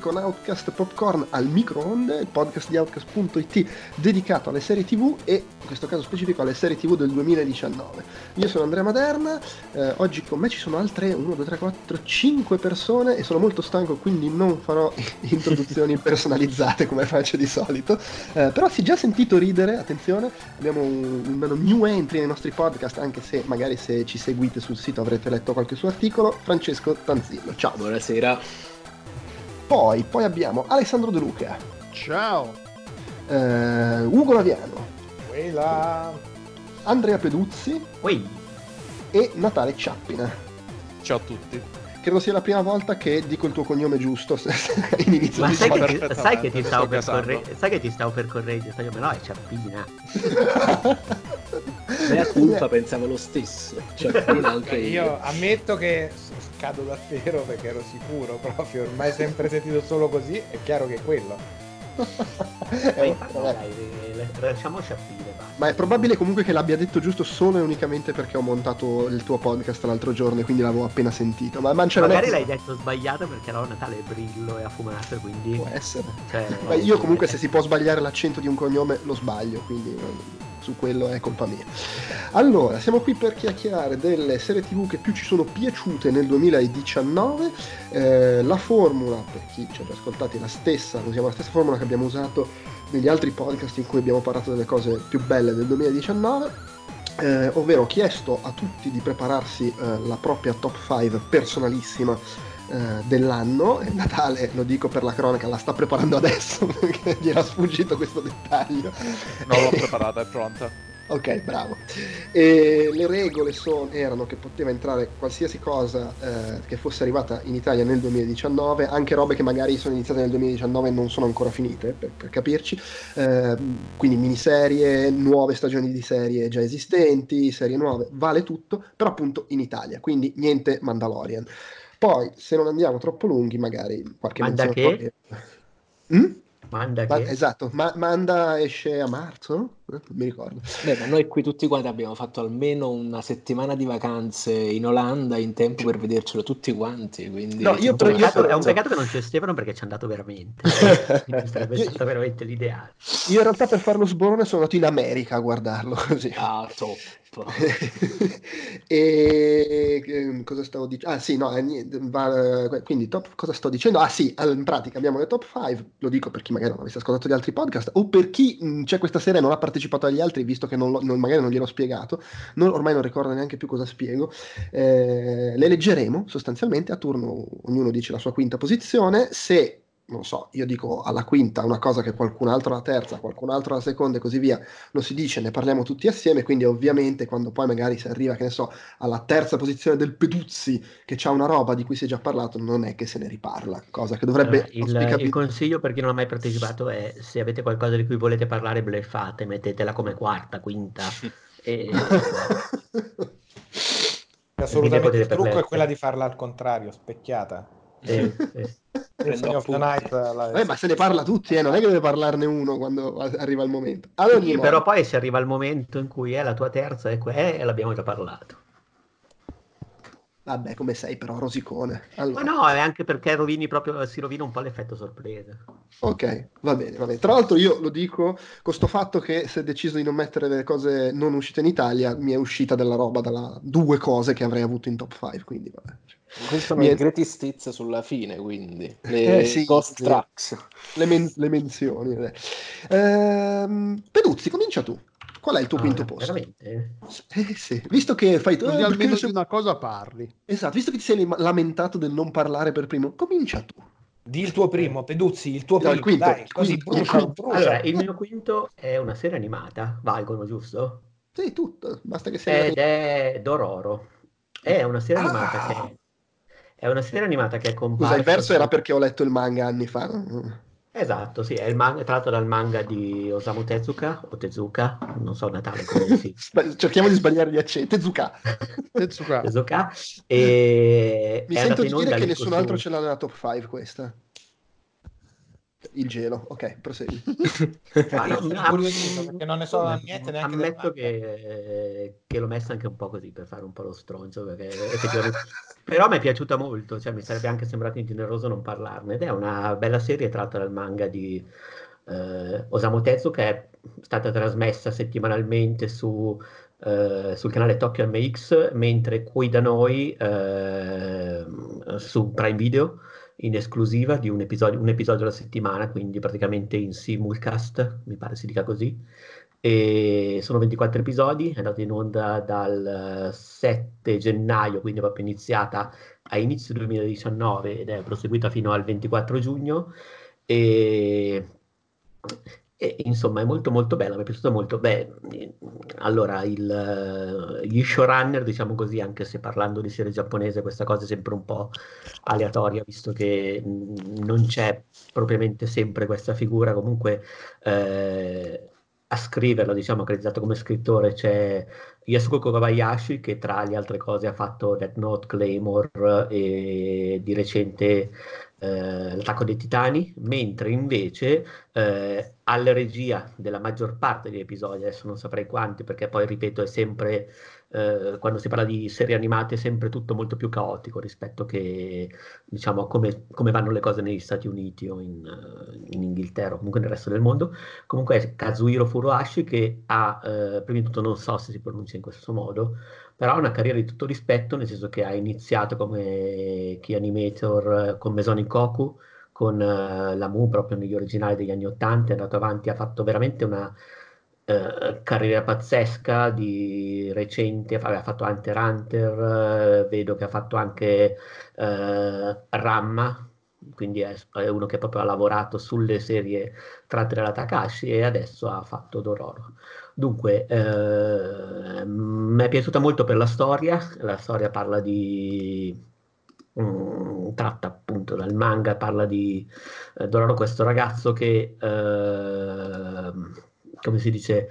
con Outcast Popcorn al microonde, il podcast di Outcast.it dedicato alle serie tv e in questo caso specifico alle serie tv del 2019. Io sono Andrea Maderna, eh, oggi con me ci sono altre 1, 2, 3, 4, 5 persone e sono molto stanco quindi non farò introduzioni personalizzate come faccio di solito, eh, però si è già sentito ridere, attenzione, abbiamo un, un new entry nei nostri podcast anche se magari se ci seguite sul sito avrete letto qualche suo articolo, Francesco Tanzillo. Ciao. Buonasera. Poi, poi abbiamo Alessandro De Luca. Ciao. Eh, Ugo Laviano. Quella. Andrea Peduzzi. Ui. E Natale Ciappina. Ciao a tutti. Credo sia la prima volta che dico il tuo cognome giusto in inizio Ma di sai, che ti, sai, che ti stavo per casando. corre- sai che ti stavo per correggere? No, è Ciappina. Mea culpa pensavo lo stesso. Cioè, prima anche io. Io ammetto che cado davvero perché ero sicuro proprio, ormai sempre sentito solo così, è chiaro che è quello. Ma Eh, infatti, vabbè. dai, le- le- lasciamo Ciappina. basta. Ma è probabile comunque che l'abbia detto giusto solo e unicamente perché ho montato il tuo podcast l'altro giorno e quindi l'avevo appena sentito. Ma, è- Magari l'hai detto sbagliato perché allora Natale è brillo e affumato e quindi... Può essere. Cioè, Ma io comunque se si può sbagliare l'accento di un cognome lo sbaglio, quindi eh, su quello è colpa mia. Allora, siamo qui per chiacchierare delle serie tv che più ci sono piaciute nel 2019. Eh, la formula, per chi ci ha già ascoltati, è la stessa, usiamo la stessa formula che abbiamo usato negli altri podcast in cui abbiamo parlato delle cose più belle del 2019. eh, ovvero ho chiesto a tutti di prepararsi eh, la propria top 5 personalissima eh, dell'anno. E Natale, lo dico per la cronaca, la sta preparando adesso perché gli era sfuggito questo dettaglio. Non l'ho preparata, è pronta. Ok, bravo. E le regole sono- erano che poteva entrare qualsiasi cosa eh, che fosse arrivata in Italia nel 2019, anche robe che magari sono iniziate nel 2019 e non sono ancora finite, per, per capirci. Eh, quindi miniserie, nuove stagioni di serie già esistenti, serie nuove, vale tutto, però appunto in Italia, quindi niente Mandalorian. Poi, se non andiamo troppo lunghi, magari qualche Manda che? Mm? Manda Ma- che... esatto, ma Manda esce a marzo? Non mi ricordo. Beh, ma noi qui tutti quanti abbiamo fatto almeno una settimana di vacanze in Olanda in tempo per vedercelo tutti quanti. Quindi No, io È per- un io è un peccato che non c'è Stefano perché ci è andato veramente. Sarebbe stato veramente l'ideale. Io in realtà per fare lo sborone sono andato in America a guardarlo così. Ah, top. e ehm, cosa stavo dicendo? Ah sì, no, eh, va- eh, quindi top, cosa sto dicendo? Ah sì, in pratica abbiamo le top 5, lo dico per chi magari non avesse ascoltato gli altri podcast o per chi mh, c'è questa sera e non ha partecipato agli altri visto che non non- magari non gliel'ho spiegato, non- ormai non ricordo neanche più cosa spiego. Eh, le leggeremo sostanzialmente a turno, ognuno dice la sua quinta posizione, se non so, io dico alla quinta una cosa che qualcun altro alla terza, qualcun altro alla seconda e così via, lo si dice, ne parliamo tutti assieme, quindi ovviamente quando poi magari si arriva, che ne so, alla terza posizione del Peduzzi, che c'ha una roba di cui si è già parlato, non è che se ne riparla, cosa che dovrebbe Allora, il, il consiglio per chi non ha mai partecipato è se avete qualcosa di cui volete parlare, bleffate, mettetela come quarta, quinta. E... Assolutamente il trucco è quella di farla al contrario, specchiata. E- e- Night, la- Eh, ma se ne parla tutti, eh, non è che deve parlarne uno quando arriva il momento. Sì, però poi si arriva al momento in cui è la tua terza e que- e l'abbiamo già parlato. Vabbè, come sei però, rosicone. Ma Allora, no, è anche perché rovini proprio, si rovina un po' l'effetto sorpresa. Ok, va bene, va bene. Tra l'altro io lo dico con sto fatto che se deciso di non mettere le cose non uscite in Italia, mi è uscita della roba dalla due cose che avrei avuto in top 5, quindi vabbè. Questi sono Niente. i greatest hits sulla fine, quindi. Le Eh, sì, ghost sì. tracks. Le, men- le menzioni. eh. Ehm, Peduzzi, comincia tu. Qual è il tuo Ah, quinto posto? Veramente? Eh sì, visto che fai tu, Così eh, almeno se- di una cosa parli. esatto, visto che ti sei lamentato del non parlare per primo, comincia tu. Di il tuo primo, Peduzzi, il tuo No, primo, il quinto, dai, il così quinto, brucia, il quinto. Allora, il mio quinto è una serie animata, valgono, giusto? Sì, tutto, basta che sei Ed è Dororo. È una serie animata Ah. che è una serie animata che è Scusa, comparsa. il verso era perché ho letto il manga anni fa. Esatto, sì, è il manga, tratto dal manga di Osamu Tezuka o Tezuka, non so Natale come si Cerchiamo di sbagliare gli accenti. Tezuka. Tetsuka. Tezuka e Mi è sento di dire che nessun su- altro ce l'ha nella top 5 questa. Il gelo, ok, prosegui. Ah, no, no, incuriosito, perché non ne so niente neanche Ammetto che, che l'ho messa anche un po' così per fare un po' lo stronzo, perché effettivamente- però mi è piaciuta molto, cioè mi sarebbe anche sembrato ingeneroso non parlarne ed è una bella serie tratta dal manga di eh, Osamu Tezuka che è stata trasmessa settimanalmente su, eh, sul canale Tokyo MX, mentre qui da noi eh, su Prime Video in esclusiva di un episodio, un episodio alla settimana, quindi praticamente in simulcast, mi pare si dica così. E sono 24 episodi, è andato in onda dal 7 gennaio, quindi proprio iniziata a inizio 2019 ed è proseguita fino al 24 giugno. E, e, insomma è molto molto bella, mi è piaciuta molto. Beh, allora il, gli showrunner, diciamo così, anche se parlando di serie giapponese questa cosa è sempre un po' aleatoria, visto che non c'è propriamente sempre questa figura, comunque eh, a scriverla, diciamo, accreditato come scrittore c'è Yasuko Kobayashi che tra le altre cose ha fatto Death Note, Claymore e di recente eh, L'attacco dei titani, mentre invece eh, alla regia della maggior parte degli episodi, adesso non saprei quanti perché poi ripeto è sempre, eh, quando si parla di serie animate è sempre tutto molto più caotico rispetto che diciamo come, come vanno le cose negli Stati Uniti o in, eh, in Inghilterra o comunque nel resto del mondo. Comunque è Kazuhiro Furuhashi che ha, eh, prima di tutto non so se si pronuncia in questo modo, però ha una carriera di tutto rispetto, nel senso che ha iniziato come key animator eh, con Mesonic Goku, con eh, la Mu proprio negli originali degli anni 80, è andato avanti, ha fatto veramente una eh, carriera pazzesca di recente, aveva fatto Hunter Hunter, eh, vedo che ha fatto anche Ramma, quindi è, è uno che proprio ha lavorato sulle serie tratte dalla Takashi e adesso ha fatto Dororo. Dunque, eh, mi è piaciuta molto per la storia, la storia parla di, mm, tratta appunto dal manga, parla di eh, Dororo, questo ragazzo che, eh, come si dice,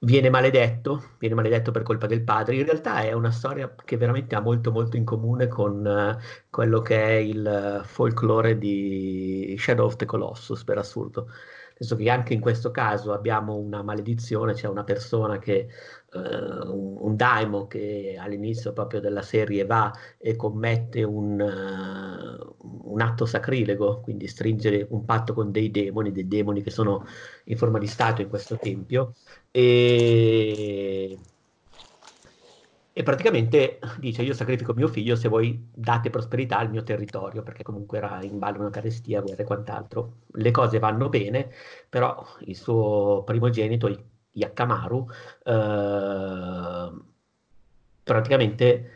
viene maledetto, viene maledetto per colpa del padre. In realtà è una storia che veramente ha molto molto in comune con eh, quello che è il folklore di Shadow of the Colossus, per assurdo. Nel senso che anche in questo caso abbiamo una maledizione, c'è una persona che, eh, un, un daimon che all'inizio proprio della serie va e commette un, uh, un atto sacrilego, quindi stringere un patto con dei demoni, dei demoni che sono in forma di statua in questo tempio, e, e praticamente dice io sacrifico mio figlio se voi date prosperità al mio territorio, perché comunque era in ballo una carestia, guerra e quant'altro. Le cose vanno bene, però il suo primogenito, Yakamaru, eh, praticamente...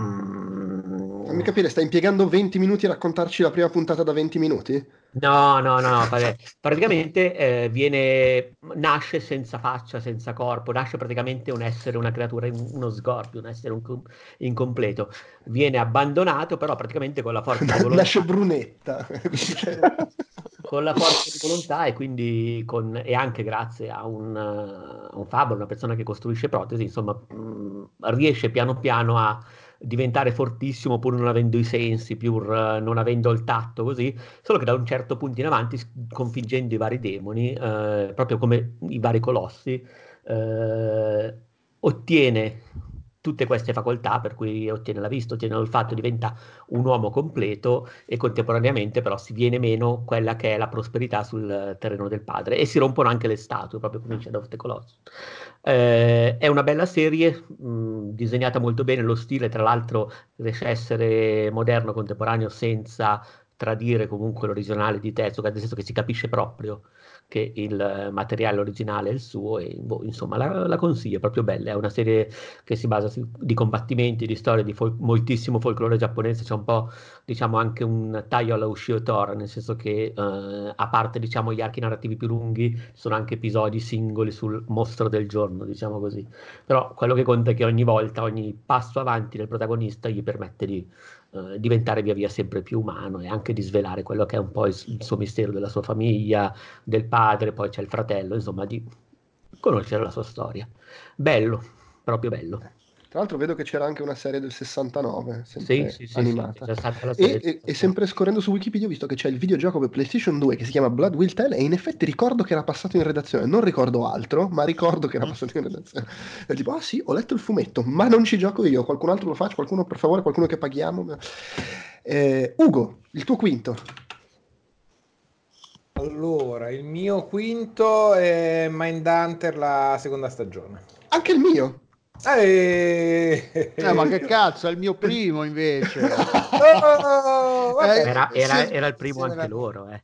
mm, Fammi capire, stai impiegando 20 minuti a raccontarci la prima puntata da 20 minuti? No, no, no, vabbè. praticamente eh, viene, nasce senza faccia, senza corpo, nasce praticamente un essere, una creatura, uno sgorbio, un essere un- incompleto. Viene abbandonato, però praticamente con la forza di volontà, Nasce brunetta. con la forza di volontà e quindi con, e anche grazie a un, a un fabbro, una persona che costruisce protesi, insomma, mh, riesce piano piano a diventare fortissimo pur non avendo i sensi, pur eh, non avendo il tatto, così, solo che da un certo punto in avanti, sconfiggendo i vari demoni, eh, proprio come i vari colossi, eh, ottiene tutte queste facoltà, per cui ottiene la vista, ottiene l'olfatto, diventa un uomo completo e contemporaneamente però si viene meno quella che è la prosperità sul terreno del padre e si rompono anche le statue, proprio come in Shadow of the Colossus. Eh, è una bella serie, mh, disegnata molto bene, lo stile tra l'altro riesce a essere moderno, contemporaneo, senza tradire comunque l'originale di Tezuka, nel senso che si capisce proprio che il materiale originale è il suo e boh, insomma la, la consiglio, è proprio bella, è una serie che si basa su, di combattimenti, di storie, di fol- moltissimo folklore giapponese, c'è un po' diciamo anche un taglio alla Ushio Tora, nel senso che eh, a parte diciamo gli archi narrativi più lunghi, sono anche episodi singoli sul mostro del giorno, diciamo così, però quello che conta è che ogni volta, ogni passo avanti del protagonista gli permette di eh, diventare via via sempre più umano e anche di svelare quello che è un po' il, il suo mistero della sua famiglia, del padre, poi c'è il fratello, insomma, di conoscere la sua storia. Bello, proprio bello. Tra l'altro vedo che c'era anche una serie del 69, Sì, sempre sì, sì, animata. sì, E, e- e sempre scorrendo su Wikipedia ho visto che c'è il videogioco per PlayStation 2 che si chiama Blood Will Tell e in effetti ricordo che era passato in redazione, non ricordo altro, ma ricordo che era passato in redazione. E tipo, ah sì, ho letto il fumetto, ma non ci gioco io, qualcun altro lo faccia, qualcuno per favore, qualcuno che paghiamo. Eh, Ugo, il tuo quinto. Allora, il mio quinto è Mindhunter la seconda stagione. Anche il mio. Eh, ma che cazzo, è il mio primo invece. Oh, vabbè. Era, era- Sì, era il primo anche era- loro, eh.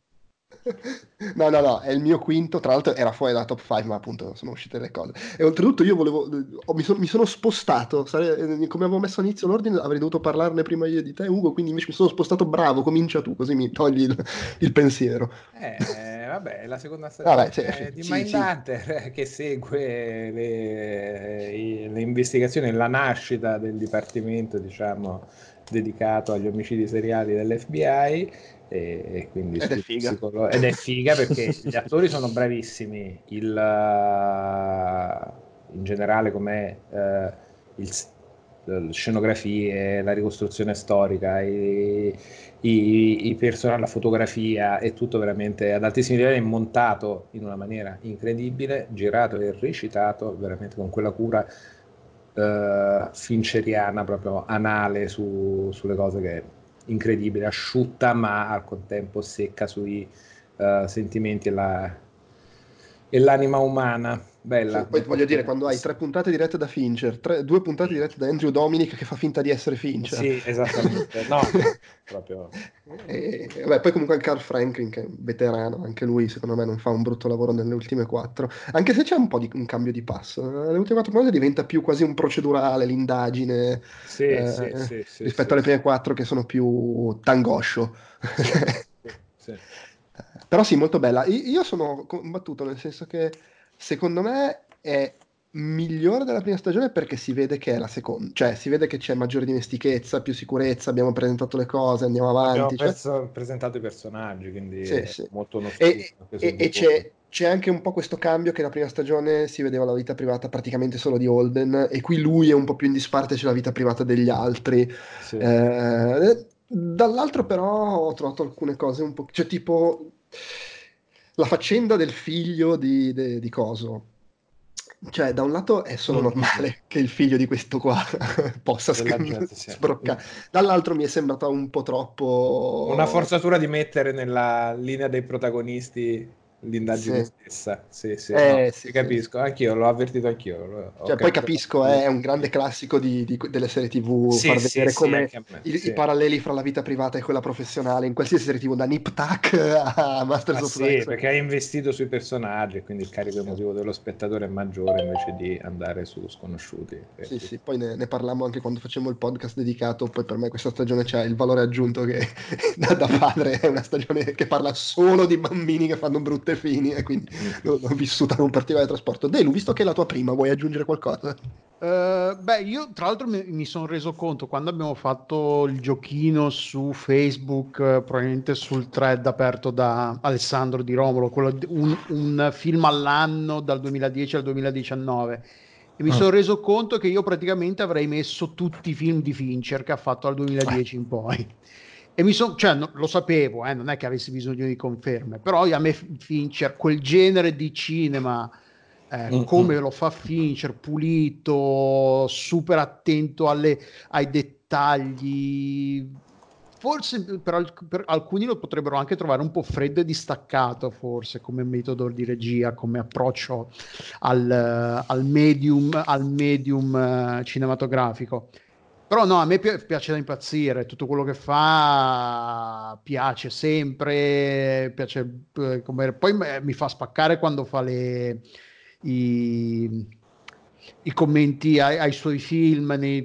No, no, no, è il mio quinto, tra l'altro era fuori dalla top 5, ma appunto sono uscite le cose. E oltretutto io volevo, ho- mi, sono, mi sono spostato, sare- eh, come avevo messo all'inizio l'ordine avrei dovuto parlarne prima io di te Ugo, quindi invece mi sono spostato, bravo, comincia tu, così mi togli il, il pensiero. Eh, vabbè, la seconda stagione Vabbè, sì, eh, sì, di sì, Mindhunter che segue le, le investigazioni la nascita del dipartimento, diciamo, dedicato agli omicidi seriali dell'FBI. E, e quindi Ed è figa. psicolo- ed è figa perché gli attori sono bravissimi, il, eh, in generale come il, s- le scenografie, la ricostruzione storica, i, i, i personaggi, la fotografia è tutto veramente ad altissimi livelli, montato in una maniera incredibile, girato e recitato veramente con quella cura eh, fincheriana, proprio anale su- sulle cose che incredibile, asciutta ma al contempo secca sui eh, sentimenti e, la- e l'anima umana. Bella. Sì, poi voglio dire, quando hai tre puntate dirette da Fincher, tre- due puntate dirette da Andrew Dominic che fa finta di essere Fincher. Sì, esattamente. No, proprio. E, vabbè, poi comunque anche Carl Franklin, che è un veterano, anche lui secondo me non fa un brutto lavoro nelle ultime quattro, anche se c'è un po' di un cambio di passo. Nelle ultime quattro puntate diventa più quasi un procedurale, l'indagine, Sì, eh, sì, sì, sì, rispetto sì, alle sì. prime quattro che sono più tangoscio. Sì. Però sì, molto bella. Io sono combattuto nel senso che secondo me è migliore della prima stagione perché si vede che è la seconda, cioè si vede che c'è maggiore dimestichezza, più sicurezza, abbiamo presentato le cose, andiamo Abbiamo avanti. cioè- perso- presentato i personaggi, quindi Sì, è sì. molto uno E, e- e c'è, c'è anche un po' questo cambio che la prima stagione si vedeva la vita privata praticamente solo di Holden e qui lui è un po' più in disparte, c'è la vita privata degli altri. Sì. Eh, dall'altro però ho trovato alcune cose un po'... cioè tipo la faccenda del figlio di, de- di Coso. Cioè, da un lato è solo Mm. normale che il figlio di questo qua possa sc- sbroccare, dall'altro mi è sembrata un po' troppo... Una forzatura di mettere nella linea dei protagonisti l'indagine Sì. stessa. Sì, sì, Eh, no, sì, capisco, anch'io l'ho avvertito anch'io. l'ho- ho Cioè, poi capisco, eh, è un grande classico di- di- delle serie TV, Sì, far sì, vedere sì, come me, i, sì. i paralleli fra la vita privata e quella professionale in qualsiasi serie TV, da Nip Tuck a Masters Ah, of sì, perché hai investito sui personaggi, quindi il carico emotivo dello spettatore è maggiore invece di andare su sconosciuti. Sì, sì, poi ne, ne parlammo anche quando facemmo il podcast dedicato, poi per me questa stagione c'ha il valore aggiunto che da, da padre è una stagione che parla solo di bambini che fanno brutte fini e quindi l'ho, l'ho vissuta con particolare trasporto. Delu, visto che è la tua prima, vuoi aggiungere qualcosa? Eh, beh, io tra l'altro mi, mi sono reso conto quando abbiamo fatto il giochino su Facebook, eh, probabilmente sul thread aperto da Alessandro Di Romolo, quello di- un, un film all'anno dal 2010 al 2019. E mi Ah. sono reso conto che io praticamente avrei messo tutti i film di Fincher che ha fatto dal 2010 in poi. E mi sono, cioè, no- lo sapevo, eh, non è che avessi bisogno di conferme, però a me Fincher, quel genere di cinema eh, Mm, come lo fa Fincher, pulito, super attento alle- ai dettagli. Forse per, per alcuni lo potrebbero anche trovare un po' freddo e distaccato, forse come metodo di regia, come approccio al, al medium, al medium eh, cinematografico. Però no, a me pi- piace da impazzire, tutto quello che fa piace sempre, piace eh, come... poi me- mi fa spaccare quando fa le, i, i commenti ai, ai suoi film nei,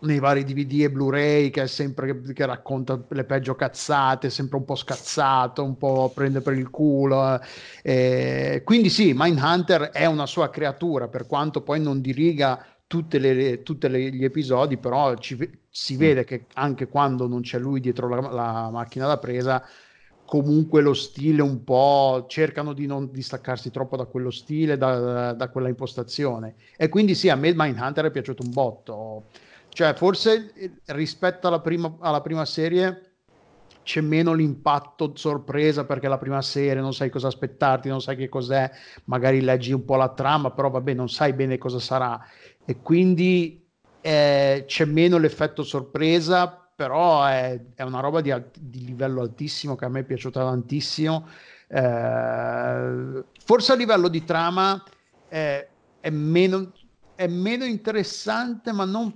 nei vari DVD e Blu-ray che è sempre che, che racconta le peggio cazzate, sempre un po' scazzato, un po' prende per il culo. eh. quindi sì, Mindhunter è una sua creatura, per quanto poi non diriga tutti gli episodi, però ci si vede che anche quando non c'è lui dietro la, la macchina da presa, comunque lo stile un po' cercano di non distaccarsi troppo da quello stile, da, da quella impostazione. E quindi sì, a me Mindhunter è piaciuto un botto. Cioè, forse eh, rispetto alla prima, alla prima serie c'è meno l'impatto sorpresa perché la prima serie non sai cosa aspettarti, non sai che cos'è, magari leggi un po' la trama, però vabbè, non sai bene cosa sarà. E quindi eh, c'è meno l'effetto sorpresa però è, è una roba di, di, livello altissimo che a me è piaciuta tantissimo. Eh, forse a livello di trama è, è, meno, è meno interessante, ma non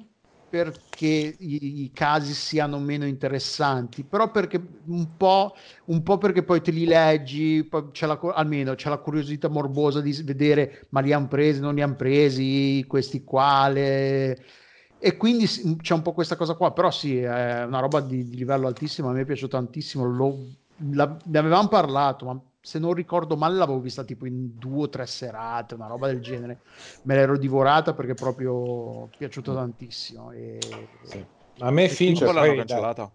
perché i, i, casi siano meno interessanti, però perché un po', un po perché poi te li leggi, c'è la, almeno c'è la curiosità morbosa di vedere ma li hanno presi, non li hanno presi, questi qua, le, e quindi c'è un po' questa cosa qua, però sì, è una roba di, di livello altissimo, a me piaciuto tantissimo, lo, la, ne avevamo parlato, ma se non ricordo male l'avevo vista tipo in due o tre serate, una roba del genere, me l'ero divorata perché proprio è piaciuto tantissimo. E, sì. A me Fincher l'hanno cancellata.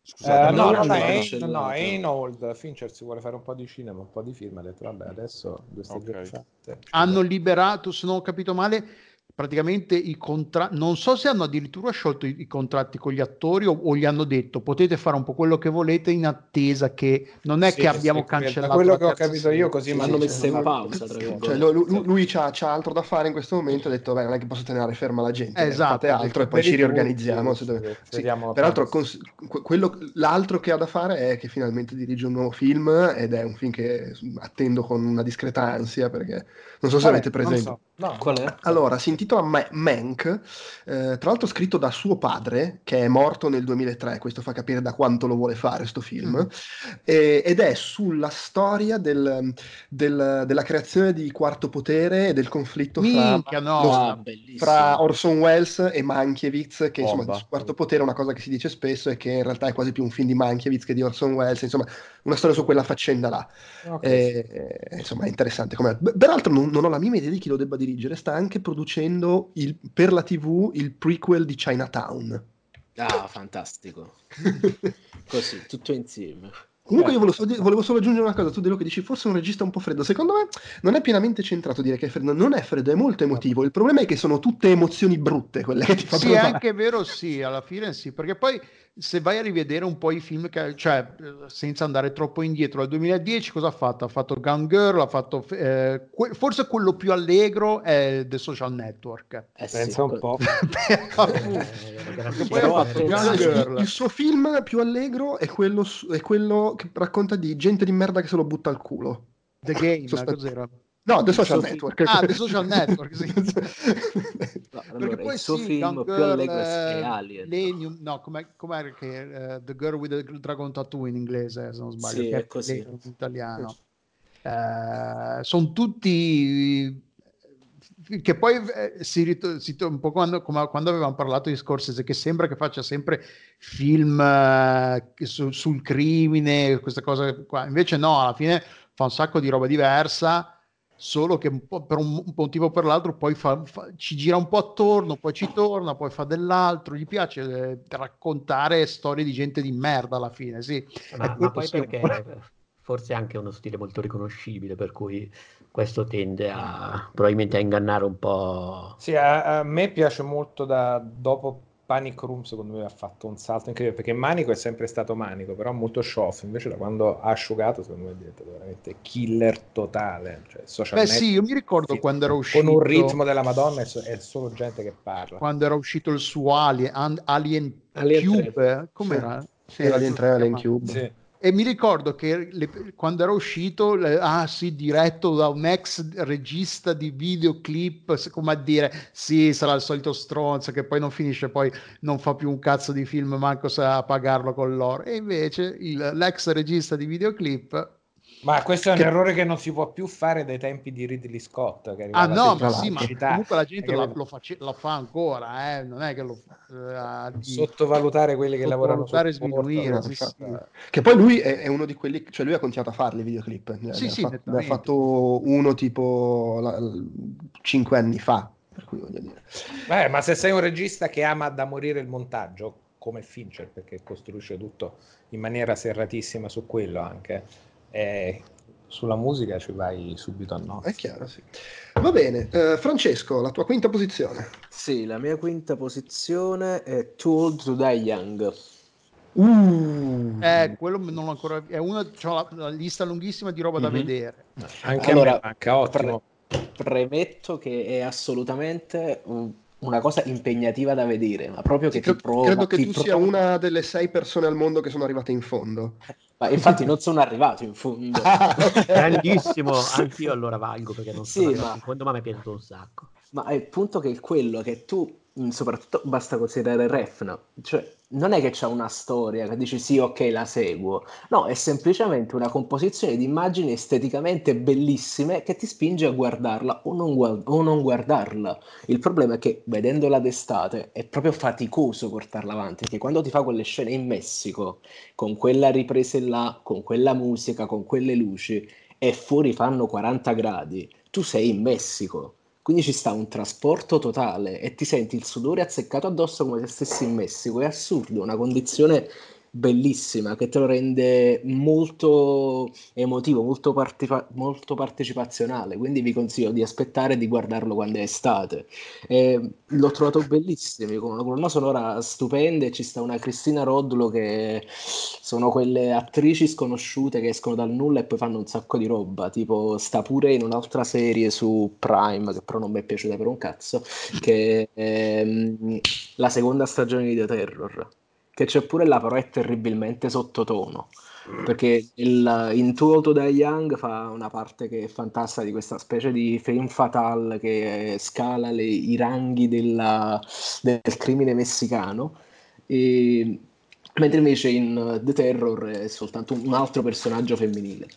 Scusate, uh, no, no, no, è, no, è in old. Fincher si vuole fare un po' di cinema, un po' di film. Ha detto, vabbè, adesso due stagioni okay. fatte. Hanno liberato, se non ho capito male, praticamente i contratti, non so se hanno addirittura sciolto i, i contratti con gli attori o, o, gli hanno detto potete fare un po' quello che volete in attesa che non è sì, che abbiamo sì, cancellato quello che ho capito io così mi hanno messo in pausa cioè, lui, lui, lui c'ha, c'ha, altro da fare in questo momento ha detto beh non è che posso tenere ferma la gente esatto, fate altro e poi ci riorganizziamo sì, peraltro cons- quello, l'altro che ha da fare è che finalmente dirige un nuovo film ed è un film che attendo con una discreta ansia perché non so se Vabbè, avete presente so. no. qual è? allora si intitola Ma- Mank, eh, tra l'altro scritto da suo padre, che è morto nel 2003, questo fa capire da quanto lo vuole fare questo film, mm. e, ed è sulla storia del, del, della creazione di Quarto Potere e del conflitto Minchia, fra, no. lo, ah, fra, Orson Welles e Mankiewicz, che insomma, Bomba. Quarto Potere è una cosa che si dice spesso e che in realtà è quasi più un film di Mankiewicz che di Orson Welles, insomma una storia su quella faccenda là. Okay. E, insomma è interessante. Com'è. Peraltro non, non ho la minima idea di chi lo debba dirigere, sta anche producendo il, per la TV il prequel di Chinatown. Ah, fantastico. Così, tutto insieme. Comunque io volevo, volevo, solo aggiungere una cosa, tu quello che dici, forse un regista un po' freddo, secondo me non è pienamente centrato dire che è freddo, non è freddo, è molto emotivo, il problema è che sono tutte emozioni brutte quelle che ti fa Sì, provare. è anche vero, sì, alla fine sì, perché poi se vai a rivedere un po' i film, che, cioè senza andare troppo indietro, al 2010 cosa ha fatto? Ha fatto Gun Girl, ha fatto eh, que- forse quello più allegro è The Social Network. Eh sì, Pensa un po'. il, il, suo film più allegro è quello, è quello che racconta di gente di merda che se lo butta al culo. The Game, cos'era? No, The Social Network. Ah, The Social Network, sì. no, allora, poi il suo sì, film più allegro è Alien. Lenium, no, com'è, com'è che uh, The Girl with the Dragon Tattoo in inglese, se non sbaglio, sì, che è così. in italiano. Uh, sono tutti che poi eh, si, rit- si un po' quando, come, quando avevamo parlato di Scorsese che sembra che faccia sempre film eh, su, sul crimine questa cosa qua. Invece no alla fine fa un sacco di roba diversa solo che un per un motivo o per l'altro poi fa, fa, ci gira un po' attorno, poi ci torna, poi fa dell'altro, gli piace eh, raccontare storie di gente di merda alla fine, sì. Ma, ma poi perché forse è anche uno stile molto riconoscibile, per cui questo tende a probabilmente a ingannare un po'. Sì, a, a me piace molto da dopo Panic Room secondo me ha fatto un salto incredibile perché Manico è sempre stato Manico però molto show off invece da quando ha asciugato secondo me è diventato veramente killer totale cioè, social beh sì io mi ricordo sì, quando era uscito con un ritmo della madonna è solo gente che parla quando era uscito il suo Alien, Alien, Alien Cube 3. com'era? Sì, sì, Alien 3 Alien Cube sì e mi ricordo che le, quando era uscito, le, ah sì, diretto da un ex regista di videoclip, come a dire, sì, sarà il solito stronzo che poi non finisce, poi non fa più un cazzo di film, manco sa pagarlo con l'oro. E invece il, l'ex regista di videoclip ma questo è un che... errore che non si può più fare dai tempi di Ridley Scott. Che ah no, ma sì, ma comunque la gente lo, lo, face... lo, fa ancora, eh? non è che lo uh, di... sottovalutare quelli che lavorano su sminuire, sì, sì. Che poi lui è, è, uno di quelli, cioè lui ha continuato a fare le videoclip, ne, sì, ne, sì, ha, fatto, ne ha fatto uno tipo la, cinque anni fa. Per cui voglio dire. Beh, ma se sei un regista che ama da morire il montaggio, come Fincher, perché costruisce tutto in maniera serratissima su quello anche. E sulla musica ci vai subito a nozze. È chiaro, sì. Va bene, eh, Francesco, la tua quinta posizione. Sì, la mia quinta posizione è Too Old to Die Young. Uh, Eh, quello non l'ho ancora. È una, c'ho la, la lista lunghissima di roba da Mhm. vedere. Anche Allora, a me ottimo. Premetto che è assolutamente un- una cosa impegnativa da vedere, ma proprio che sì, ti cre- prova. credo che ti tu sia prova- una delle sei persone al mondo che sono arrivate in fondo. Ma infatti non sono arrivato in fondo. Grandissimo, anch'io allora valgo perché non Sì, sono arrivato ma- in fondo, ma mi è piaciuto un sacco. Ma è il punto che è quello che tu, soprattutto basta considerare Refn, cioè non è che c'è una storia che dici sì, ok, la seguo. No, è semplicemente una composizione di immagini esteticamente bellissime che ti spinge a guardarla o non, guard- o non guardarla. Il problema è che vedendola d'estate è proprio faticoso portarla avanti, perché quando ti fa quelle scene in Messico, con quella ripresa là, con quella musica, con quelle luci, e fuori fanno 40 gradi, tu sei in Messico. Quindi ci sta un trasporto totale e ti senti il sudore azzeccato addosso come se stessi in Messico. È assurdo, una condizione bellissima che te lo rende molto emotivo, molto, partipa- molto partecipazionale. Quindi vi consiglio di aspettare e di guardarlo quando è estate. Eh, l'ho trovato bellissimo, con una colonna sonora stupenda e ci sta una Cristina Rodolo che sono quelle attrici sconosciute che escono dal nulla e poi fanno un sacco di roba, tipo sta pure in un'altra serie su Prime, che però non mi è piaciuta per un cazzo, che è ehm, la seconda stagione di The Terror, che c'è pure là però è terribilmente sottotono. Perché il, in Too Old to Die Young fa una parte che è fantastica di questa specie di femme fatale che scala le- i ranghi della- del crimine messicano, e, mentre invece in The Terror è soltanto un altro personaggio femminile,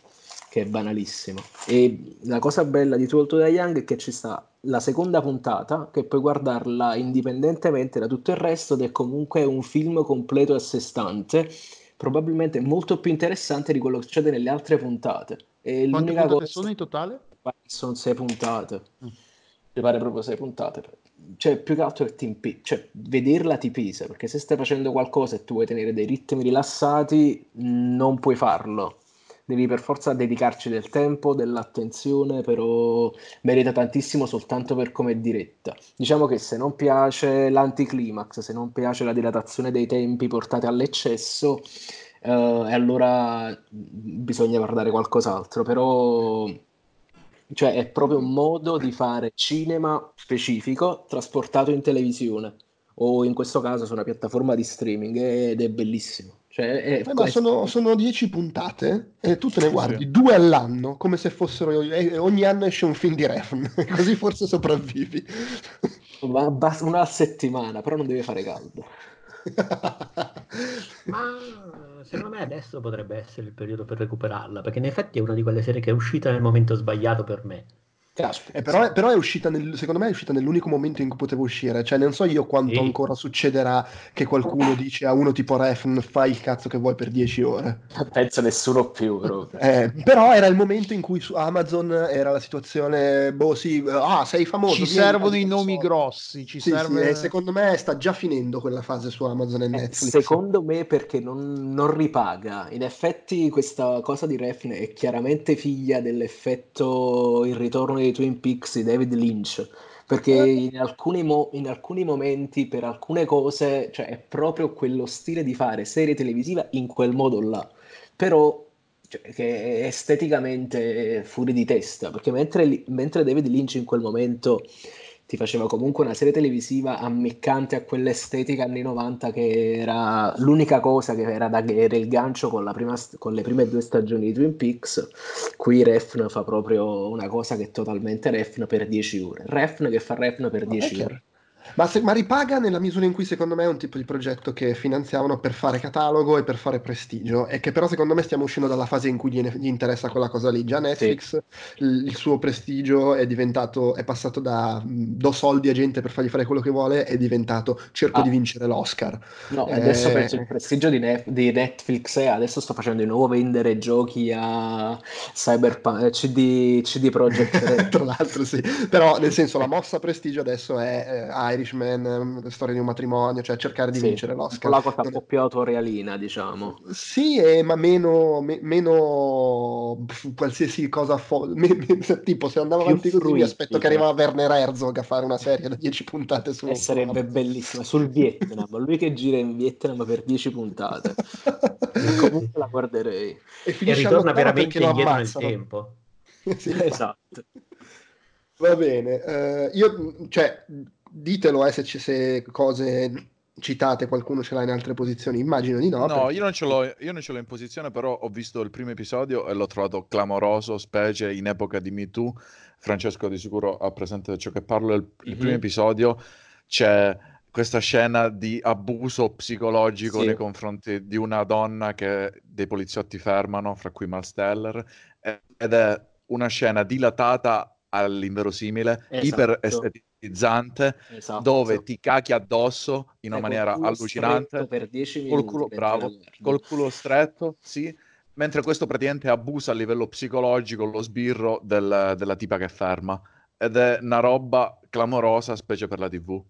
che è banalissimo. E la cosa bella di Too Die Young è che ci sta la seconda puntata, che puoi guardarla indipendentemente da tutto il resto, ed è comunque un film completo a sé stante probabilmente molto più interessante di quello che succede nelle altre puntate. E Quante l'unica cosa sono in totale? sono sei puntate. Mm. Mi pare proprio sei puntate. Cioè, più che altro che ti impi- cioè, vederla ti pesa, perché se stai facendo qualcosa e tu vuoi tenere dei ritmi rilassati, non puoi farlo. Devi per forza dedicarci del tempo, dell'attenzione, però merita tantissimo soltanto per come è diretta. Diciamo che se non piace l'anticlimax, se non piace la dilatazione dei tempi portati all'eccesso, eh, allora bisogna guardare qualcos'altro, però cioè è proprio un modo di fare cinema specifico trasportato in televisione o in questo caso su una piattaforma di streaming ed è bellissimo. Cioè, è- Eh, ma è- sono, sono dieci puntate e tu te ne guardi due all'anno, come se fossero... e ogni anno esce un film di Refn, così forse sopravvivi. ma basta- una settimana, però non deve fare caldo. Ma secondo me adesso potrebbe essere il periodo per recuperarla, perché in effetti è una di quelle serie che è uscita nel momento sbagliato per me. Caspita. Eh, però, è- però è uscita nel- secondo me è uscita nell'unico momento in cui potevo uscire, cioè non so io quanto Sì. ancora succederà che qualcuno dice a uno tipo Refn fai il cazzo che vuoi per 10 ore. Penso nessuno più. Eh, però era il momento in cui su Amazon era la situazione, boh sì, ah sei famoso. Ci servono i nomi soldi. grossi, ci Sì, serve... sì, e secondo me sta già finendo quella fase su Amazon e Eh, Netflix. Secondo me perché non, non ripaga. In effetti questa cosa di Refn è chiaramente figlia dell'effetto Il ritorno dei Twin Peaks di David Lynch. Perché in alcuni, mo- in alcuni momenti, per alcune cose, cioè è proprio quello stile di fare serie televisiva in quel modo là. Però cioè, che è esteticamente fuori di testa. Perché mentre, mentre David Lynch in quel momento ti faceva comunque una serie televisiva ammiccante a quell'estetica anni 90 che era l'unica cosa che era, da, era il gancio con, la prima con le prime due stagioni di Twin Peaks. Qui Refn fa proprio una cosa che è totalmente Refn per 10 ore. Refn che fa Refn per 10 chiaro. ore. Ma, se- ma ripaga nella misura in cui secondo me è un tipo di progetto che finanziavano per fare catalogo e per fare prestigio e che però secondo me stiamo uscendo dalla fase in cui gli, gli interessa quella cosa lì. Già Netflix, il, il suo prestigio è diventato, è passato da mh, do soldi a gente per fargli fare quello che vuole, è diventato cerco Ah. di vincere l'Oscar. No, Eh, adesso penso il prestigio di, Nef- di Netflix è adesso sto facendo di nuovo vendere giochi a Cyberpunk, eh, CD, CD Projekt. Tra l'altro sì, però nel senso la mossa prestigio adesso è eh, Irishman, eh, storia di un matrimonio, cioè cercare di Sì, vincere l'Oscar. la cosa un po' più autorealina, diciamo. Sì, eh, ma meno, me- meno qualsiasi cosa fo- me- me- tipo se andavo Più avanti così mi aspetto che fruibile. arrivava Werner Herzog a fare una serie da 10 puntate su E sarebbe bellissima sul Vietnam, lui che gira in Vietnam per 10 puntate. Comunque la guarderei. e E finisce ritorna veramente indietro nel tempo. Sì. Esatto. Va bene, eh, io, cioè, ditelo eh, se, ci- se cose citate qualcuno ce l'ha in altre posizioni, immagino di no. No, perché- io non, ce l'ho, io non ce l'ho in posizione, però ho visto il primo episodio e l'ho trovato clamoroso, specie in epoca di Me Too. Francesco di sicuro ha presente di ciò che parlo. Il, il Mhm. primo episodio c'è questa scena di abuso psicologico Sì. nei confronti di una donna che dei poliziotti fermano, fra cui Miles Teller, e- ed è una scena dilatata all'inverosimile, Esatto. iper estetizzante, Esatto. dove ti cacchi addosso in una col maniera culo allucinante per 10 col minuti culo, mentre bravo, col culo stretto, sì, mentre questo praticamente abusa a livello psicologico lo sbirro del- della tipa che ferma. Ed è una roba clamorosa, specie per la TV.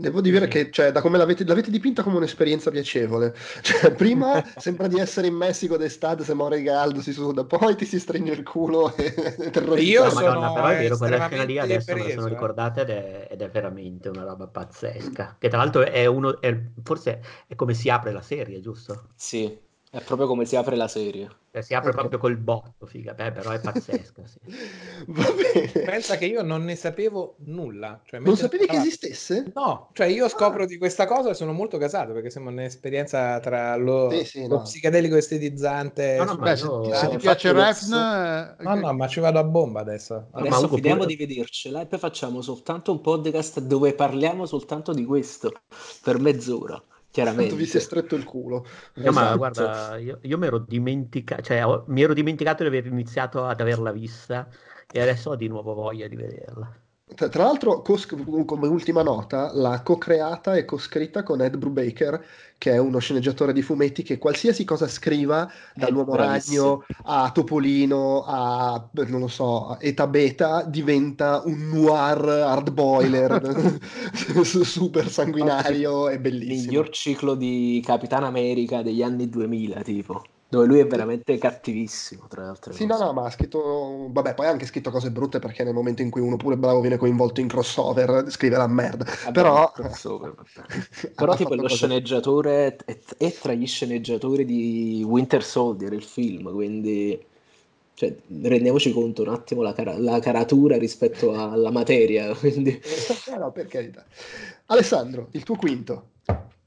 Devo dire che, cioè, da come l'avete, l'avete dipinta come un'esperienza piacevole. Cioè, prima sembra di essere in Messico d'estate, se muore caldo, si suda, poi ti si stringe il culo e è terrorizzato. Io No, sono Madonna, però è vero, quella scena lì adesso me la sono ricordata ed è, ed è veramente una roba pazzesca. Che tra l'altro è uno, è- forse è come si apre la serie, giusto? Sì, è proprio come si apre la serie. Cioè, si apre Ok. proprio col botto, figa, beh, però è pazzesca, sì. Va bene. Pensa che io non ne sapevo nulla. Cioè, Non sapevi che parlava- esistesse? No, cioè io scopro di questa cosa e sono molto casato perché sembra un'esperienza tra lo, Sì, sì, lo no. psicadelico estetizzante. No, no, Beh, se, io- ti- Ah, se ti piace Refn, eh, No, no, ma ci vado a bomba adesso. Adesso finiamo pure- di vedercela e poi facciamo soltanto un podcast dove parliamo soltanto di questo per mezz'ora, chiaramente. Tanto vi si è stretto il culo. No, ma Esatto. guarda, io, io mi ero dimenticato, cioè, ho- mi ero dimenticato di aver iniziato ad averla vista e adesso ho di nuovo voglia di vederla. Tra, tra l'altro, cos- come ultima nota, l'ha co-creata e co-scritta con Ed Brubaker, che è uno sceneggiatore di fumetti che qualsiasi cosa scriva, dall'uomo ragno a Topolino a, non lo so, Eta Beta, diventa un noir hardboiler super sanguinario e Il bellissimo. miglior ciclo di Capitan America degli anni 2000, tipo, dove lui è veramente cattivissimo, tra le altre Sì, no, cose. no, ma ha scritto, vabbè, poi ha anche scritto cose brutte perché nel momento in cui uno pure bravo viene coinvolto in crossover, scrive la merda. Vabbè, Però, crossover, Però tipo lo cose- sceneggiatore è, è tra gli sceneggiatori di Winter Soldier, il film, quindi cioè, rendiamoci conto un attimo la, cara- la caratura rispetto alla materia, quindi Eh, no, per carità. Alessandro, il tuo quinto.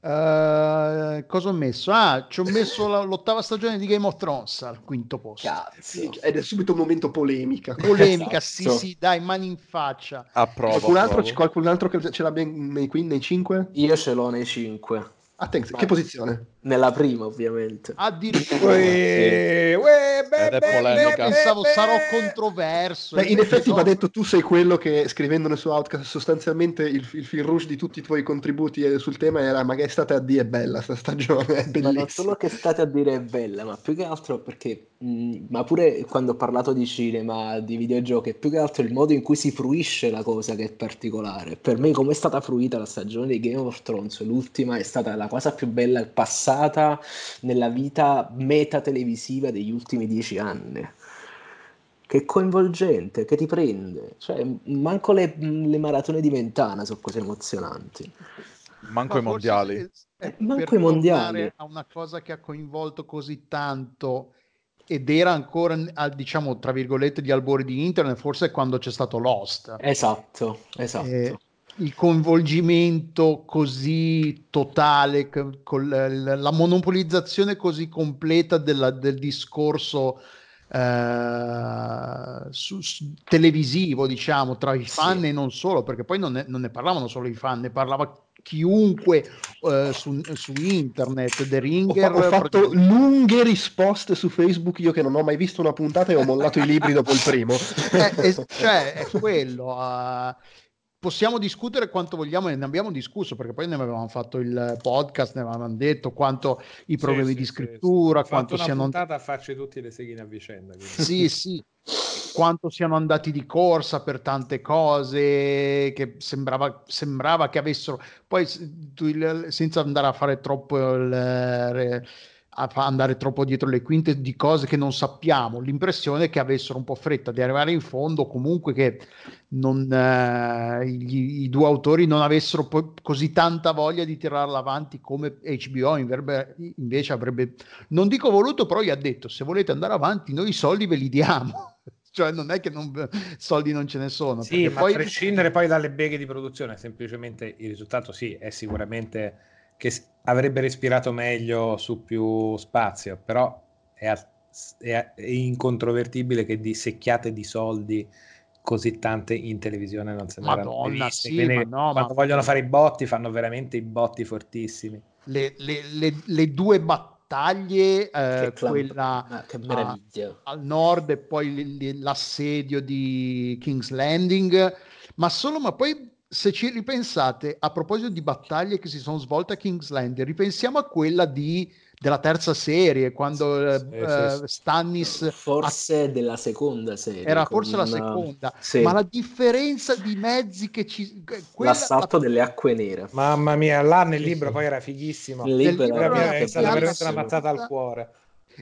Eh, cosa ho messo? Ah, ci ho messo la- l'ottava stagione di Game of Thrones al quinto posto. Sì, cazzo. ed è subito un momento polemica. Polemica, sì, Esatto. sì, dai, mani in faccia. Approvo, Qualcun altro, approvo. qualcun altro che ce l'abbia nei, qui- nei cinque? Io ce l'ho nei 5, Vai. che posizione? nella prima ovviamente. Addirittura Uè, uè, beh, beh, beh, pensavo beh, sarò controverso. Beh, in effetti No. va detto, tu sei quello che scrivendone su Outcast sostanzialmente il, il fil rouge di tutti i tuoi contributi eh, sul tema era ma che state a dire è bella sta stagione, è Ma non bellissima. solo che state a dire è bella, ma più che altro perché, mh, ma pure quando ho parlato di cinema, di videogiochi, più che altro il modo in cui si fruisce la cosa che è particolare. Per me, come è stata fruita la stagione di Game of Thrones, l'ultima è stata la cosa più bella passata nella vita meta televisiva degli ultimi dieci anni. Che è coinvolgente, che ti prende. Cioè, manco le, le maratone di Mentana sono cose emozionanti. Manco Ma i mondiali. è- è Eh, manco per i mondiali. A una cosa che ha coinvolto così tanto ed era ancora, diciamo, tra virgolette, di albori di internet, forse quando c'è stato Lost. Esatto, esatto. Eh, il coinvolgimento così totale, c- col- l- la monopolizzazione così completa della- del discorso eh, su- su- televisivo, diciamo, tra i fan Sì. e non solo, perché poi non ne, non ne parlavano solo i fan, ne parlava chiunque eh, su, su internet, The Ho, Ringer. fa- ho fatto lunghe risposte su Facebook, io che non ho mai visto una puntata e ho mollato i libri dopo il primo. Eh, eh, cioè, è quello. eh, possiamo discutere quanto vogliamo, e ne abbiamo discusso perché poi ne avevamo fatto il podcast, ne avevamo detto quanto i problemi Sì, di sì, scrittura, sì. Quanto siano. puntata a farci tutti le seghine a vicenda. quindi. Sì, sì. quanto siano andati di corsa per tante cose, che sembrava, sembrava che avessero, poi senza andare a fare troppo il a andare troppo dietro le quinte di cose che non sappiamo. L'impressione è che avessero un po' fretta di arrivare in fondo, comunque che non, eh, gli, i due autori non avessero poi così tanta voglia di tirarla avanti come HBO invece avrebbe, non dico voluto, però gli ha detto se volete andare avanti noi i soldi ve li diamo. cioè non è che non, soldi non ce ne sono. Sì, ma poi... a prescindere poi dalle beghe di produzione, semplicemente il risultato sì, è sicuramente che avrebbe respirato meglio su più spazio, però è, è, è incontrovertibile che di secchiate di soldi così tante in televisione non se ne erano viste. Sì, Quindi, no, quando ma... vogliono fare i botti fanno veramente i botti fortissimi. Le, le, le, le due battaglie, eh, quella ah, a, al nord e poi l'assedio di King's Landing, ma solo, ma poi se ci ripensate, a proposito di battaglie che si sono svolte a King's Landing, ripensiamo a quella di, della terza serie, quando sì, uh, sì, Stannis... Forse a... della seconda serie. Era forse la seconda, sì. ma la differenza di mezzi che ci... Quella... L'assalto delle acque nere. Mamma mia, là nel libro poi era fighissimo. Nel libro era, era, stata veramente una mazzata al cuore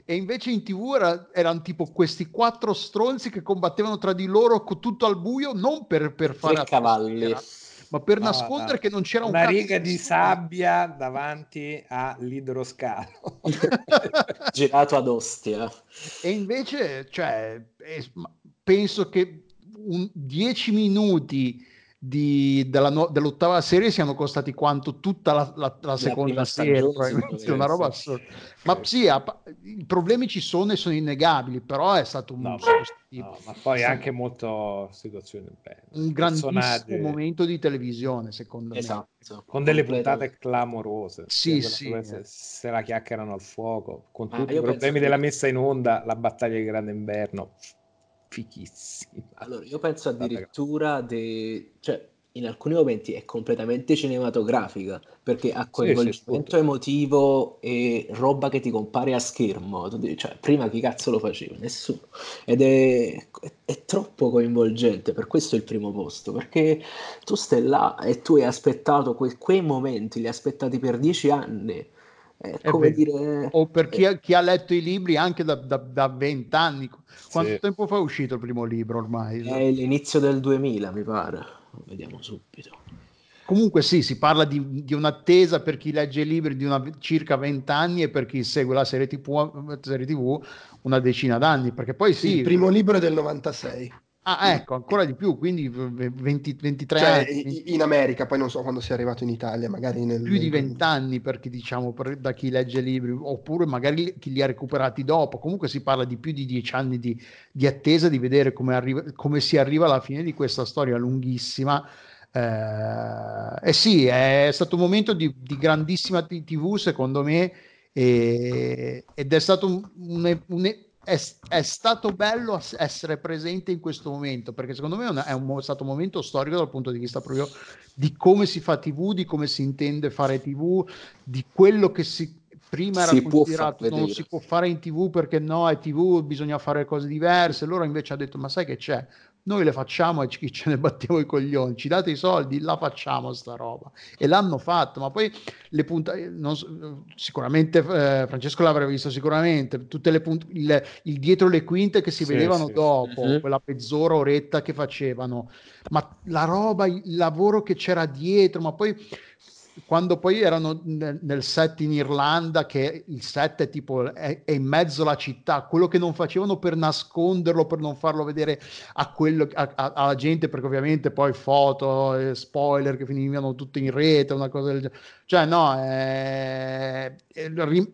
e invece in tv era, erano tipo questi quattro stronzi che combattevano tra di loro tutto al buio non per, per fare cavalli ma per ah, nascondere che non c'era una un riga di sabbia davanti all'idroscalo girato ad Ostia. E invece, cioè, penso che un, dieci minuti di, della no, dell'ottava serie siano costati quanto tutta la, la, la seconda serie, probabilmente una roba assurda. Ma sì, i problemi ci sono e sono innegabili, però è stato un, no, no, ma poi sì. anche molto situazione bella. un grandissimo momento di televisione, secondo esatto. me. Con delle puntate clamorose. Sì, sì. Se, se, la chiacchierano al fuoco, con ah, tutti i problemi della messa in onda, la battaglia di Grande Inverno fichissima. Allora, io penso addirittura de... cioè, in alcuni momenti è completamente cinematografica perché ha coinvolgimento sì, sì, emotivo e roba che ti compare a schermo. Tu dici, cioè, prima chi cazzo lo faceva? Nessuno. Ed è, è, è, troppo coinvolgente, per questo è il primo posto, perché tu stai là e tu hai aspettato que- quei momenti, li hai aspettati per dieci anni è come beh, dire... O per chi ha, chi ha, letto i libri anche da vent'anni. Quanto sì. tempo fa è uscito il primo libro ormai? È l'inizio del 2000, mi pare. Vediamo subito. Comunque sì, si parla di, di, un'attesa per chi legge i libri di una, circa vent'anni e per chi segue la serie TV, serie TV una decina d'anni, perché poi sì... Il primo libro è del 96. Ah, ecco, ancora di più, quindi 20, 23 cioè, anni. In America, poi non so quando sia arrivato in Italia, magari nel... Più di 20 anni, perché diciamo, per, da chi legge libri, oppure magari chi li ha recuperati dopo. Comunque si parla di più di 10 anni di, di attesa di vedere come, arriva, come, si arriva alla fine di questa storia lunghissima. Eh, eh sì, è stato un momento di, di grandissima TV, secondo me, e, ed è stato un, un, un è, è, stato bello essere presente in questo momento perché secondo me è, un, è stato un momento storico dal punto di vista proprio di come si fa TV, di come si intende fare TV, di quello che si prima era considerato non si può fare in TV perché no, è TV, bisogna fare cose diverse. Loro invece ha detto: Ma sai che c'è? Noi le facciamo e ci, ce ne battiamo i coglioni, ci date i soldi, la facciamo sta roba. E l'hanno fatto, ma poi le puntate, non, sicuramente eh, Francesco l'avrebbe visto sicuramente, tutte le punt- il, il, dietro le quinte che si sì, vedevano sì. dopo, mm-hmm. quella mezz'ora, oretta che facevano, ma la roba, il lavoro che c'era dietro, ma poi quando poi erano nel, nel, set in Irlanda, che il set è tipo è, è, in mezzo alla città, quello che non facevano per nasconderlo, per non farlo vedere a quello, a, a, alla gente, perché ovviamente poi foto, spoiler che finivano tutte in rete, una cosa del genere. Cioè, no, è,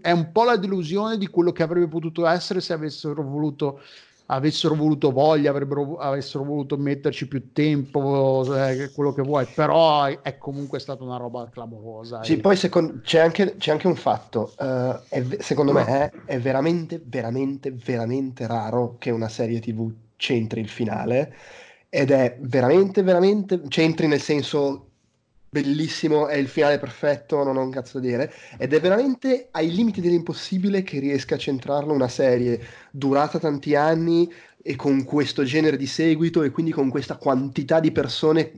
è un po' la delusione di quello che avrebbe potuto essere se avessero voluto avessero voluto voglia, avrebbero, avessero voluto metterci più tempo, eh, quello che vuoi, però è comunque stata una roba clamorosa. Sì, e... poi secondo, c'è, anche, c'è, anche, un fatto, uh, è, secondo me è, è, veramente, veramente, veramente raro che una serie tv c'entri il finale ed è veramente, veramente, c'entri nel senso bellissimo, è il finale perfetto, non ho un cazzo da dire, ed è veramente ai limiti dell'impossibile che riesca a centrarlo una serie durata tanti anni e con questo genere di seguito e quindi con questa quantità di persone,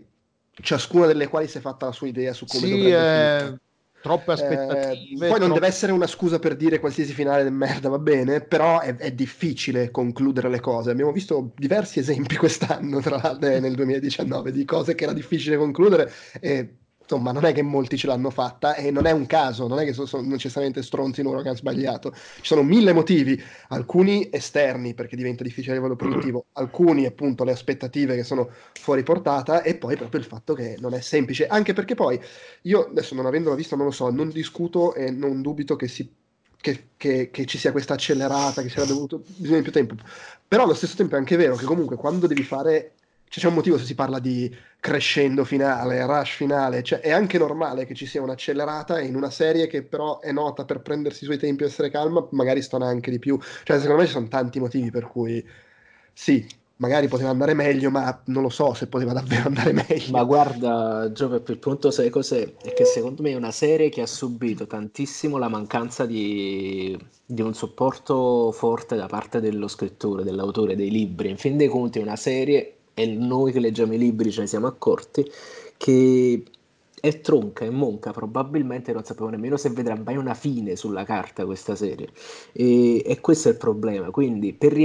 ciascuna delle quali si è fatta la sua idea su come Sì, dovrebbe eh, troppe Eh, aspettative. poi non troppo- deve essere una scusa per dire qualsiasi finale di merda, va bene, però è, è difficile concludere le cose. Abbiamo visto diversi esempi quest'anno, tra l'altro, eh, nel 2019, di cose che era difficile concludere e insomma non è che molti ce l'hanno fatta e non è un caso, non è che sono, sono necessariamente stronzi loro che hanno sbagliato. Ci sono mille motivi, alcuni esterni perché diventa difficile a livello produttivo, alcuni appunto le aspettative che sono fuori portata e poi proprio il fatto che non è semplice, anche perché poi io adesso non avendolo visto non lo so, non discuto e non dubito che, si, che, che- che ci sia questa accelerata, che sia dovuto bisogno di più tempo, però allo stesso tempo è anche vero che comunque quando devi fare, cioè c'è un motivo se si parla di crescendo finale, rush finale, cioè è anche normale che ci sia un'accelerata in una serie che però è nota per prendersi i suoi tempi e essere calma, magari stona anche di più, cioè secondo me ci sono tanti motivi per cui sì, magari poteva andare meglio, ma non lo so se poteva davvero andare meglio. Ma guarda, Giove, il punto sai cos'è? È che secondo me è una serie che ha subito tantissimo la mancanza di, di un supporto forte da parte dello scrittore, dell'autore dei libri. In fin dei conti è una serie, e noi che leggiamo i libri ce ne siamo accorti, che è tronca, è monca, probabilmente non sapevo nemmeno se vedrà mai una fine sulla carta questa serie. E, e questo è il problema. Quindi, per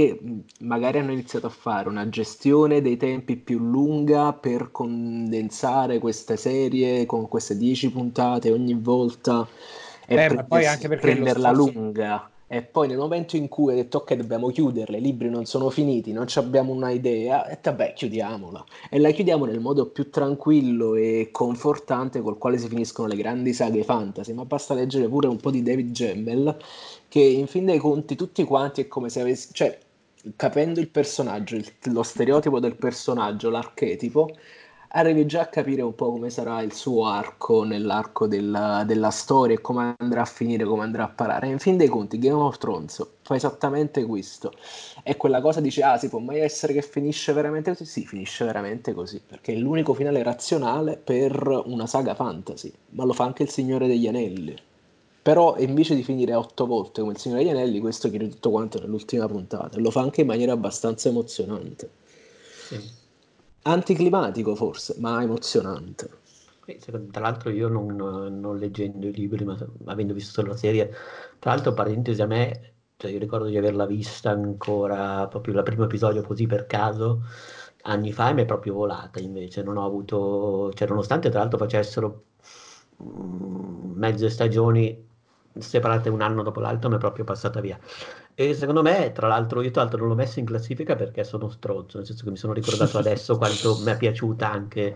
magari hanno iniziato a fare una gestione dei tempi più lunga per condensare queste serie con queste 10 puntate ogni volta e Eh, ma poi prendersi- anche perché lo prenderla sforzo- lunga. E poi nel momento in cui hai detto ok, dobbiamo chiuderla, i libri non sono finiti, non abbiamo una idea, e vabbè, chiudiamola. E la chiudiamo nel modo più tranquillo e confortante col quale si finiscono le grandi saghe fantasy, ma basta leggere pure un po' di David Gemmel, che in fin dei conti tutti quanti è come se avessi, cioè, capendo il personaggio, il- lo stereotipo del personaggio, l'archetipo, arrivi già a capire un po' come sarà il suo arco nell'arco della, della storia e come andrà a finire, come andrà a parare. In fin dei conti, Game of Thrones fa esattamente questo. E quella cosa dice, ah, si può mai essere che finisce veramente così? Sì, finisce veramente così, perché è l'unico finale razionale per una saga fantasy, ma lo fa anche il Signore degli Anelli. Però invece di finire otto volte come il Signore degli Anelli, questo chiude tutto quanto nell'ultima puntata. Lo fa anche in maniera abbastanza emozionante. Sì. Anticlimatico forse, ma emozionante. Tra l'altro io non, non leggendo i libri, ma avendo visto solo la serie, tra l'altro parentesi a me, cioè io ricordo di averla vista ancora proprio il primo episodio così per caso, anni fa e mi è proprio volata invece, non ho avuto, cioè nonostante tra l'altro facessero mm, mezze stagioni separate un anno dopo l'altro, mi è proprio passata via. E secondo me, tra l'altro, io tra l'altro non l'ho messa in classifica perché sono stronzo, nel senso che mi sono ricordato adesso quanto mi è piaciuta anche,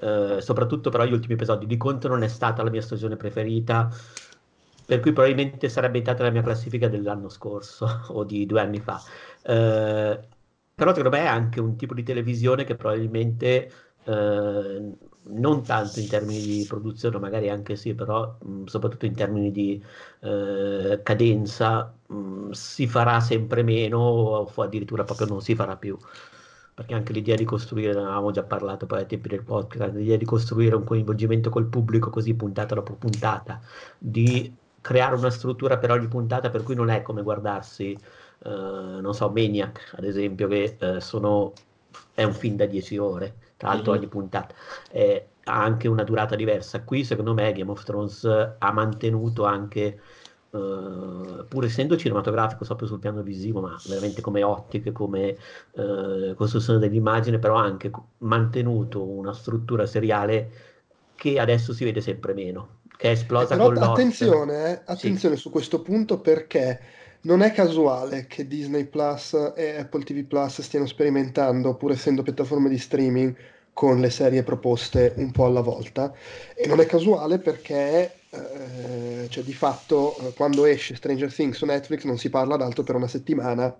eh, soprattutto però gli ultimi episodi. Di conto non è stata la mia stagione preferita, per cui probabilmente sarebbe entrata nella mia classifica dell'anno scorso o di due anni fa. Eh, però secondo me è anche un tipo di televisione che probabilmente eh, non tanto in termini di produzione, magari anche sì, però mh, soprattutto in termini di eh, cadenza mh, si farà sempre meno o addirittura proprio non si farà più. Perché anche l'idea di costruire, ne avevamo già parlato poi ai tempi del podcast, l'idea di costruire un coinvolgimento col pubblico così puntata dopo puntata, di creare una struttura per ogni puntata per cui non è come guardarsi, eh, non so, Maniac ad esempio, che eh, sono, è un film da 10 ore, tra l'altro Mhm. ogni puntata, eh, ha anche una durata diversa. Qui secondo me Game of Thrones ha mantenuto anche, eh, pur essendo cinematografico proprio sul piano visivo, ma veramente come ottiche, come eh, costruzione dell'immagine, però ha anche mantenuto una struttura seriale che adesso si vede sempre meno, che è esplosa Però con Lost. attenzione, eh, Sì. attenzione su questo punto perché non è casuale che Disney Plus e Apple TV Plus stiano sperimentando, pur essendo piattaforme di streaming, con le serie proposte un po' alla volta. E non è casuale perché, eh, cioè, di fatto, eh, quando esce Stranger Things su Netflix non si parla d'altro per una settimana,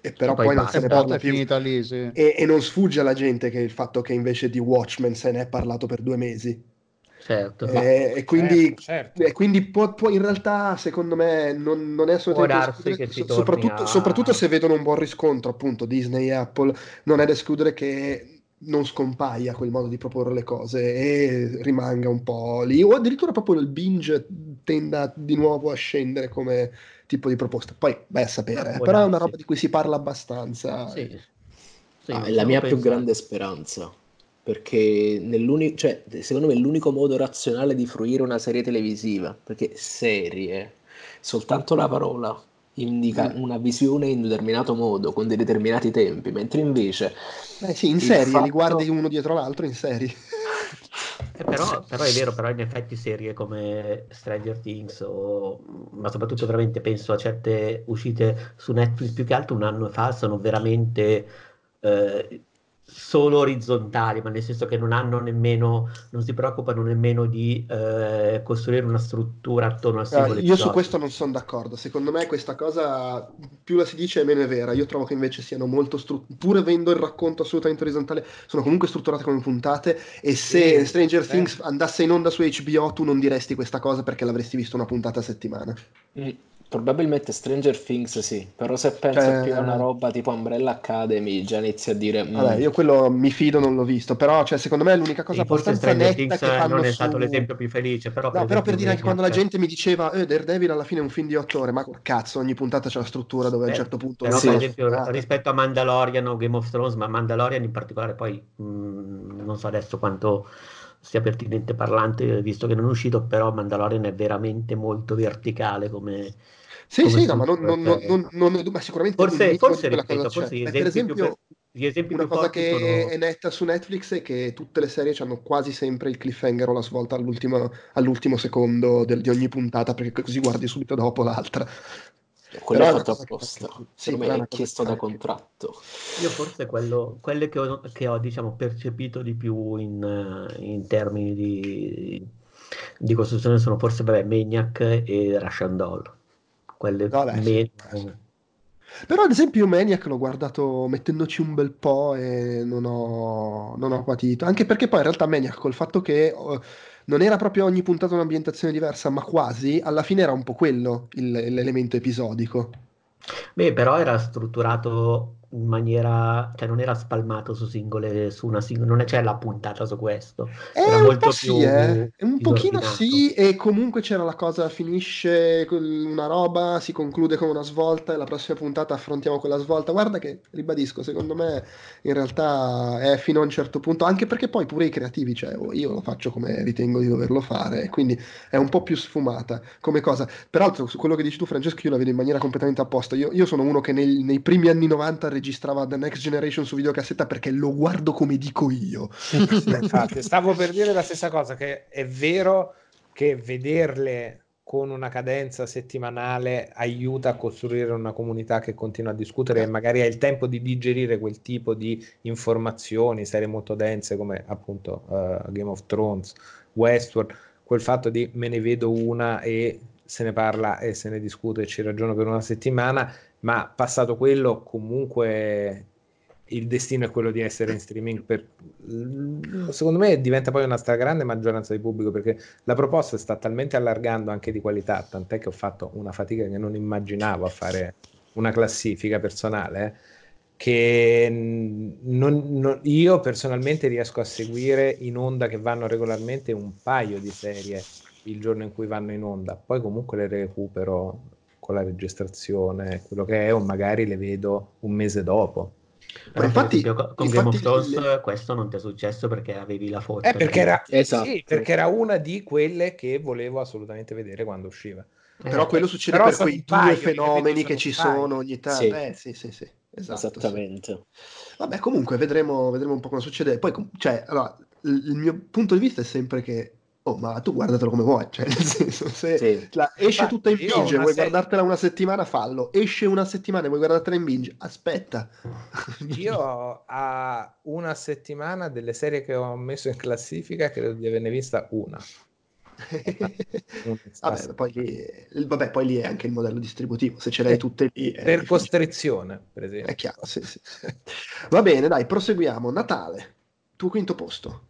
e però E poi poi non se ne parla più. lì, sì. E, e non sfugge alla gente che il fatto che invece di Watchmen se ne è parlato per due mesi. Certo. Eh, e quindi Certo, certo. e quindi può, può- in realtà, secondo me, non, non è assolutamente da escludere, soprattutto, a- soprattutto se vedono un buon riscontro, appunto, Disney e Apple, non è da escludere che non scompaia quel modo di proporre le cose e rimanga un po' lì, o addirittura proprio il binge tenda di nuovo a scendere come tipo di proposta. Poi vai a sapere, eh, però è una roba di cui si parla abbastanza. Sì. Sì, ah, è la mia più grande speranza perché cioè, secondo me è l'unico modo razionale di fruire una serie televisiva perché serie soltanto la parola indica mm. una visione in un determinato modo, con dei determinati tempi, mentre invece... Eh sì, in serie, fatto... li guardi uno dietro l'altro in serie. Eh, però, però, è vero, però in effetti serie come Stranger Things o, ma soprattutto veramente penso a certe uscite su Netflix più che altro un anno fa sono veramente eh, solo orizzontali, ma nel senso che non hanno nemmeno, non si preoccupano nemmeno di eh, costruire una struttura attorno al singolo uh, Io su questo non sono d'accordo, secondo me questa cosa più la si dice meno è vera, io trovo che invece siano molto strutturate, pur avendo il racconto assolutamente orizzontale, sono comunque strutturate come puntate e se sì, Stranger eh. Things andasse in onda su HBO tu non diresti questa cosa perché l'avresti visto una puntata a settimana. Mm. Probabilmente Stranger Things sì, però se penso cioè, più a una roba tipo Umbrella Academy già inizi a dire... Mm. Vabbè, io quello mi fido, non l'ho visto, però cioè, secondo me è l'unica cosa sì, abbastanza netta Things che fanno non è su... stato l'esempio più felice, però... No, per però per dire che quando la gente mi diceva eh, Daredevil alla fine è un film di otto ore, ma cazzo, ogni puntata c'è la struttura dove Beh, a un certo punto... Però sì. per esempio rispetto a Mandalorian o Game of Thrones, ma Mandalorian in particolare poi mh, mm, non so adesso quanto sia pertinente parlante, visto che non è uscito, però Mandalorian è veramente molto verticale come sì, sì, no, ma non, non, non, non, ma sicuramente forse, forse ripeto, forse gli per esempio, più, una cosa che sono... è netta su Netflix è che tutte le serie hanno quasi sempre il cliffhanger o la svolta all'ultimo, all'ultimo secondo del, di ogni puntata, perché così guardi subito dopo l'altra. Quello è fatto apposta, sì, me è chiesto da contratto. Io forse quello, quelle che ho, che ho diciamo, percepito di più in, in termini di, di, costruzione sono forse vabbè, Maniac e Russian Doll quelle Vabbè, me- sì. Però ad esempio Maniac l'ho guardato mettendoci un bel po' e non ho, non ho patito, anche perché poi in realtà Maniac col fatto che oh, non era proprio ogni puntata un'ambientazione diversa, ma quasi, alla fine era un po' quello il, l'elemento episodico. Beh, però era strutturato in maniera, cioè non era spalmato su singole, su una singola, non c'è la puntata su questo. Eh, era un molto più sì, eh. un pochino sì, e comunque c'era la cosa, finisce una roba, si conclude con una svolta e la prossima puntata affrontiamo quella svolta. Guarda che, ribadisco, secondo me in realtà è fino a un certo punto, anche perché poi pure i creativi, cioè oh, io lo faccio come ritengo di doverlo fare, quindi è un po' più sfumata come cosa. Peraltro, su quello che dici tu Francesco, io la vedo in maniera completamente apposta. Io, io sono uno che nei, nei primi anni 90 registrava The Next Generation su videocassetta perché lo guardo come dico io. Infatti, stavo per dire la stessa cosa, che è vero che vederle con una cadenza settimanale aiuta a costruire una comunità che continua a discutere e magari ha il tempo di digerire quel tipo di informazioni, serie molto dense come appunto uh, Game of Thrones, Westworld, quel fatto di me ne vedo una e se ne parla e se ne discute e ci ragiono per una settimana ma passato quello comunque il destino è quello di essere in streaming per... secondo me diventa poi una stragrande maggioranza di pubblico perché la proposta sta talmente allargando anche di qualità tant'è che ho fatto una fatica che non immaginavo a fare una classifica personale eh, che non, non, io personalmente riesco a seguire in onda che vanno regolarmente un paio di serie il giorno in cui vanno in onda poi comunque le recupero con la registrazione, quello che è, o magari le vedo un mese dopo. Però infatti, esempio, con infatti, Game of Thrones le... questo non ti è successo perché avevi la foto. Eh, perché, era, esatto. sì, perché era una di quelle che volevo assolutamente vedere quando usciva. Eh, però quello succede però per quei due fenomeni che ci sono ogni tanto. Sì. Eh, sì, sì, sì. Esatto, Esattamente. Sì. Vabbè, comunque vedremo, vedremo un po' cosa succede. Poi, cioè, allora, il mio punto di vista è sempre che Oh, ma tu guardatelo come vuoi, cioè nel senso, se sì. la, esce tutta in binge, vuoi se... guardartela una settimana, fallo. Esce una settimana e vuoi guardartela in binge, aspetta. Io a una settimana delle serie che ho messo in classifica credo di averne vista una. vabbè, poi lì, vabbè, poi lì è anche il modello distributivo, se ce l'hai tutte lì. Per costrizione, per esempio. È chiaro, sì, sì. Va bene, dai, proseguiamo. Natale, tuo quinto posto.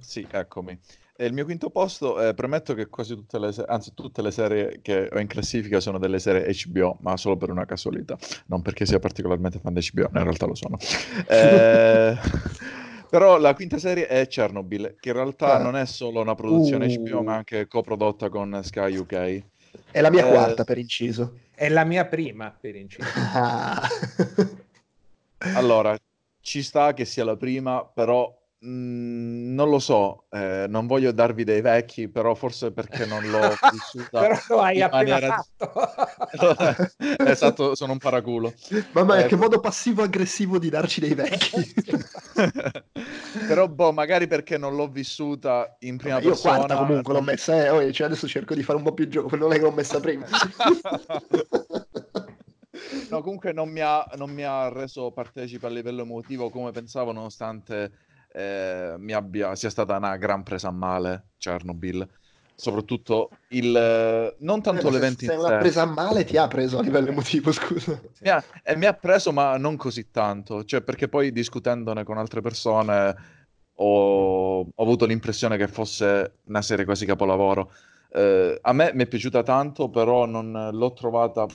Sì, eccomi. E il mio quinto posto, eh, premetto che quasi tutte le, serie, anzi tutte le serie che ho in classifica sono delle serie HBO, ma solo per una casualità, non perché sia particolarmente fan di HBO, in realtà lo sono. Eh, Però la quinta serie è Chernobyl, che in realtà Ah. non è solo una produzione Uh. HBO, ma anche coprodotta con Sky UK. È la mia Eh, quarta per inciso. È la mia prima, per inciso. Allora, ci sta che sia la prima, però mh, non lo so, eh, non voglio darvi dei vecchi, però forse perché non l'ho vissuta Però lo hai in appena maniera- fatto. esatto, sono un paraculo. Mamma, Eh, che modo passivo-aggressivo di darci dei vecchi. Però, boh, magari perché non l'ho vissuta in prima Io persona. quarta comunque l'ho messa, eh. oh, cioè adesso cerco di fare un po' più non è che l'ho messa prima. No, comunque non mi, ha, non mi ha reso partecipe a livello emotivo come pensavo, nonostante eh, mi abbia, sia stata una gran presa a male Chernobyl. Soprattutto il... eh, non tanto Eh, l'evento se in una sé. presa a male ti ha preso a livello emotivo, scusa. Mi ha, e mi ha preso, ma non così tanto. Cioè, perché poi discutendone con altre persone ho, ho avuto l'impressione che fosse una serie quasi capolavoro. Eh, a me mi è piaciuta tanto, però non l'ho trovata,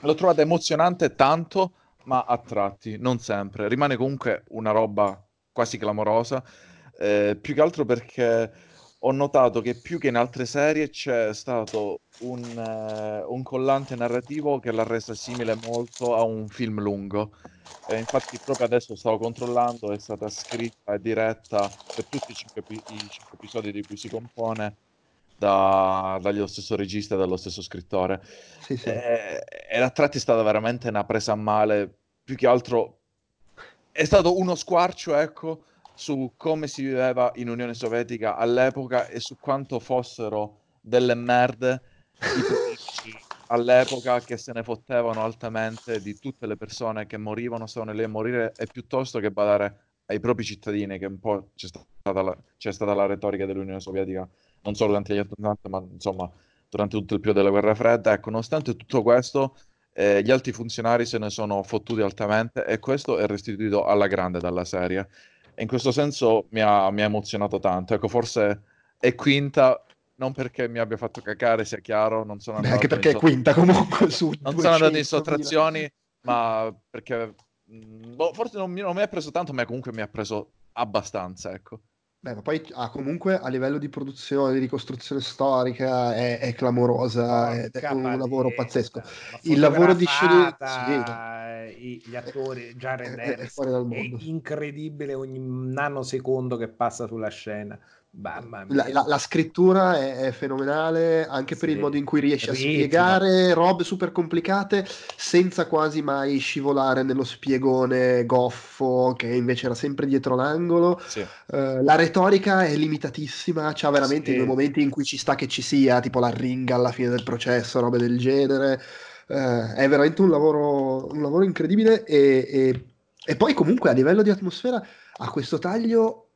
l'ho trovata emozionante tanto, ma a tratti, non sempre. Rimane comunque una roba quasi clamorosa, eh, più che altro perché ho notato che più che in altre serie c'è stato un, eh, un collante narrativo che l'ha resa simile molto a un film lungo. E infatti proprio adesso stavo controllando, è stata scritta e diretta per tutti i cinque, i cinque episodi di cui si compone da, dallo stesso regista e dallo stesso scrittore. Sì, sì. Eh, e a tratti è stata veramente una presa a male, più che altro è stato uno squarcio, ecco, su come si viveva in Unione Sovietica all'epoca e su quanto fossero delle merde i politici all'epoca che se ne fottevano altamente di tutte le persone che morivano, stavano lì a morire e piuttosto che badare ai propri cittadini, che un po' c'è stata la, c'è stata la retorica dell'Unione Sovietica, non solo durante gli anni 80, ma insomma durante tutto il periodo della guerra fredda. Ecco, nonostante tutto questo, eh, gli alti funzionari se ne sono fottuti altamente e questo è restituito alla grande dalla serie. E in questo senso mi ha, mi ha emozionato tanto. Ecco, forse è quinta, non perché mi abbia fatto cacare, sia chiaro, non sono andato anche perché è quinta comunque su non sono andato in 200.000. sottrazioni, ma perché mh, boh, forse non mi, non mi ha preso tanto, ma comunque mi ha preso abbastanza, ecco. Beh, ma poi ah, comunque a livello di produzione, di ricostruzione storica è, è clamorosa, è Porca un lavoro pazzesco. Il lavoro di sceneggiatura gli attori, Jared È- è Harris, fuori dal è mondo. incredibile ogni nanosecondo che passa sulla scena. Mamma mia. La, la- la scrittura è, è fenomenale anche per Sì. il modo in cui riesce a spiegare robe super complicate senza quasi mai scivolare nello spiegone goffo che invece era sempre dietro l'angolo. Sì. Eh, la retorica è limitatissima, c'ha veramente Sì. i due momenti in cui ci sta che ci sia, tipo la ringa alla fine del processo, robe del genere. Eh, è veramente un lavoro, un lavoro incredibile e, e- e poi comunque a livello di atmosfera ha questo taglio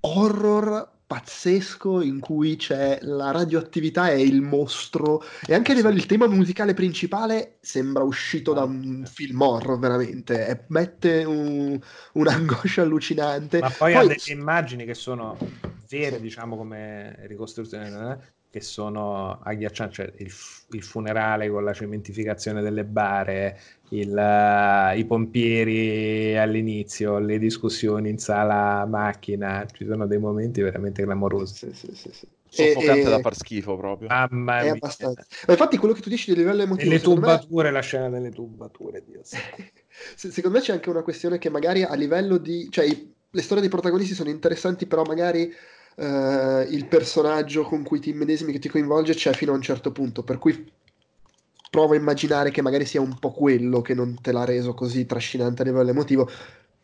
horror pazzesco in cui c'è la radioattività e il mostro. E anche a livello il tema musicale principale sembra uscito da un film horror veramente. E mette un- un'angoscia allucinante. Ma poi, Poi- ha delle immagini che sono vere, diciamo, come ricostruzione, eh, che sono agghiaccianti, cioè il, il funerale con la cementificazione delle bare, il, eh, i pompieri all'inizio, le discussioni in sala macchina, ci sono dei momenti veramente clamorosi. Sì, sì, sì, sì. Soffocante E- da e- far schifo proprio. Mamma è mia. abbastanza. Ma infatti quello che tu dici di livello emotivo, secondo me, tubature, la scena delle tubature, Dio secondo me c'è anche una questione che magari a livello di... cioè i- le storie dei protagonisti sono interessanti, però magari eh, il personaggio con cui ti immedesimi, che ti coinvolge, c'è fino a un certo punto, per cui provo a immaginare che magari sia un po' quello che non te l'ha reso così trascinante a livello emotivo.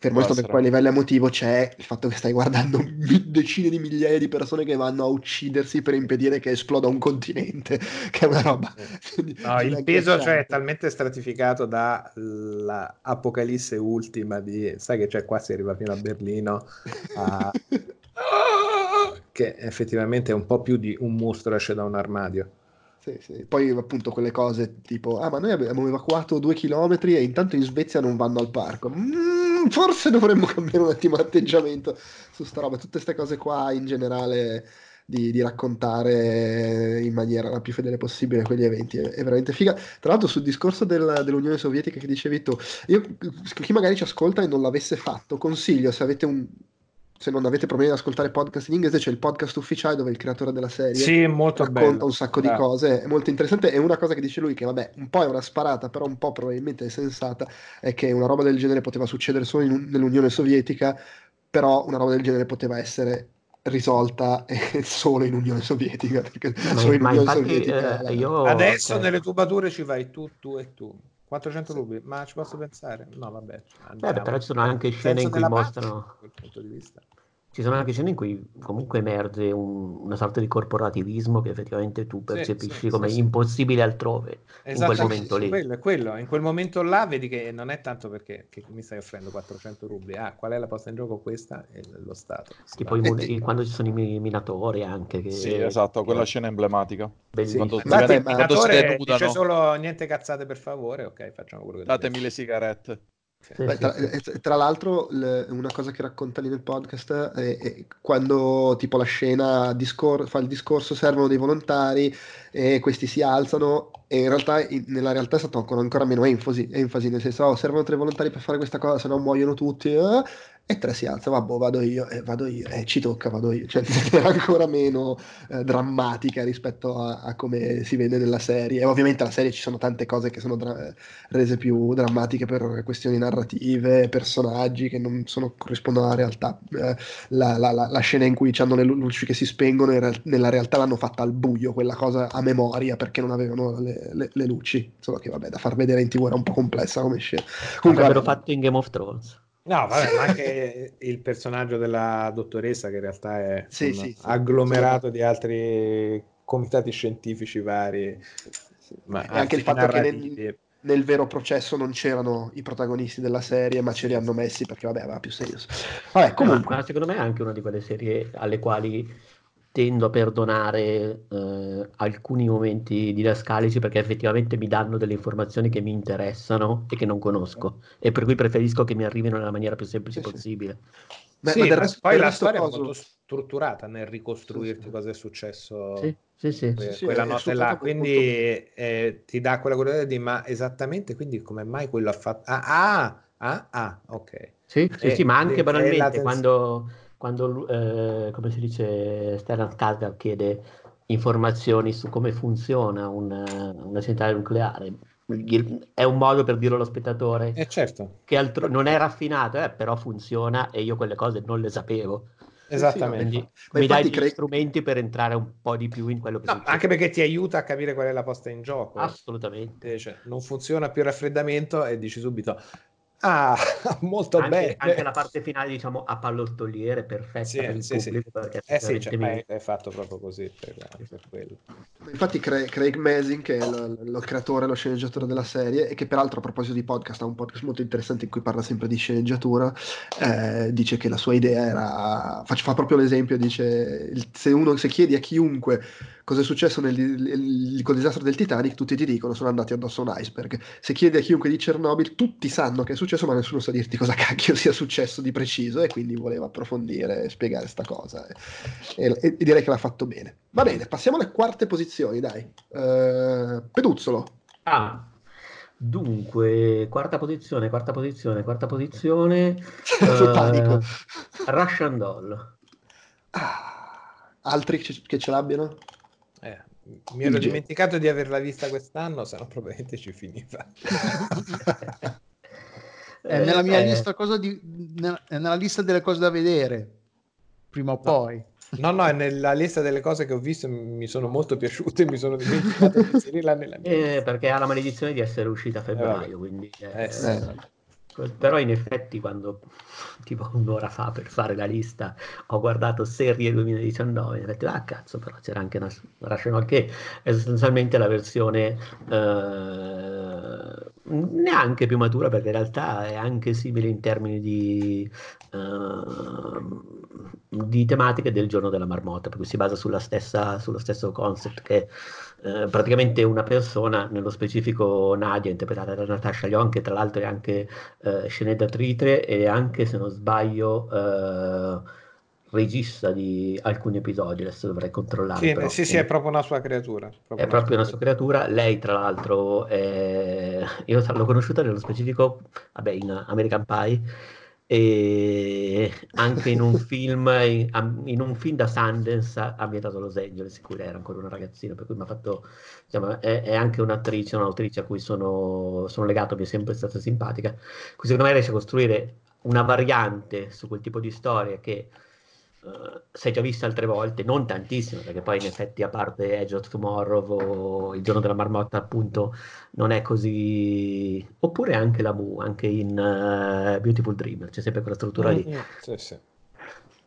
Fermo restando che essere. poi a livello emotivo c'è il fatto che stai guardando decine di migliaia di persone che vanno a uccidersi per impedire che esploda un continente, che è una roba. No, il peso cioè, è talmente stratificato dall'apocalisse ultima di, sai che c'è qua si arriva fino a Berlino, a- che effettivamente è un po' più di un mostro esce da un armadio. Sì, sì. Poi appunto quelle cose tipo, ah ma noi abbiamo evacuato due chilometri e intanto in Svezia non vanno al parco. Mm, forse dovremmo cambiare un attimo atteggiamento su sta roba. Tutte queste cose qua in generale di, di raccontare in maniera la più fedele possibile quegli eventi è, è veramente figa. Tra l'altro sul discorso del- dell'Unione Sovietica che dicevi tu, io, chi magari ci ascolta e non l'avesse fatto, consiglio se avete un se non avete problemi ad ascoltare podcast in inglese, c'è il podcast ufficiale dove il creatore della serie Sì, molto racconta bello. un sacco di Eh. cose, è molto interessante. E una cosa che dice lui, che vabbè, un po' è una sparata, però un po' probabilmente è sensata, è che una roba del genere poteva succedere solo in- nell'Unione Sovietica, però una roba del genere poteva essere risolta solo in Unione Sovietica, perché Ma, solo in Unione infatti Sovietica... eh, io Adesso cioè, nelle tubature ci vai tu, tu e tu. 400 rubli, ma ci posso pensare? No, vabbè. andiamo. Però ci sono anche scene in cui mostrano da quel punto di vista. Ci sono anche scene in cui comunque emerge un- una sorta di corporativismo che effettivamente tu Sì, percepisci sì, come sì, sì. impossibile altrove in quel Esattamente, momento lì. quello è quello. In quel momento là vedi che non è tanto perché che mi stai offrendo 400 rubli. Ah, qual è la posta in gioco? Questa è lo Stato. Tipo i Eh, mun- eh. i- quando ci sono i mi- minatori anche che Sì, esatto, quella scena emblematica. bellissimo. Quando quando si Minatore dice solo niente cazzate per favore, ok, facciamo quello che datemi le sigarette. Sì, Beh, sì, tra, sì. eh, tra l'altro, le- una cosa che racconta lì nel podcast è, è quando tipo la scena discor- fa il discorso, servono dei volontari e questi si alzano e in realtà in- nella realtà è stato con ancora meno enfasi, enfasi nel senso oh, servono tre volontari per fare questa cosa, se no muoiono tutti eh, e tre si alza, vabbè vado io, e vado io, e ci tocca, vado io, cioè è ancora meno eh, drammatica rispetto a, a come si vede nella serie e ovviamente la serie ci sono tante cose che sono dra- rese più drammatiche per questioni narrative, personaggi che non sono- corrispondono alla realtà. Eh, la, la- la- la scena in cui hanno le lu- luci che si spengono, real- nella realtà l'hanno fatta al buio, quella cosa a memoria perché non avevano le, le- le luci. Solo che vabbè, da far vedere in tv era un po' complessa come scena. Comunque, L'avrebbero fatto in Game of Thrones. No, vabbè, ma anche il personaggio della dottoressa che in realtà è Sì, un sì, sì. agglomerato di altri comitati scientifici vari. sì. Ma E anche il fatto che narrativi. nel, nel vero processo non c'erano i protagonisti della serie, ma ce li hanno messi perché vabbè, aveva più senso. Vabbè, Comunque, comunque, secondo me è anche una di quelle serie alle quali tendo a perdonare eh, alcuni momenti didascalici perché effettivamente mi danno delle informazioni che mi interessano e che non conosco e per cui preferisco che mi arrivino nella maniera più semplice Sì, sì. possibile. Beh, Sì, ma del poi del la storia è coso- molto strutturata nel ricostruirti Sì, sì. cosa è successo Sì, sì, sì. que- sì, quella è notte là. molto Quindi eh, ti dà quella curiosità di ma esattamente quindi come mai quello ha fatto. Ah, ah, ah, ah, ok. Sì, sì, Eh, sì, ma anche banalmente quando, quando eh, come si dice, Stellan Skarsgård chiede informazioni su come funziona una, una centrale nucleare, è un modo per dirlo allo spettatore Eh certo, che altro- non è raffinato, eh, però funziona e io quelle cose non le sapevo. esattamente. Quindi mi dai infatti gli cre- strumenti per entrare un po' di più in quello che No, succede. anche perché ti aiuta a capire qual è la posta in gioco. Assolutamente. Cioè, non funziona più il raffreddamento e dici subito ah, molto Anche, bene. anche la parte finale, diciamo, a pallottoliere perfetta Sì, per il sì, sì. pubblico perché Eh sì, cioè, effettivamente è, è fatto proprio così per, per quello. Infatti Cra- Craig Mazin, che è lo, lo creatore, lo sceneggiatore della serie, e che peraltro a proposito di podcast ha un podcast molto interessante in cui parla sempre di sceneggiatura, eh, dice che la sua idea era, faccio, fa proprio l'esempio, dice, il- se, uno, se chiedi a chiunque cosa è successo nel, il- col disastro del Titanic, tutti ti dicono sono andati addosso a un iceberg. Se chiedi a chiunque di Chernobyl, tutti sanno che è successo, ma nessuno sa dirti cosa cacchio sia successo di preciso, e quindi voleva approfondire e spiegare sta cosa. E, e- e direi che l'ha fatto bene. Va bene, passiamo alle quarte posizioni, dai. Eh, Peduzzolo. Ah, dunque, quarta posizione, quarta posizione, quarta posizione. Eh, Russian Doll. Ah, altri che, che ce l'abbiano? Eh, mi ero dimenticato di averla vista quest'anno, se no probabilmente ci finiva. È nella mia Eh, lista cosa di, nella, è nella lista delle cose da vedere prima o poi. No, no, è nella lista delle cose che ho visto e mi sono molto piaciute e mi sono dimenticato di inserirla nella mia eh, perché ha la maledizione di essere uscita a febbraio, vabbè. quindi eh, Eh, sì. Eh, Però in effetti quando tipo un'ora fa per fare la lista ho guardato serie 2019 in effetti ah cazzo però c'era anche una Rational che è sostanzialmente la versione eh, neanche più matura perché in realtà è anche simile in termini di eh, di tematiche del giorno della marmotta per cui si basa sulla stessa, sullo stesso concept che eh, praticamente una persona, nello specifico Nadia, interpretata da Natasha Lyon, che tra l'altro è anche eh, sceneggiatrice e anche, se non sbaglio, eh, regista di alcuni episodi, adesso dovrei controllare. Sì, però, sì, sì, è proprio una sua creatura. è proprio una sua creatura. Lei, tra l'altro, è... io l'ho conosciuta nello specifico, vabbè, in American Pie, e anche in un film in, in un film da Sundance ambientato a Los Angeles in cui era ancora una ragazzina per cui mi ha fatto diciamo, è, è, anche un'attrice un'autrice a cui sono, sono legato mi è sempre stata simpatica. Cui secondo me riesce a costruire una variante su quel tipo di storia che uh, si è già vista altre volte, non tantissimo, perché poi in effetti a parte Edge of Tomorrow o Il giorno della marmotta appunto non è così... oppure anche la Mu, anche in uh, Beautiful Dreamer, c'è sempre quella struttura lì. Mm-hmm. Sì, sì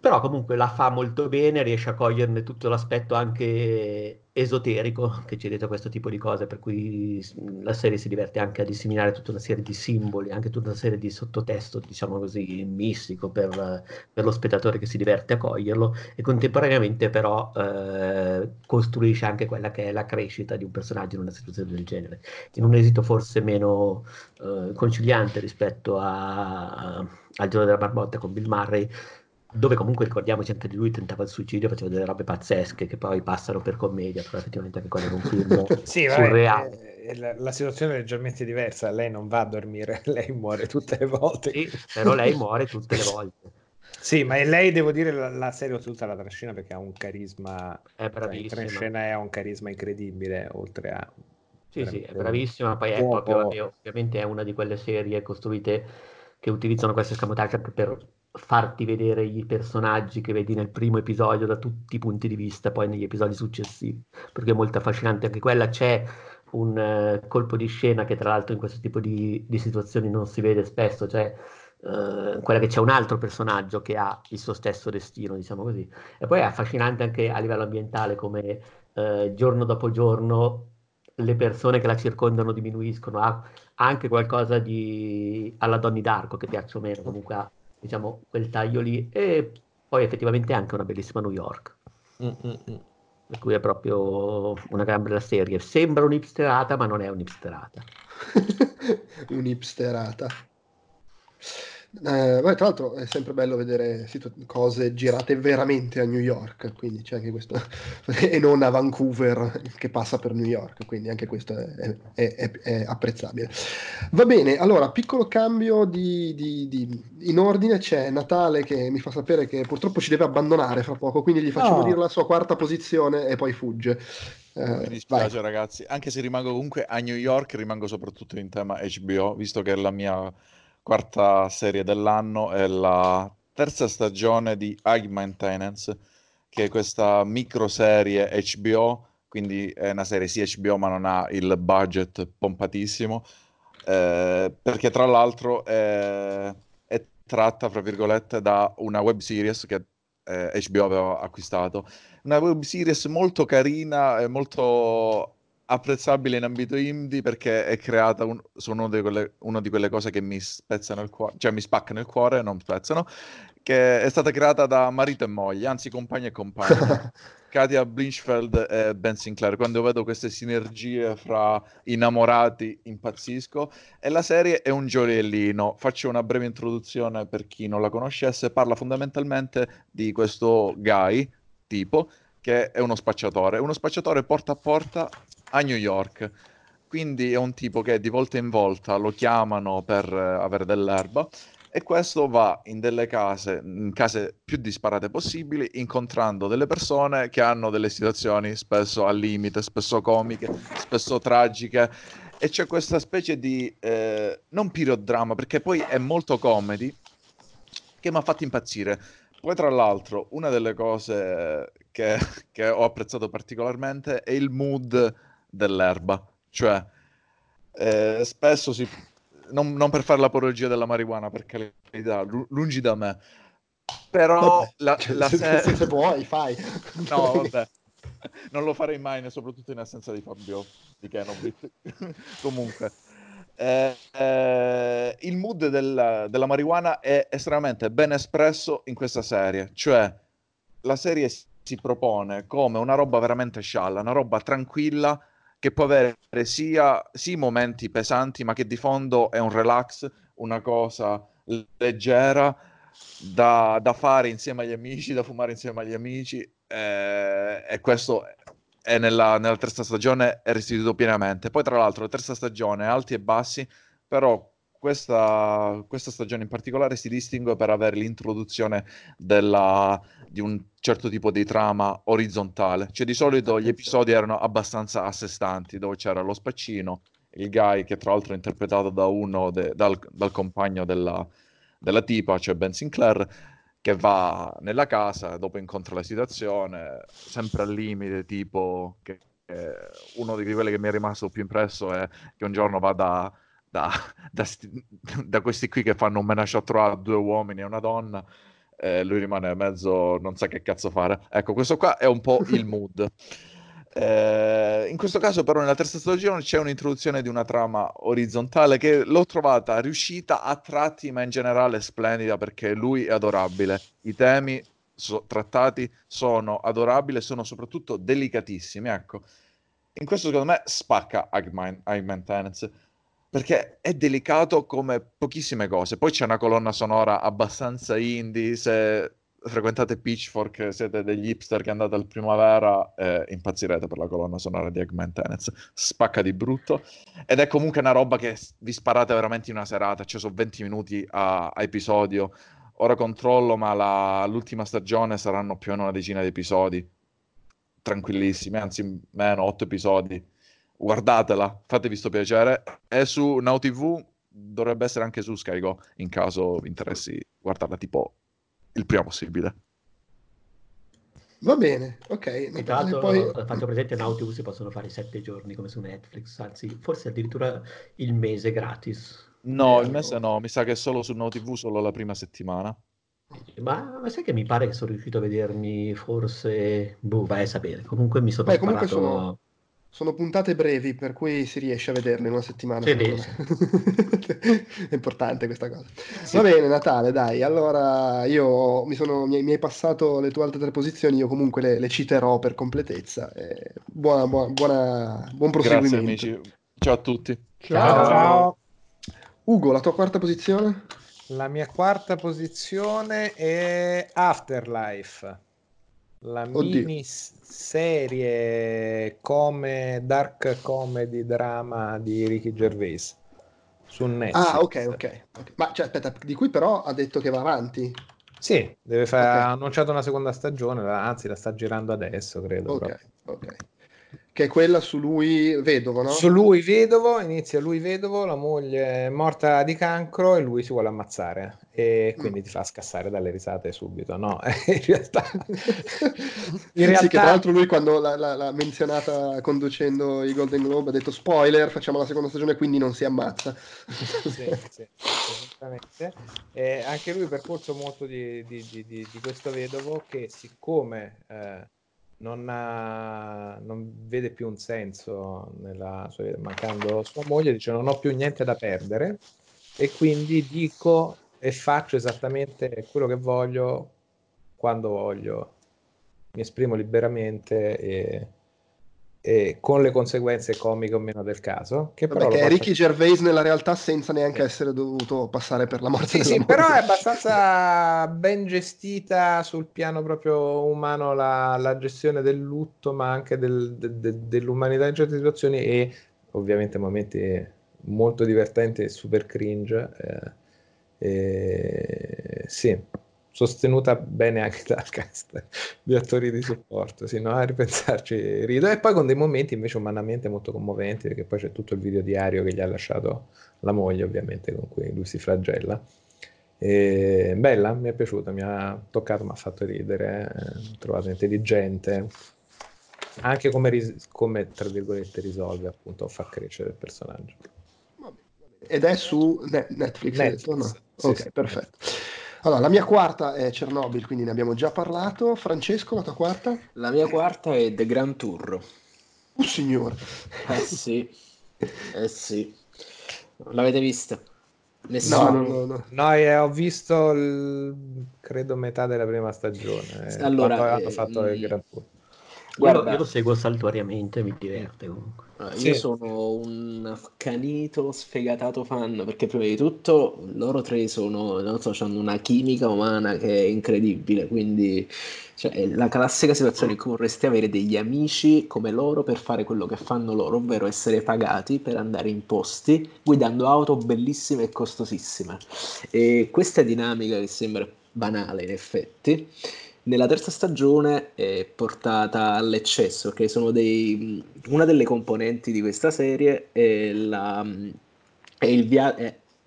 però comunque la fa molto bene, riesce a coglierne tutto l'aspetto anche esoterico che c'è dietro questo tipo di cose, per cui la serie si diverte anche a disseminare tutta una serie di simboli, anche tutta una serie di sottotesto, diciamo così, mistico per, per lo spettatore che si diverte a coglierlo e contemporaneamente però eh, costruisce anche quella che è la crescita di un personaggio in una situazione del genere, in un esito forse meno eh, conciliante rispetto a, a, al giorno della marmotta con Bill Murray, dove comunque ricordiamoci anche di lui tentava il suicidio, faceva delle robe pazzesche che poi passano per commedia, però effettivamente anche quello è un film sì, surreale. Vabbè, la, la, situazione è leggermente diversa, lei non va a dormire, lei muore tutte le volte. Sì, però lei muore tutte le volte. Sì, ma lei devo dire la, la serie tutta la trascina perché ha un carisma, è bravissima. Cioè, in scena ha un carisma incredibile, oltre a... Sì, sì, è bravissima, poi è proprio, ovviamente è una di quelle serie costruite che utilizzano questo escamotage anche per farti vedere i personaggi che vedi nel primo episodio da tutti i punti di vista, poi negli episodi successivi, perché è molto affascinante anche quella. C'è un uh, colpo di scena che tra l'altro in questo tipo di, di situazioni non si vede spesso, cioè uh, quella che c'è un altro personaggio che ha il suo stesso destino, diciamo così. E poi è affascinante anche a livello ambientale come uh, giorno dopo giorno le persone che la circondano diminuiscono, ha, anche qualcosa di alla Donny Darko che piace o meno, comunque ha diciamo, quel taglio lì. E poi effettivamente anche una bellissima New York. Mm-mm. Per cui è proprio una gran bella serie. Sembra un'ipsterata, ma non è un'ipsterata. un'ipsterata. Eh, beh, tra l'altro è sempre bello vedere situ- cose girate veramente a New York, quindi c'è anche questo, e non a Vancouver che passa per New York, quindi anche questo è, è, è, è apprezzabile. Va bene, allora, piccolo cambio di, di, di, in ordine, c'è Natale che mi fa sapere che purtroppo ci deve abbandonare fra poco, quindi gli facciamo oh. dire la sua quarta posizione e poi fugge. Eh, mi dispiace vai. ragazzi, anche se rimango comunque a New York, rimango soprattutto in tema HBO, visto che è la mia quarta serie dell'anno è la terza stagione di High Maintenance, che è questa microserie HBO, quindi è una serie sì HBO ma non ha il budget pompatissimo, eh, perché tra l'altro è, è, tratta, fra virgolette, da una web series che eh, HBO aveva acquistato. Una web series molto carina e molto apprezzabile in ambito indie perché è creata un, su una di, quelle, una di quelle cose che mi spezzano il cuore, cioè mi spaccano il cuore, non spezzano, che è stata creata da marito e moglie, anzi compagni e compagni. Katia Blinchfeld e Ben Sinclair. Quando vedo queste sinergie fra innamorati impazzisco e la serie è un gioiellino. Faccio una breve introduzione per chi non la conoscesse. Parla fondamentalmente di questo guy, tipo, che è uno spacciatore. Uno spacciatore porta a porta a New York. Quindi è un tipo che di volta in volta lo chiamano per eh, avere dell'erba e questo va in delle case, in case più disparate possibili, incontrando delle persone che hanno delle situazioni spesso al limite, spesso comiche, spesso tragiche e c'è questa specie di eh, non period perché poi è molto comedy che mi ha fatto impazzire. Poi tra l'altro una delle cose che, che ho apprezzato particolarmente è il mood dell'erba, cioè eh, spesso si... Non, non, per fare l'apologia della marijuana, perché lungi da me, però vabbè, la, cioè, la se, se, vuoi fai. No, vabbè. Non lo farei mai, soprattutto in assenza di Fabio di Kenobit. Comunque, eh, eh, il mood del, della marijuana è estremamente ben espresso in questa serie, cioè la serie si propone come una roba veramente scialla, una roba tranquilla che può avere sia sì, momenti pesanti, ma che di fondo è un relax, una cosa leggera da, da fare insieme agli amici, da fumare insieme agli amici. Eh, e questo è nella, nella, terza stagione è restituito pienamente. Poi, tra l'altro, la terza stagione alti e bassi, però questa, questa stagione in particolare si distingue per avere l'introduzione della, di un certo tipo di trama orizzontale. Cioè di solito gli episodi erano abbastanza a sé stanti, dove c'era lo spaccino, il guy che tra l'altro è interpretato da uno de, dal, dal, compagno della, della tipa, cioè Ben Sinclair, che va nella casa, dopo incontra la situazione, sempre al limite, tipo che uno di quelli che mi è rimasto più impresso è che un giorno va da, da, da, da questi qui che fanno un menage a trois, due uomini e una donna, eh, lui rimane mezzo non sa che cazzo fare. Ecco, questo qua è un po' il mood. Eh, in questo caso, però, nella terza stagione c'è un'introduzione di una trama orizzontale che l'ho trovata riuscita a tratti, ma in generale splendida perché lui è adorabile. I temi so- trattati sono adorabili e sono soprattutto delicatissimi. Ecco, in questo secondo me spacca High Maintenance perché è delicato come pochissime cose. Poi c'è una colonna sonora abbastanza indie. Se frequentate Pitchfork, siete degli hipster che andate al primavera, eh, impazzirete per la colonna sonora di Eggman Tenets. Spacca di brutto. Ed è comunque una roba che vi sparate veramente in una serata. Ci sono 20 minuti a, a episodio. Ora controllo, ma la, l'ultima stagione saranno più o meno una decina di episodi. Tranquillissimi, anzi meno, 8 episodi. Guardatela, fatevi sto piacere. È su Now TV, dovrebbe essere anche su SkyGo, in caso vi interessi guardarla tipo il prima possibile. Va bene, ok. E tra l'altro poi... faccio presente Nautilus si possono fare sette giorni come su Netflix, anzi forse addirittura il mese gratis. No, eh, il mese no, mi sa che è solo su NoTV solo la prima settimana. Ma, ma, sai che mi pare che sono riuscito a vedermi forse... Boh, vai a sapere. Comunque mi sono Beh, sparato... Sono sono puntate brevi, per cui si riesce a vederle in una settimana. Sì, È importante questa cosa. Sì. Va bene, Natale, dai. Allora, io mi, sono, mi, mi, hai passato le tue altre tre posizioni, io comunque le, le citerò per completezza. Eh, buona, buona, buona, buon proseguimento. Grazie, amici. Ciao a tutti. Ciao. Ciao. Ugo, la tua quarta posizione? La mia quarta posizione è Afterlife la Oddio. miniserie come dark comedy drama di Ricky Gervais su Netflix. Ah, ok, ok. okay. Ma cioè, aspetta, di cui però ha detto che va avanti. Sì, deve fare, okay. ha annunciato una seconda stagione, anzi la sta girando adesso, credo. Ok, ok che è quella su lui vedovo, no? Su lui vedovo, inizia lui vedovo, la moglie è morta di cancro e lui si vuole ammazzare e quindi mm. ti fa scassare dalle risate subito, no? in realtà... in realtà... Sì, che tra l'altro lui quando l'ha, menzionata conducendo i Golden Globe ha detto spoiler, facciamo la seconda stagione quindi non si ammazza. sì, sì, esattamente. E anche lui percorso molto di, di, di, di, questo vedovo che siccome... Eh, non, ha, non, vede più un senso nella sua vita, mancando sua moglie, dice non ho più niente da perdere e quindi dico e faccio esattamente quello che voglio quando voglio, mi esprimo liberamente e e con le conseguenze comiche o meno del caso. Che però Vabbè, è Ricky Gervais nella realtà senza neanche essere dovuto passare per la morte. Sì, sì però è abbastanza ben gestita sul piano proprio umano la, la gestione del lutto, ma anche del, de, de, dell'umanità in certe situazioni e ovviamente momenti molto divertenti e super cringe. Eh, eh, sì, sostenuta bene anche dal cast di attori di supporto, sì, no? a ripensarci rido. E poi con dei momenti invece umanamente molto commoventi perché poi c'è tutto il video diario che gli ha lasciato la moglie ovviamente con cui lui si flagella. E, bella, mi è piaciuta, mi ha toccato, mi ha fatto ridere, eh, trovato intelligente. Anche come, ris- come, tra virgolette risolve appunto far crescere il personaggio. Ed è su Netflix, Netflix no? sì, ok, sì, perfetto allora, la mia quarta è Chernobyl, quindi ne abbiamo già parlato. Francesco, la tua quarta? La mia quarta è The Grand Tour. Oh signore! Eh sì, eh sì. L'avete vista? Nessuno? No, no, no. no eh, ho visto il, credo metà della prima stagione. Allora, hanno fatto eh, il Grand Tour. Guarda, io, io lo seguo saltuariamente, mi diverte comunque. Ah, Sì. Io sono un accanito, sfegatato fan perché prima di tutto loro tre sono, non so, hanno una chimica umana che è incredibile, quindi cioè, è la classica situazione in cui vorresti avere degli amici come loro per fare quello che fanno loro, ovvero essere pagati per andare in posti guidando auto bellissime e costosissime. E questa dinamica che sembra banale in effetti, nella terza stagione è portata all'eccesso, perché sono dei, una delle componenti di questa serie è, la, è il via-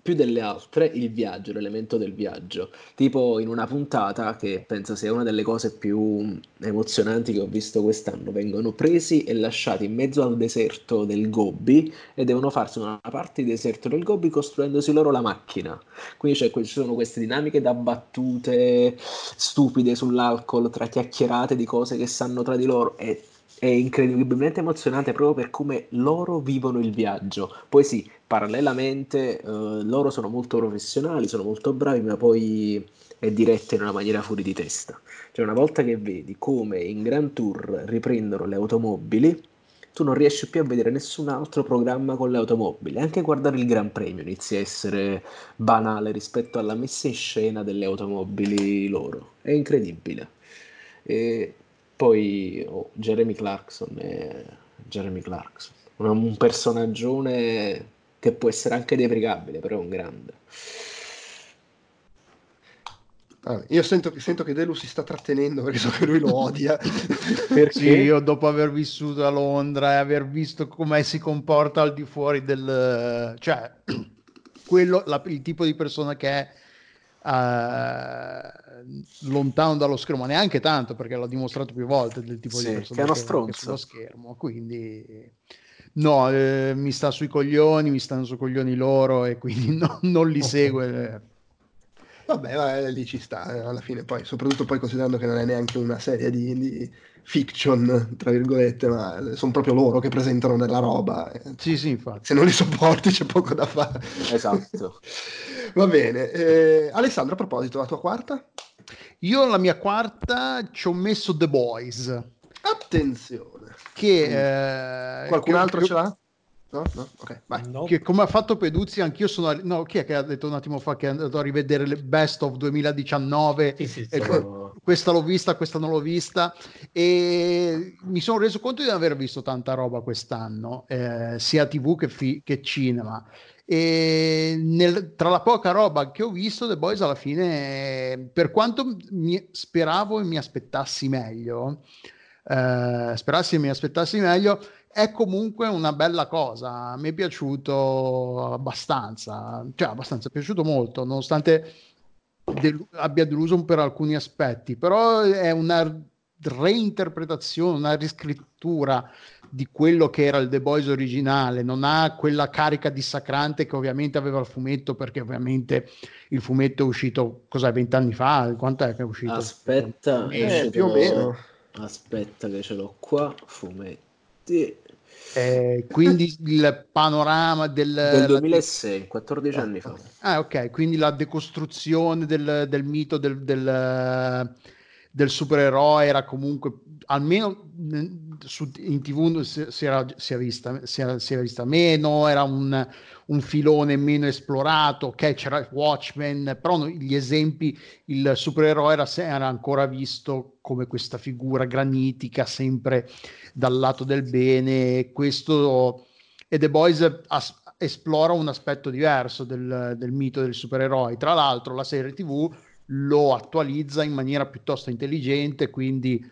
più delle altre il viaggio, l'elemento del viaggio. Tipo in una puntata, che penso sia una delle cose più emozionanti che ho visto quest'anno, vengono presi e lasciati in mezzo al deserto del Gobi e devono farsi una parte di deserto del Gobi costruendosi loro la macchina. Quindi c'è- ci sono queste dinamiche da battute stupide sull'alcol, tra chiacchierate di cose che sanno tra di loro. È, è incredibilmente emozionante proprio per come loro vivono il viaggio. Poi sì, parallelamente eh, loro sono molto professionali, sono molto bravi, ma poi è diretta in una maniera fuori di testa. Cioè una volta che vedi come in Grand Tour riprendono le automobili, tu non riesci più a vedere nessun altro programma con le automobili. Anche guardare il Gran Premio inizia a essere banale rispetto alla messa in scena delle automobili loro. È incredibile. E poi oh, Jeremy Clarkson è Jeremy Clarkson, un, un personaggione che può essere anche deprecabile, però è un grande. Ah, io sento, sento che Delu si sta trattenendo perché so che lui lo odia. Perché? Sì, io dopo aver vissuto a Londra e aver visto come si comporta al di fuori del... cioè, quello, la- il tipo di persona che è eh, lontano dallo schermo, ma neanche tanto perché l'ho dimostrato più volte del tipo Sì, di che persona è uno che, stronzo. che sullo schermo, quindi no, eh, mi sta sui coglioni, mi stanno sui coglioni loro e quindi no- non li segue. Vabbè, vabbè, lì ci sta eh, alla fine, poi, soprattutto poi considerando che non è neanche una serie di, di fiction, tra virgolette, ma sono proprio loro che presentano della roba. Sì, sì, infatti. Se non li sopporti c'è poco da fare. Esatto. Va bene. eh, Alessandro, a proposito, la tua quarta? Io alla mia quarta ci ho messo The Boys, Attenzione. che... eh, Qualcun che- altro che- ce l'ha? No? No? Ok, vai. No. che come ha fatto Peduzzi anch'io sono arri- no chi è che ha detto un attimo fa che è andato a rivedere le best of 2019 Sì, sì, E sono- questa l'ho vista questa non l'ho vista e mi sono reso conto di non aver visto tanta roba quest'anno eh, sia tv che, fi- che cinema e nel- tra la poca roba che ho visto The Boys alla fine per quanto mi speravo e mi aspettassi meglio eh, sperassi e mi aspettassi meglio è comunque una bella cosa. A me è piaciuto abbastanza, cioè abbastanza, è piaciuto molto, nonostante delu- abbia deluso per alcuni aspetti, però è una reinterpretazione, una riscrittura di quello che era il The Boys originale, non ha quella carica dissacrante che ovviamente aveva il fumetto, perché ovviamente il fumetto è uscito, cos'è, vent'anni fa? Quant'è che è uscito? Aspetta, Eh, più o meno. Aspetta che ce l'ho qua, fumetti Eh, quindi il panorama del, del 2006, 14 anni fa. Ah, ok, quindi la decostruzione del, del mito del, del, del supereroe era comunque, almeno su- in tv si, si era, si è vista, si era, si era vista meno, era un, un filone meno esplorato, ok, c'era Watchmen, però no- gli esempi, il supereroe era, era ancora visto come questa figura granitica, sempre dal lato del bene, questo e The Boys as- esplora un aspetto diverso del, del mito del supereroe. Tra l'altro, la serie TV lo attualizza in maniera piuttosto intelligente, quindi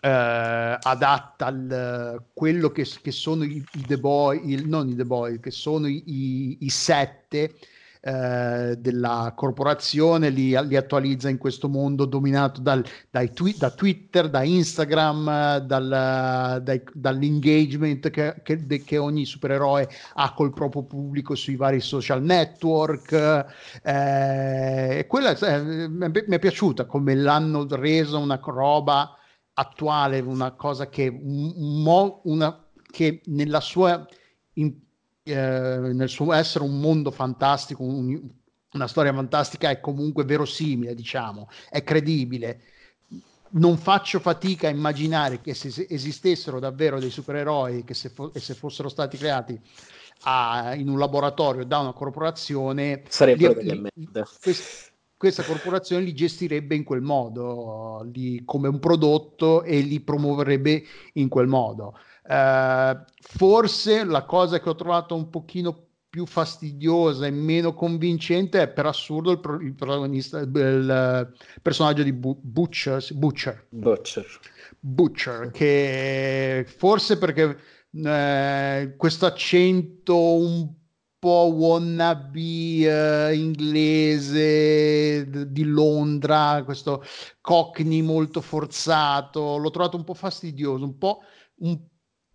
eh, adatta al, quello che, che sono i, i The Boy, il- non i The Boy, che sono i, i- i sette eh, della corporazione, li, li attualizza in questo mondo dominato dal, twi- da Twitter, da Instagram, dal- dai- dall'engagement che, che- che ogni supereroe ha col proprio pubblico sui vari social network. eh, quella eh, mi è- piaciuta come l'hanno reso una roba attuale, una cosa che, mo- una, che nella sua in- eh, nel suo essere un mondo fantastico, un- una storia fantastica è comunque verosimile, diciamo, è credibile. non faccio fatica a immaginare che se esistessero davvero dei supereroi che se, fo- e se fossero stati creati a, in un laboratorio da una corporazione sarebbero delle li, merda. Quest- questa corporazione li gestirebbe in quel modo, li, come un prodotto e li promuoverebbe in quel modo. Uh, forse la cosa che ho trovato un pochino più fastidiosa e meno convincente è per assurdo il, pro- il protagonista, il, il personaggio di Bu- Butcher, Butcher. Butcher. Butcher, che forse perché eh, questo accento un po' wannabe eh, inglese d- di Londra, questo cockney molto forzato, l'ho trovato un po' fastidioso, un po', un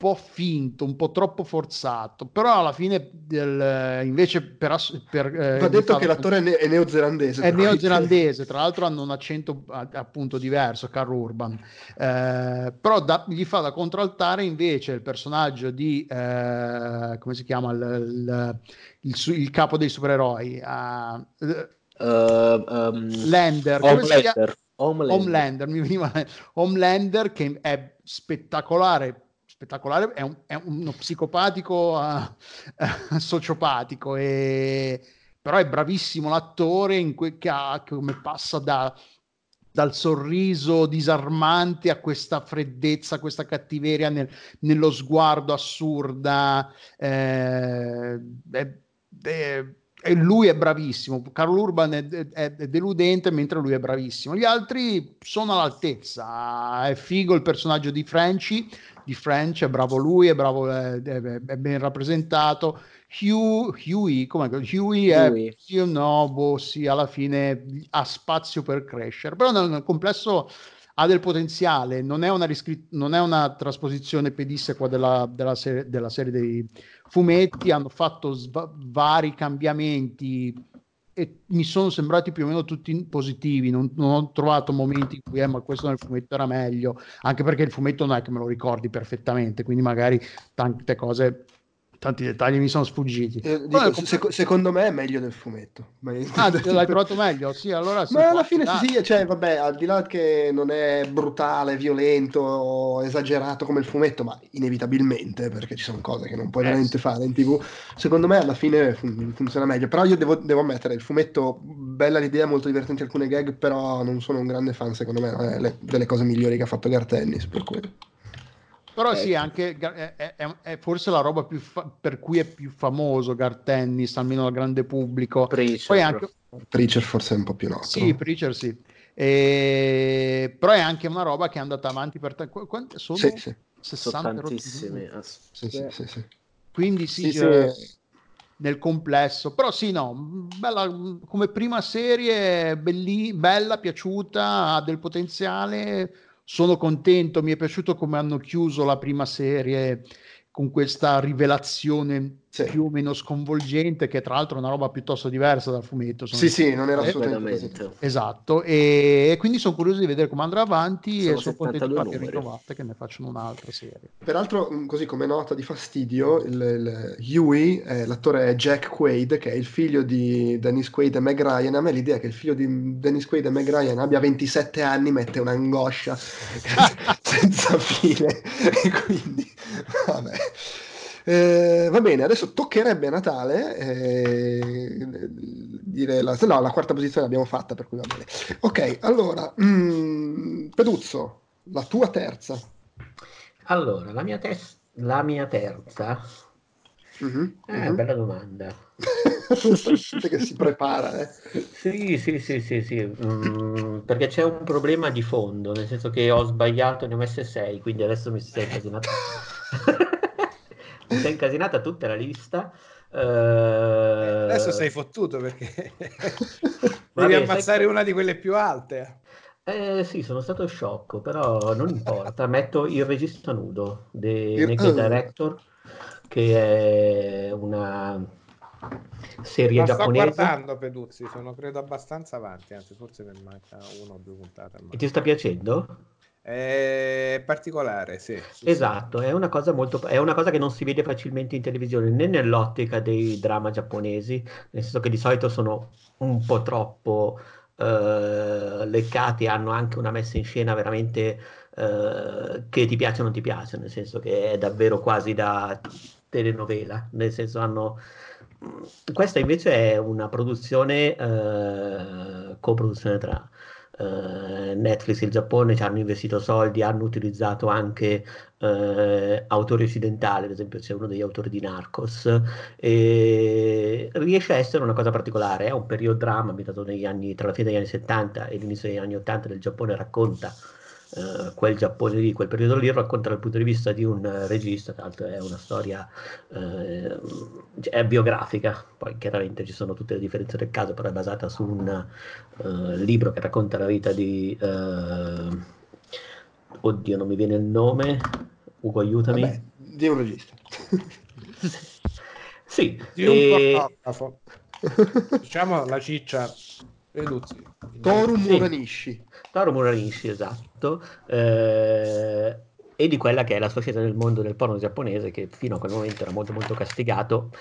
po' finto, un po' troppo forzato, però alla fine del, invece per... per eh, Va detto che l'attore è, ne- è neozelandese. È neozelandese, tra l'altro hanno un accento appunto diverso, Carl Urban, eh, però da, gli fa da contraltare invece il personaggio di, eh, come si chiama, il, il, il, il capo dei supereroi, uh, uh, um, Lander, Homelander. Homelander. Homelander, mi veniva Homelander che è spettacolare spettacolare, è, un, è uno psicopatico uh, sociopatico, e, però è bravissimo l'attore in que- che ha, come passa da, dal sorriso disarmante a questa freddezza, questa cattiveria nel, nello sguardo assurda. Eh, è, è, lui è bravissimo. Carl Urban è, è, è, deludente, mentre lui è bravissimo. Gli altri sono all'altezza. È figo il personaggio di Frenchy, di French, è bravo lui, è bravo, è, è ben rappresentato. Hugh, Huey, come Huey è Huey. Sì, no, boh, sì, alla fine ha spazio per crescere, però nel, nel complesso ha del potenziale, non è una, riscrit- non è una trasposizione pedissequa della, della, serie, della serie dei fumetti, hanno fatto sv- vari cambiamenti e mi sono sembrati più o meno tutti positivi, non, non ho trovato momenti in cui eh, ma questo nel fumetto era meglio, anche perché il fumetto non è che me lo ricordi perfettamente, quindi magari tante cose tanti dettagli mi sono sfuggiti. Eh, dico, Poi, sec- secondo me è meglio del fumetto. Ah, l'hai trovato meglio? Sì, allora Ma alla fine ah. sì, cioè, vabbè, al di là che non è brutale, violento, esagerato come il fumetto, ma inevitabilmente, perché ci sono cose che non puoi eh, veramente sì. fare in tv, secondo me alla fine fun- funziona meglio. Però io devo, devo, ammettere, il fumetto, bella l'idea, molto divertenti alcune gag, però non sono un grande fan, secondo me, è le, delle cose migliori che ha fatto Gar Tennis, per quello. Però eh. sì, anche è, è, è, forse la roba fa- per cui è più famoso Gar Tennis, almeno al grande pubblico. Preacher, Poi anche... Preacher forse è un po' più noto. Sì, Preacher sì. E... Però è anche una roba che è andata avanti per te. Quante sono? Sì, sì. 60 sono tantissime. Sì, sì, sì, sì, Quindi sì, sì, cioè, sì, nel complesso. Però sì, no, bella, come prima serie, belli, bella, piaciuta, ha del potenziale sono contento, mi è piaciuto come hanno chiuso la prima serie con questa rivelazione sì. più o meno sconvolgente, che tra l'altro è una roba piuttosto diversa dal fumetto. Sì, sì, non era assolutamente così. Esatto, e quindi sono curioso di vedere come andrà avanti sono e sono contento che ritrovate che ne facciano un'altra serie. Peraltro, mm, così come nota di fastidio, il, il Huey, eh, l'attore è Jack Quaid, che è il figlio di Dennis Quaid e Meg Ryan. A me l'idea che il figlio di Dennis Quaid e Meg Ryan abbia 27 anni mette un'angoscia senza fine, quindi vabbè. Eh, va bene, adesso toccherebbe Natale eh, dire la, no, la quarta posizione l'abbiamo fatta, per cui va bene. Ok, allora, mm, Peduzzo, la tua terza. Allora, la mia, tes- la mia terza Mm-hmm, eh, mm-hmm. bella domanda. che si prepara, eh. Sì, sì, sì, sì, sì. Mm, perché c'è un problema di fondo, nel senso che ho sbagliato, ne ho messe 6, quindi adesso mi si è incasinato si è incasinata tutta la lista. Uh... Adesso sei fottuto perché Vabbè, devi ammazzare sai... una di quelle più alte. Eh sì, sono stato sciocco, però non importa. Metto il regista nudo di il... Naked Director, che è una serie La giapponese. sto guardando Peduzzi, sono credo abbastanza avanti, anzi forse mi manca una o due puntate. E ti sta piacendo? È particolare, sì. sì esatto, sì. È, una cosa molto, è una cosa che non si vede facilmente in televisione né nell'ottica dei drama giapponesi, nel senso che di solito sono un po' troppo eh, leccati hanno anche una messa in scena veramente eh, che ti piace o non ti piace, nel senso che è davvero quasi da telenovela, nel senso hanno... Questa invece è una produzione, eh, coproduzione tra eh, Netflix e il Giappone ci hanno investito soldi, hanno utilizzato anche eh, autori occidentali, ad esempio c'è uno degli autori di Narcos, e riesce a essere una cosa particolare, è un periodo dramma ambientato negli anni, tra la fine degli anni 70 e l'inizio degli anni 80 del Giappone, racconta Uh, quel Giappone lì, quel periodo lì, racconta dal punto di vista di un uh, regista, tra l'altro è una storia uh, è biografica, poi chiaramente ci sono tutte le differenze del caso, però è basata su un libro che racconta la vita di... oddio, non mi viene il nome, Ugo aiutami. Vabbè, di un regista. sì. Di un e... diciamo la ciccia Reduzzi. Toru Muranishi. Toru Muranishi, esatto. Eh, e di quella che è la scelta nel mondo del porno giapponese, che fino a quel momento era molto molto castigato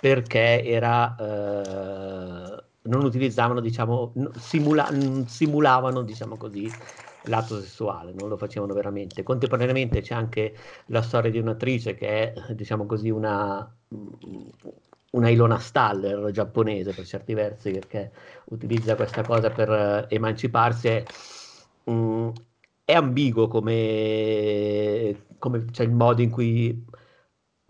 perché era... Eh, non utilizzavano, diciamo, simula- simulavano, diciamo così, l'atto sessuale, non lo facevano veramente. Contemporaneamente c'è anche la storia di un'attrice che è, diciamo così, una, una Ilona Staller giapponese per certi versi, perché utilizza questa cosa per uh, emanciparsi. È, um, è ambiguo come, come cioè il modo in cui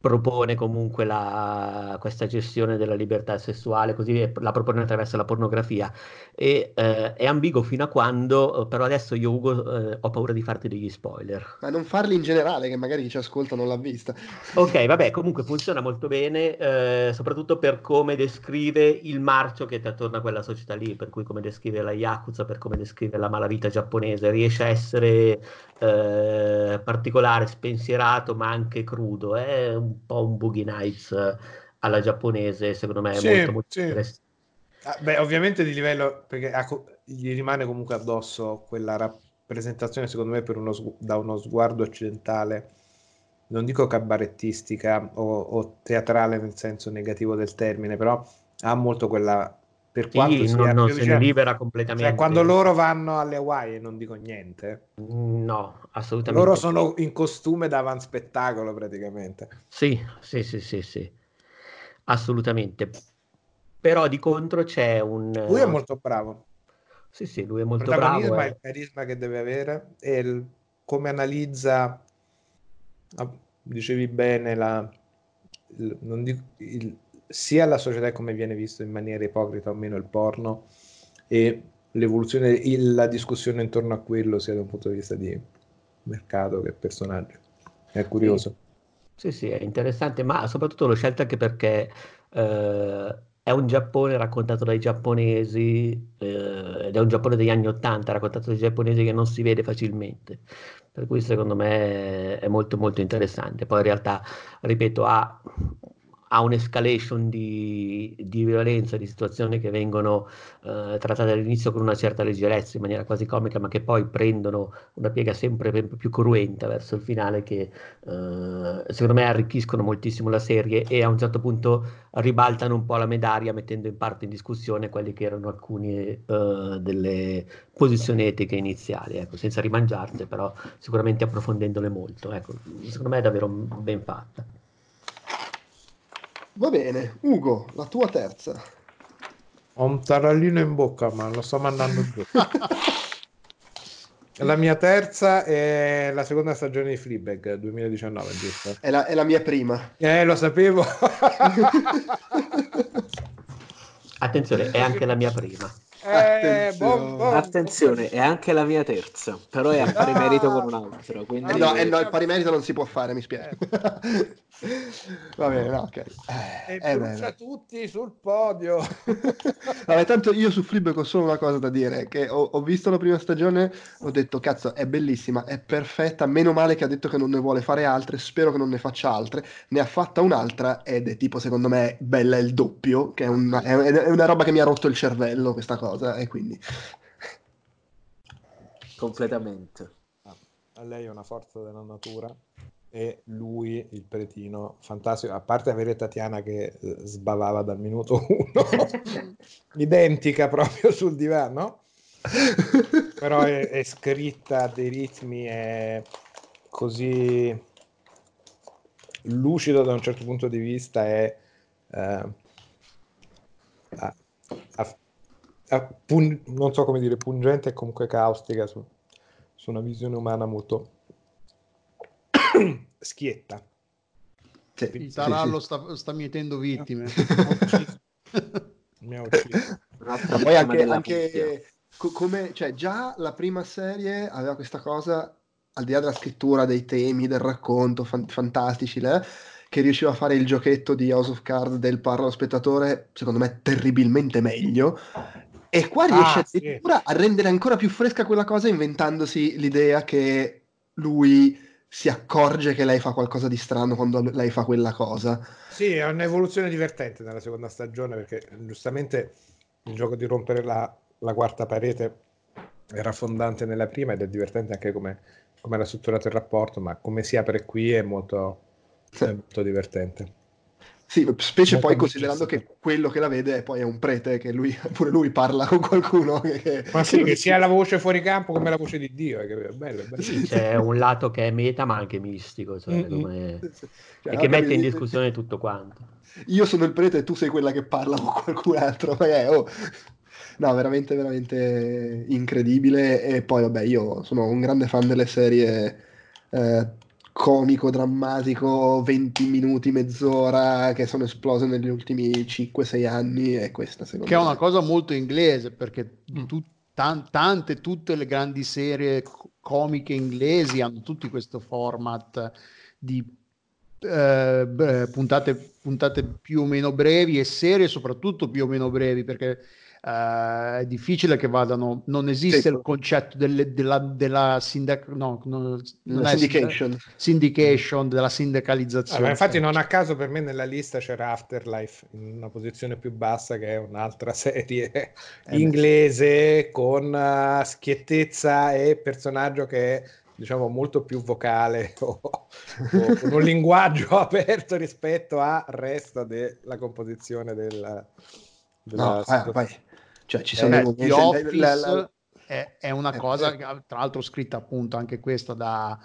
propone comunque la, questa gestione della libertà sessuale, così la propone attraverso la pornografia. E, eh, è ambiguo fino a quando, però adesso io Ugo eh, ho paura di farti degli spoiler. Ma non farli in generale, che magari chi ci ascolta non l'ha vista. Ok, vabbè, comunque funziona molto bene, eh, soprattutto per come descrive il marcio che ti attorno a quella società lì, per cui come descrive la Yakuza, per come descrive la malavita giapponese, riesce a essere eh, particolare, spensierato, ma anche crudo. È un po' un Boogie Nights eh, alla giapponese, secondo me è sì, molto, molto sì. interessante. Ah, beh, ovviamente di livello, perché gli rimane comunque addosso quella rappresentazione, secondo me, uno, da uno sguardo occidentale, non dico cabarettistica o, o, teatrale nel senso negativo del termine, però ha molto quella per quanto sì, non, non se ne libera completamente. Cioè, quando loro vanno alle Hawaii non dico niente. No, assolutamente. Loro sono in costume da spettacolo praticamente. Sì, sì, sì, sì, sì. Assolutamente. Però di contro c'è un... Lui è molto bravo. Sì, sì, lui è molto bravo. Il il carisma che deve avere e il, come analizza, ah, dicevi bene, la, il, dico, il, sia la società come viene visto in maniera ipocrita o meno il porno e l'evoluzione, la discussione intorno a quello sia da un punto di vista di mercato che personaggio. È curioso. Sì, sì, sì è interessante, ma soprattutto l'ho scelto anche perché eh, è un Giappone raccontato dai giapponesi eh, ed è un Giappone degli anni Ottanta raccontato dai giapponesi che non si vede facilmente. Per cui secondo me è molto molto interessante. Poi in realtà, ripeto, ha ha un'escalation di, di, violenza, di situazioni che vengono eh, trattate all'inizio con una certa leggerezza, in maniera quasi comica, ma che poi prendono una piega sempre più cruenta verso il finale, che eh, secondo me arricchiscono moltissimo la serie e a un certo punto ribaltano un po' la medaglia, mettendo in parte in discussione quelle che erano alcune eh, delle posizioni etiche iniziali, ecco, senza rimangiarle, però sicuramente approfondendole molto. Ecco, secondo me è davvero ben fatta. Va bene, Ugo, la tua terza. Ho un tarallino in bocca, ma lo sto mandando giù. la mia terza è la seconda stagione di Fleabag 2019, giusto? È la, è la mia prima. Eh, lo sapevo. Attenzione, è anche la mia prima. Eh, bom, bom, Attenzione, è anche la mia terza, però è a pari merito con un altro. Quindi... Eh no, eh no, il pari merito non si può fare, mi spiace. Va bene, no, ok. Eh, e brucia tutti sul podio. Vabbè, tanto io su Flipback ho solo una cosa da dire, che ho, ho, visto la prima stagione, ho detto, cazzo, è bellissima, è perfetta, meno male che ha detto che non ne vuole fare altre, spero che non ne faccia altre. Ne ha fatta un'altra ed è tipo, secondo me, bella il doppio, che è una, è una roba che mi ha rotto il cervello, questa cosa cosa e quindi... Completamente. Ah, a lei è una forza della natura. e lui, il pretino, fantastico, a parte avere Tatiana che eh, sbavava dal minuto uno, identica proprio sul divano, però è, è scritta a dei ritmi, è così lucido da un certo punto di vista, è... Eh, a, a, a pun- non so come dire, pungente e comunque caustica su, su una visione umana molto schietta. Sì, il tarallo sì, sì. Sta, sta, mietendo vittime. Mi ha ucciso. Poi anche, anche come, cioè, già la prima serie aveva questa cosa, al di là della scrittura, dei temi, del racconto, fan- fantastici, le, che riusciva a fare il giochetto di House of Cards del parlo allo spettatore, secondo me terribilmente meglio. E qua riesce ah, addirittura a rendere ancora più fresca quella cosa inventandosi l'idea che lui si accorge che lei fa qualcosa di strano quando lei fa quella cosa. Sì, è un'evoluzione divertente nella seconda stagione perché giustamente il gioco di rompere la, la quarta parete era fondante nella prima ed è divertente anche come, come era strutturato il rapporto, ma come si apre qui è molto, sì. è molto divertente. Sì, specie poi considerando che quello che la vede poi è un prete, che lui, pure lui parla con qualcuno. Che, Ma sì, che, sia la voce fuori campo come la voce di Dio, è bello, è bello. Sì, c'è un lato che è meta ma anche mistico, cioè, mm-hmm. come... cioè, e che mette in discussione tutto quanto. Io sono il prete e tu sei quella che parla con qualcun altro. Eh, oh. No, veramente, veramente incredibile. E poi, vabbè, io sono un grande fan delle serie... Eh, comico, drammatico, 20 minuti, mezz'ora che sono esplose negli ultimi 5-6 anni e questa secondo che me. Che è una cosa molto inglese perché mm. tu, tan- tante, tutte le grandi serie comiche inglesi hanno tutti questo format di eh, puntate, puntate più o meno brevi e serie soprattutto più o meno brevi perché Uh, è difficile che vadano, non esiste sì. il concetto delle, della, della sindac- no, no, syndication. syndication, della sindacalizzazione. Allora, infatti non a caso per me nella lista c'era Afterlife in una posizione più bassa che è un'altra serie eh, inglese con uh, schiettezza e personaggio che è diciamo molto più vocale o, o con un linguaggio aperto rispetto al resto della composizione del, della no, eh, poi cioè, ci sono eh, momenti... Office la, la... È, è, una eh, cosa, eh. tra l'altro scritta appunto anche questa da,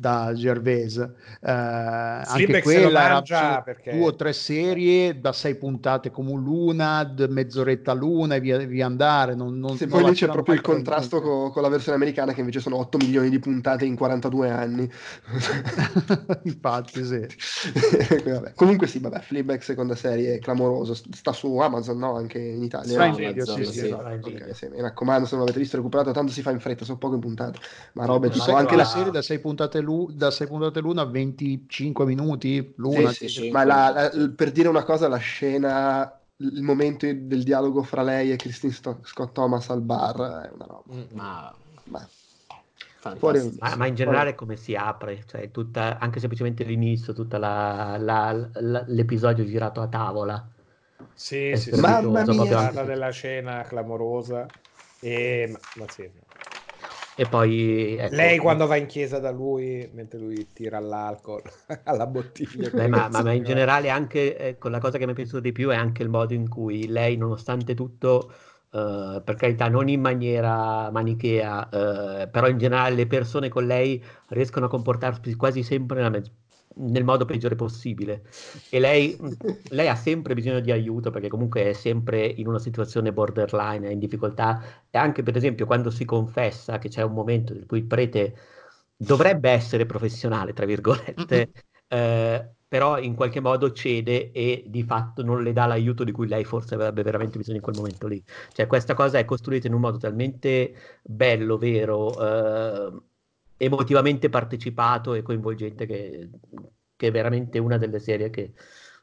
da Gervais. Eh, anche quella era perché... due o tre serie da sei puntate come un Lunad, mezz'oretta l'una e via, via andare. Non, non, Se poi lì c'è proprio il contrasto con, con, la versione americana che invece sono 8 milioni di puntate in 42 anni. Infatti, sì. Comunque sì, vabbè, Fleabag seconda serie clamoroso, sta su Amazon, no? Anche in Italia. Sta in video, sì, sì, sì. Okay, sì. Mi raccomando, se non l'avete visto recuperato, tanto si fa in fretta, sono poche puntate. Ma robe tipo anche la serie da sei puntate lu- da 6 puntate l'una 25 minuti l'una. Sì, sì, Ma la, la, per dire una cosa, la scena, il momento del dialogo fra lei e Christine Scott Thomas al bar è una roba. Mm, ma... ma... Fuori... Ma, ma, in generale come si apre, cioè tutta, anche semplicemente l'inizio, tutto l'episodio girato a tavola. Sì, sì, sì. Mamma mia, della scena clamorosa. E, ma, ma sì, e poi ecco, lei quando va in chiesa da lui, mentre lui tira all'alcol, alla bottiglia. Beh, ma, ma, ma, in generale anche ecco, la cosa che mi è piaciuta di più è anche il modo in cui lei, nonostante tutto, uh, per carità, non in maniera manichea, uh, però in generale le persone con lei riescono a comportarsi quasi sempre nella, me- nel modo peggiore possibile. E lei, lei, ha sempre bisogno di aiuto perché comunque è sempre in una situazione borderline, è in difficoltà. E anche per esempio quando si confessa che c'è un momento in cui il prete dovrebbe essere professionale, tra virgolette, eh, però in qualche modo cede e di fatto non le dà l'aiuto di cui lei forse avrebbe veramente bisogno in quel momento lì. Cioè questa cosa è costruita in un modo talmente bello, vero, eh, emotivamente partecipato e coinvolgente che, che, è veramente una delle serie che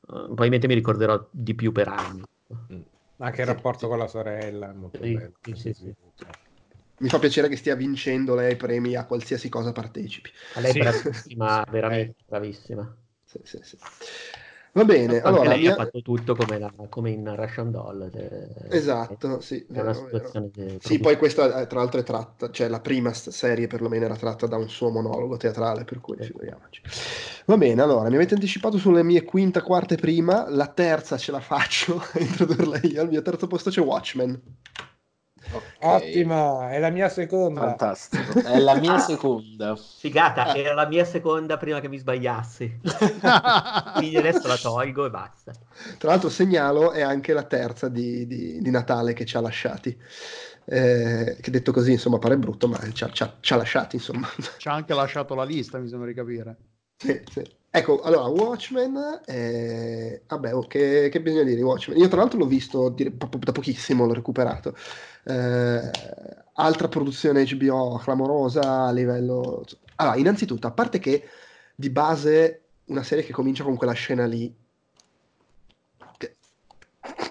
uh, probabilmente mi ricorderò di più per anni. Mm. Anche il rapporto con la sorella è molto sì, bello. Sì, sì, mi fa piacere che stia vincendo lei premi a qualsiasi cosa partecipi. A lei è bravissima, veramente bravissima. Sì, sì, sì. Va bene, allora... lei mia- ha fatto tutto come, la- come in Russian Doll. cioè, Esatto, sì. Vero, situazione Sì, poi questa eh, tra l'altro è tratta, cioè la prima serie perlomeno era tratta da un suo monologo teatrale, per cui figuriamoci. Va bene, allora, mi avete anticipato sulle mie quinta, quarta e prima, la terza ce la faccio a introdurla io, al mio terzo posto c'è Watchmen. Ok. Ottima, è la mia seconda. Fantastico. È la mia seconda. Figata, era la mia seconda prima che mi sbagliassi. Quindi adesso la tolgo e basta. Tra l'altro segnalo è anche la terza di, di- di Natale che ci ha lasciati. Eh, che detto così, insomma, pare brutto, ma ci ha, ci ha- ci ha lasciati, insomma. Ci ha anche lasciato la lista, mi sembra di capire. Sì, sì. Ecco, allora, Watchmen, eh, vabbè, oh, che, che bisogna dire di Watchmen? Io tra l'altro l'ho visto dire- da pochissimo, l'ho recuperato. Eh, altra produzione HBO clamorosa a livello... Allora, innanzitutto, a parte che di base una serie che comincia con quella scena lì, che-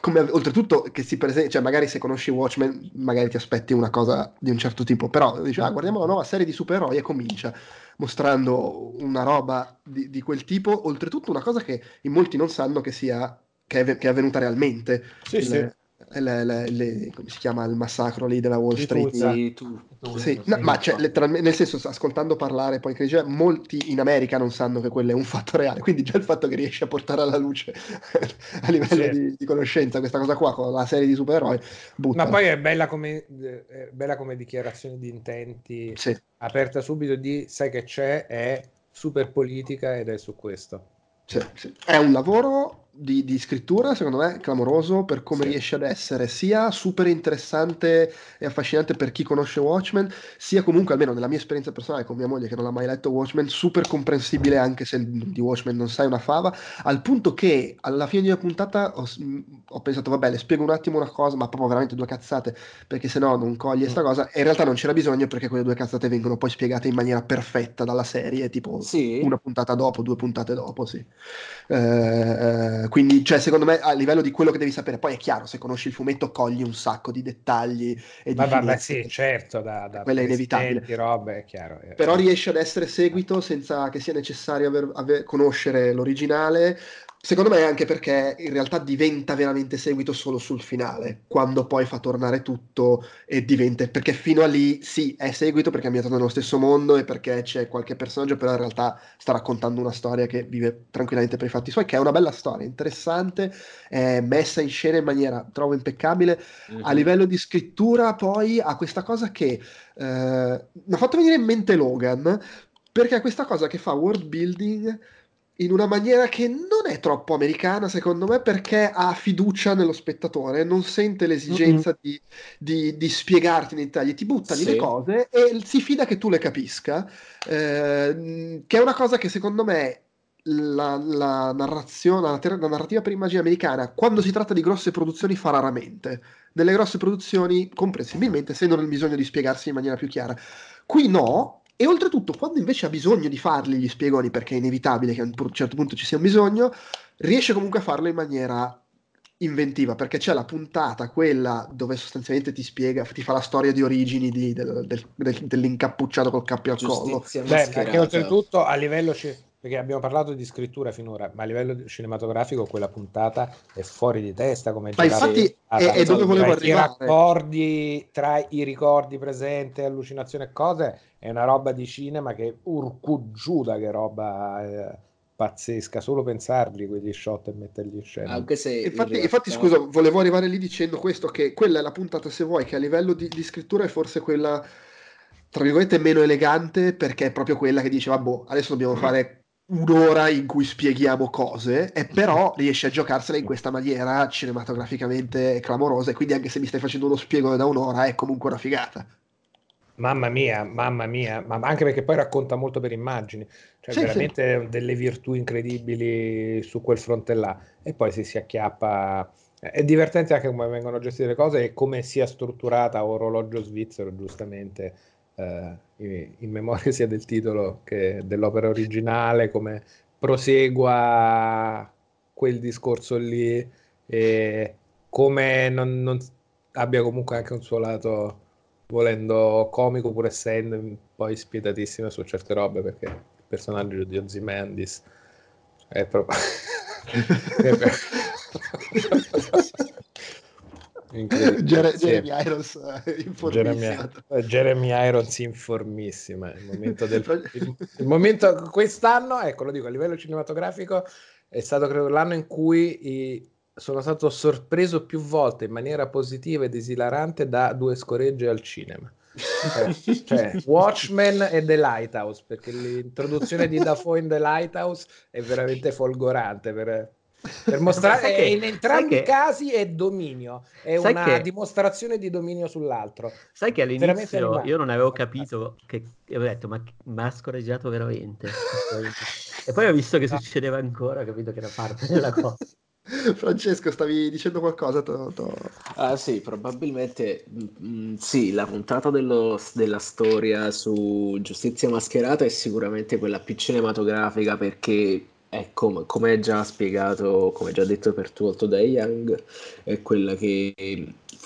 come, oltretutto che si presenta, cioè magari se conosci Watchmen magari ti aspetti una cosa di un certo tipo, però dici, ah, guardiamo la nuova serie di supereroi e comincia mostrando una roba di, di quel tipo, oltretutto una cosa che in molti non sanno che sia che è, che è avvenuta realmente. Sì, Il- sì. Le- le- le- come si chiama il massacro lì della Wall Di Street? Tulsa. Sì, tu. Sì, no, ma cioè, letteralmente, nel senso, ascoltando parlare poi che dice, molti in America non sanno che quello è un fatto reale, quindi già il fatto che riesci a portare alla luce a livello Sì. di, di conoscenza questa cosa qua con la serie di supereroi, butta. Ma poi è bella come, è bella come dichiarazione di intenti, Sì, aperta subito di sai che c'è, è super politica ed è su questo. sì, sì. È un lavoro di, di scrittura, secondo me, clamoroso per come Sì. riesce ad essere sia super interessante e affascinante per chi conosce Watchmen, sia comunque, almeno nella mia esperienza personale con mia moglie che non ha mai letto Watchmen, super comprensibile anche se di Watchmen non sai una fava, al punto che alla fine di una puntata ho, mh, ho pensato, vabbè, le spiego un attimo una cosa, ma proprio veramente due cazzate, perché se no non coglie sta cosa, e in realtà non c'era bisogno perché quelle due cazzate vengono poi spiegate in maniera perfetta dalla serie, tipo Sì. una puntata dopo, due puntate dopo, sì. Eh, eh, quindi, cioè, secondo me, a livello di quello che devi sapere, poi è chiaro, se conosci il fumetto cogli un sacco di dettagli e di Ma vabbè, sì, certo, da, da Quella è inevitabile. robe, è chiaro. eh. Però riesce ad essere seguito senza che sia necessario aver- aver- conoscere l'originale. Secondo me anche perché in realtà diventa veramente seguito solo sul finale, quando poi fa tornare tutto e diventa... Perché fino a lì sì, è seguito perché è ambientato nello stesso mondo e perché c'è qualche personaggio, però in realtà sta raccontando una storia che vive tranquillamente per i fatti suoi, che è una bella storia, interessante, è messa in scena in maniera, trovo, impeccabile. Mhm. A livello di scrittura poi ha questa cosa che eh, mi ha fatto venire in mente Logan, perché ha questa cosa che fa world building in una maniera che non è troppo americana, secondo me, perché ha fiducia nello spettatore, non sente l'esigenza di, di- di spiegarti nei dettagli, ti butta Sì. le cose e si fida che tu le capisca, eh, che è una cosa che secondo me la, la narrazione, la, narrativa per immagine americana, quando si tratta di grosse produzioni, fa raramente. Nelle grosse produzioni, comprensibilmente, sentono il bisogno di spiegarsi in maniera più chiara. Qui no, e oltretutto, quando invece ha bisogno di farli gli spiegoni, perché è inevitabile che a un certo punto ci sia un bisogno, riesce comunque a farlo in maniera inventiva, perché c'è la puntata, quella dove sostanzialmente ti spiega, ti fa la storia di origini di- del- del- del- dell'incappucciato col cappio al collo. Beh, perché oltretutto a livello ci- perché abbiamo parlato di scrittura finora, ma a livello cinematografico quella puntata è fuori di testa come Ma infatti è, è dove tra volevo i arrivare. raccordi tra i ricordi presenti, allucinazioni e cose, è una roba di cinema che urcu giuda che roba eh, pazzesca, solo pensarli quegli shot e metterli in scena. Anche se in Infatti, realtà- infatti, scusa, volevo arrivare lì dicendo questo, che quella è la puntata, se vuoi, che a livello di, di scrittura è forse quella, tra virgolette, meno elegante, perché è proprio quella che dice, vabbè, adesso dobbiamo fare un'ora in cui spieghiamo cose, e però riesce a giocarsela in questa maniera cinematograficamente clamorosa, e quindi anche se mi stai facendo uno spiego da un'ora, è comunque una figata. Mamma mia, mamma mia, ma anche perché poi racconta molto per immagini, cioè Sì, veramente delle virtù incredibili su quel fronte là. E poi si si acchiappa. È divertente anche come vengono gestite le cose e come sia strutturata orologio svizzero, giustamente, eh, in, memoria sia del titolo che dell'opera originale, come prosegua quel discorso lì e come non, non abbia comunque anche un suo lato volendo comico pur essendo poi spietatissima su certe robe perché il personaggio di Ozymandias è proprio Jer- Jeremy Irons eh, Jeremy, Jeremy, Irons informissima il momento, del, il, il momento quest'anno ecco lo dico a livello cinematografico è stato credo l'anno in cui i, sono stato sorpreso più volte in maniera positiva ed esilarante da due scoregge al cinema. Cioè, cioè, Watchmen e The Lighthouse, perché l'introduzione di Dafoe in The Lighthouse è veramente folgorante per, per mostrare che, in entrambi i casi è dominio, è una che, dimostrazione di dominio sull'altro. Sai che all'inizio io non avevo capito che avevo detto ma, ma ha scorreggiato veramente e poi ho visto che succedeva ancora, ho capito che era parte della cosa. Francesco, stavi dicendo qualcosa? To, to... Ah sì, probabilmente mh, mm, sì, la puntata dello, della storia su Giustizia Mascherata è sicuramente quella più cinematografica perché è com- come già spiegato, come già detto per Tuolto da Young, è quella che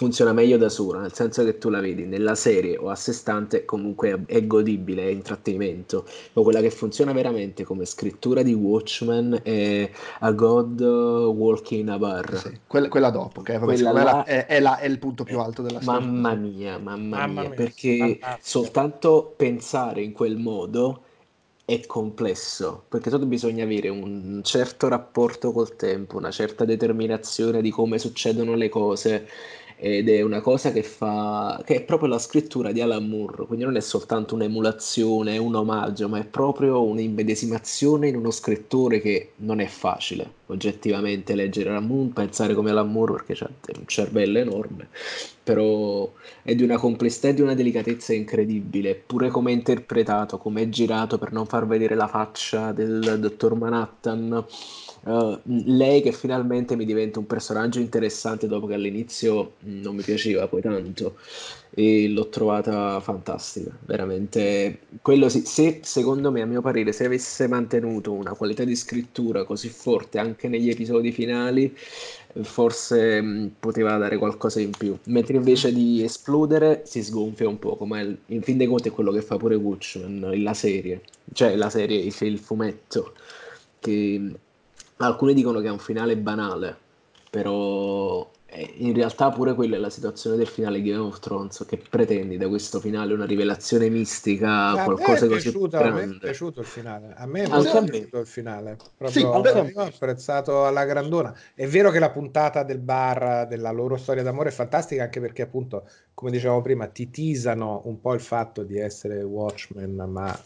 funziona meglio da sola, nel senso che tu la vedi nella serie o a sé stante, comunque è godibile, è intrattenimento, ma quella che funziona veramente come scrittura di Watchmen è A God Walking a Bar. Sì, quella, quella, dopo, che quella là, è, è, la, è, il punto più alto della storia. Mamma mia, mamma, mamma mia, perché fantastico. soltanto pensare in quel modo è complesso, perché tu bisogna avere un certo rapporto col tempo, una certa determinazione di come succedono le cose ed è una cosa che fa che è proprio la scrittura di Alan Moore, quindi non è soltanto un'emulazione, un omaggio, ma è proprio un'immedesimazione in uno scrittore che non è facile oggettivamente leggere Alan Moore, pensare come Alan Moore perché c'ha un cervello enorme, però è di una complessità e di una delicatezza incredibile, pure come è interpretato, come è girato per non far vedere la faccia del dottor Manhattan Uh, lei che finalmente mi diventa un personaggio interessante dopo che all'inizio non mi piaceva poi tanto e l'ho trovata fantastica, veramente. Quello sì, se secondo me, a mio parere, se avesse mantenuto una qualità di scrittura così forte anche negli episodi finali, forse mh, poteva dare qualcosa in più. Mentre invece di esplodere si sgonfia un po', ma in fin dei conti è quello che fa pure Gucciman, la serie, cioè la serie, il fumetto, che alcuni dicono che è un finale banale, però eh, in realtà pure quella è la situazione del finale Game of Thrones, che pretendi da questo finale? Una rivelazione mistica, a qualcosa me così piaciuto, grande. A me è piaciuto il finale, a me è molto piaciuto il finale, proprio sì, ho apprezzato alla grandona. È vero che la puntata del bar, della loro storia d'amore è fantastica, anche perché appunto, come dicevamo prima, ti teasano un po' il fatto di essere Watchmen, ma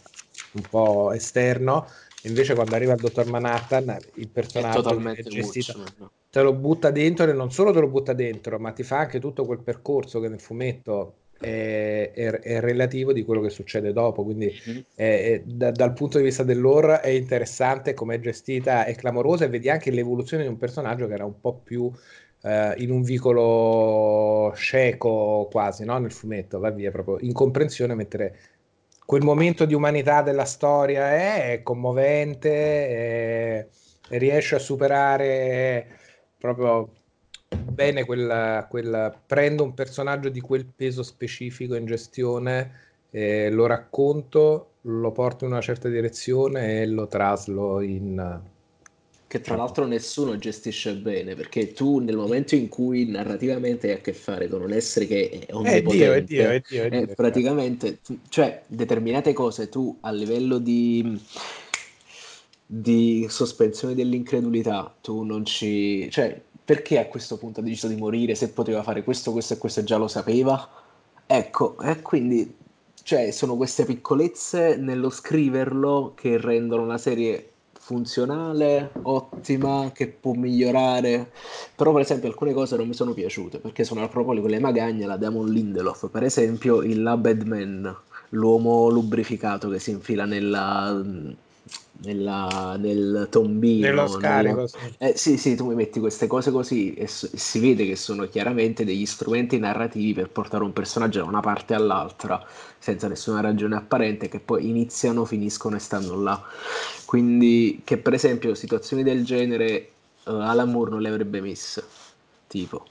un po' esterno, Invece, quando arriva il dottor Manhattan, il personaggio è, è gestito, Watchmen. te lo butta dentro e non solo te lo butta dentro, ma ti fa anche tutto quel percorso che nel fumetto è, è, è relativo di quello che succede dopo. Quindi, mm-hmm. è, da, dal punto di vista dell'horror, è interessante come è gestita, è clamorosa e vedi anche l'evoluzione di un personaggio che era un po' più. Uh, in un vicolo cieco quasi no? nel fumetto, va via proprio incomprensione mettere quel momento di umanità della storia è commovente, è, riesce a superare proprio bene quella, quella, prendo un personaggio di quel peso specifico in gestione, eh, lo racconto, lo porto in una certa direzione e lo traslo in, che tra l'altro nessuno gestisce bene, perché tu nel momento in cui narrativamente hai a che fare con un essere che è onnipotente, è Dio, è Dio, Dio, è praticamente, cioè determinate cose tu a livello di, di sospensione dell'incredulità, tu non ci... cioè perché a questo punto ha deciso di morire se poteva fare questo, questo e questo e già lo sapeva? Ecco, e quindi cioè, sono queste piccolezze nello scriverlo che rendono la serie funzionale, ottima, che può migliorare. Però, per esempio, alcune cose non mi sono piaciute perché sono proprio quelle magagne, la Damon Lindelof. Per esempio, il Labed Man, l'uomo lubrificato che si infila nella nella, nel tombino. Nello scarico. Nella... Sì. Eh, sì, sì, tu mi metti queste cose così e s- si vede che sono chiaramente degli strumenti narrativi per portare un personaggio da una parte all'altra senza nessuna ragione apparente che poi iniziano, finiscono e stanno là. Quindi che per esempio situazioni del genere uh, Alan Moore non le avrebbe messe, tipo.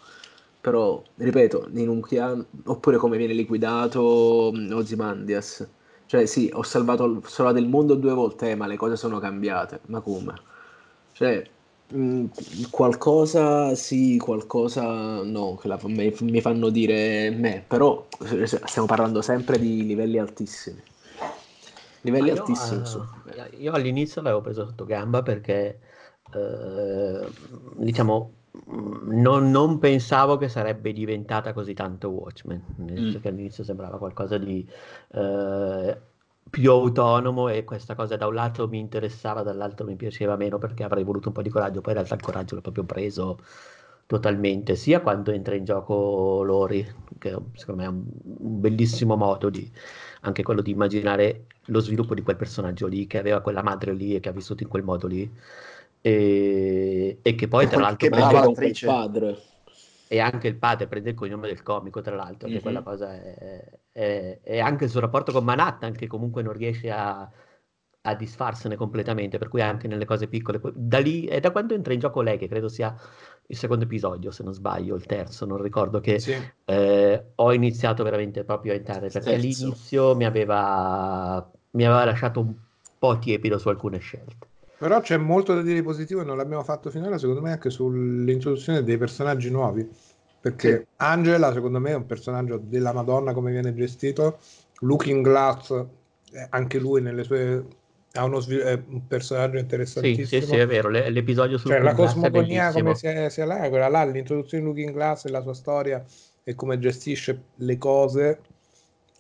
Però, ripeto, in un piano, oppure come viene liquidato um, Ozymandias cioè, sì, ho salvato, ho salvato il mondo due volte, eh, ma le cose sono cambiate. Ma come? Cioè, Mm, qualcosa sì, qualcosa no, che la, me, mi fanno dire me, però stiamo parlando sempre di livelli altissimi. Livelli io, altissimi. Uh, io all'inizio l'avevo preso sotto gamba perché, uh, diciamo, non, non, pensavo che sarebbe diventata così tanto Watchmen, nel senso mm. che all'inizio sembrava qualcosa di... Uh, più autonomo e questa cosa da un lato mi interessava, dall'altro mi piaceva meno perché avrei voluto un po' di coraggio, poi in realtà il coraggio l'ho proprio preso totalmente, sia quando entra in gioco Lori, che secondo me è un, un bellissimo modo di, anche quello di immaginare lo sviluppo di quel personaggio lì, che aveva quella madre lì e che ha vissuto in quel modo lì, e, e che poi tra l'altro... Che brava l'attrice. padre e anche il padre prende il cognome del comico, tra l'altro, mm-hmm. che quella cosa è, è, è, anche il suo rapporto con Manhattan, che comunque non riesce a, a, disfarsene completamente, per cui anche nelle cose piccole. Da lì, è da quando entra in gioco lei, che credo sia il secondo episodio, se non sbaglio, il terzo, non ricordo che sì. eh, ho iniziato veramente proprio a entrare, perché terzo. all'inizio mi aveva, mi aveva lasciato un po' tiepido su alcune scelte. Però c'è molto da dire positivo e non l'abbiamo fatto finora, secondo me, anche sull'introduzione dei personaggi nuovi. Perché sì. Angela, secondo me, è un personaggio della Madonna come viene gestito. Looking Glass, eh, anche lui nelle sue ha uno svil- è un personaggio interessantissimo. Sì, sì, sì, è vero. L- l'episodio su cioè, la cosmogonia come sia, sia là, quella là, l'introduzione di Looking Glass e la sua storia e come gestisce le cose,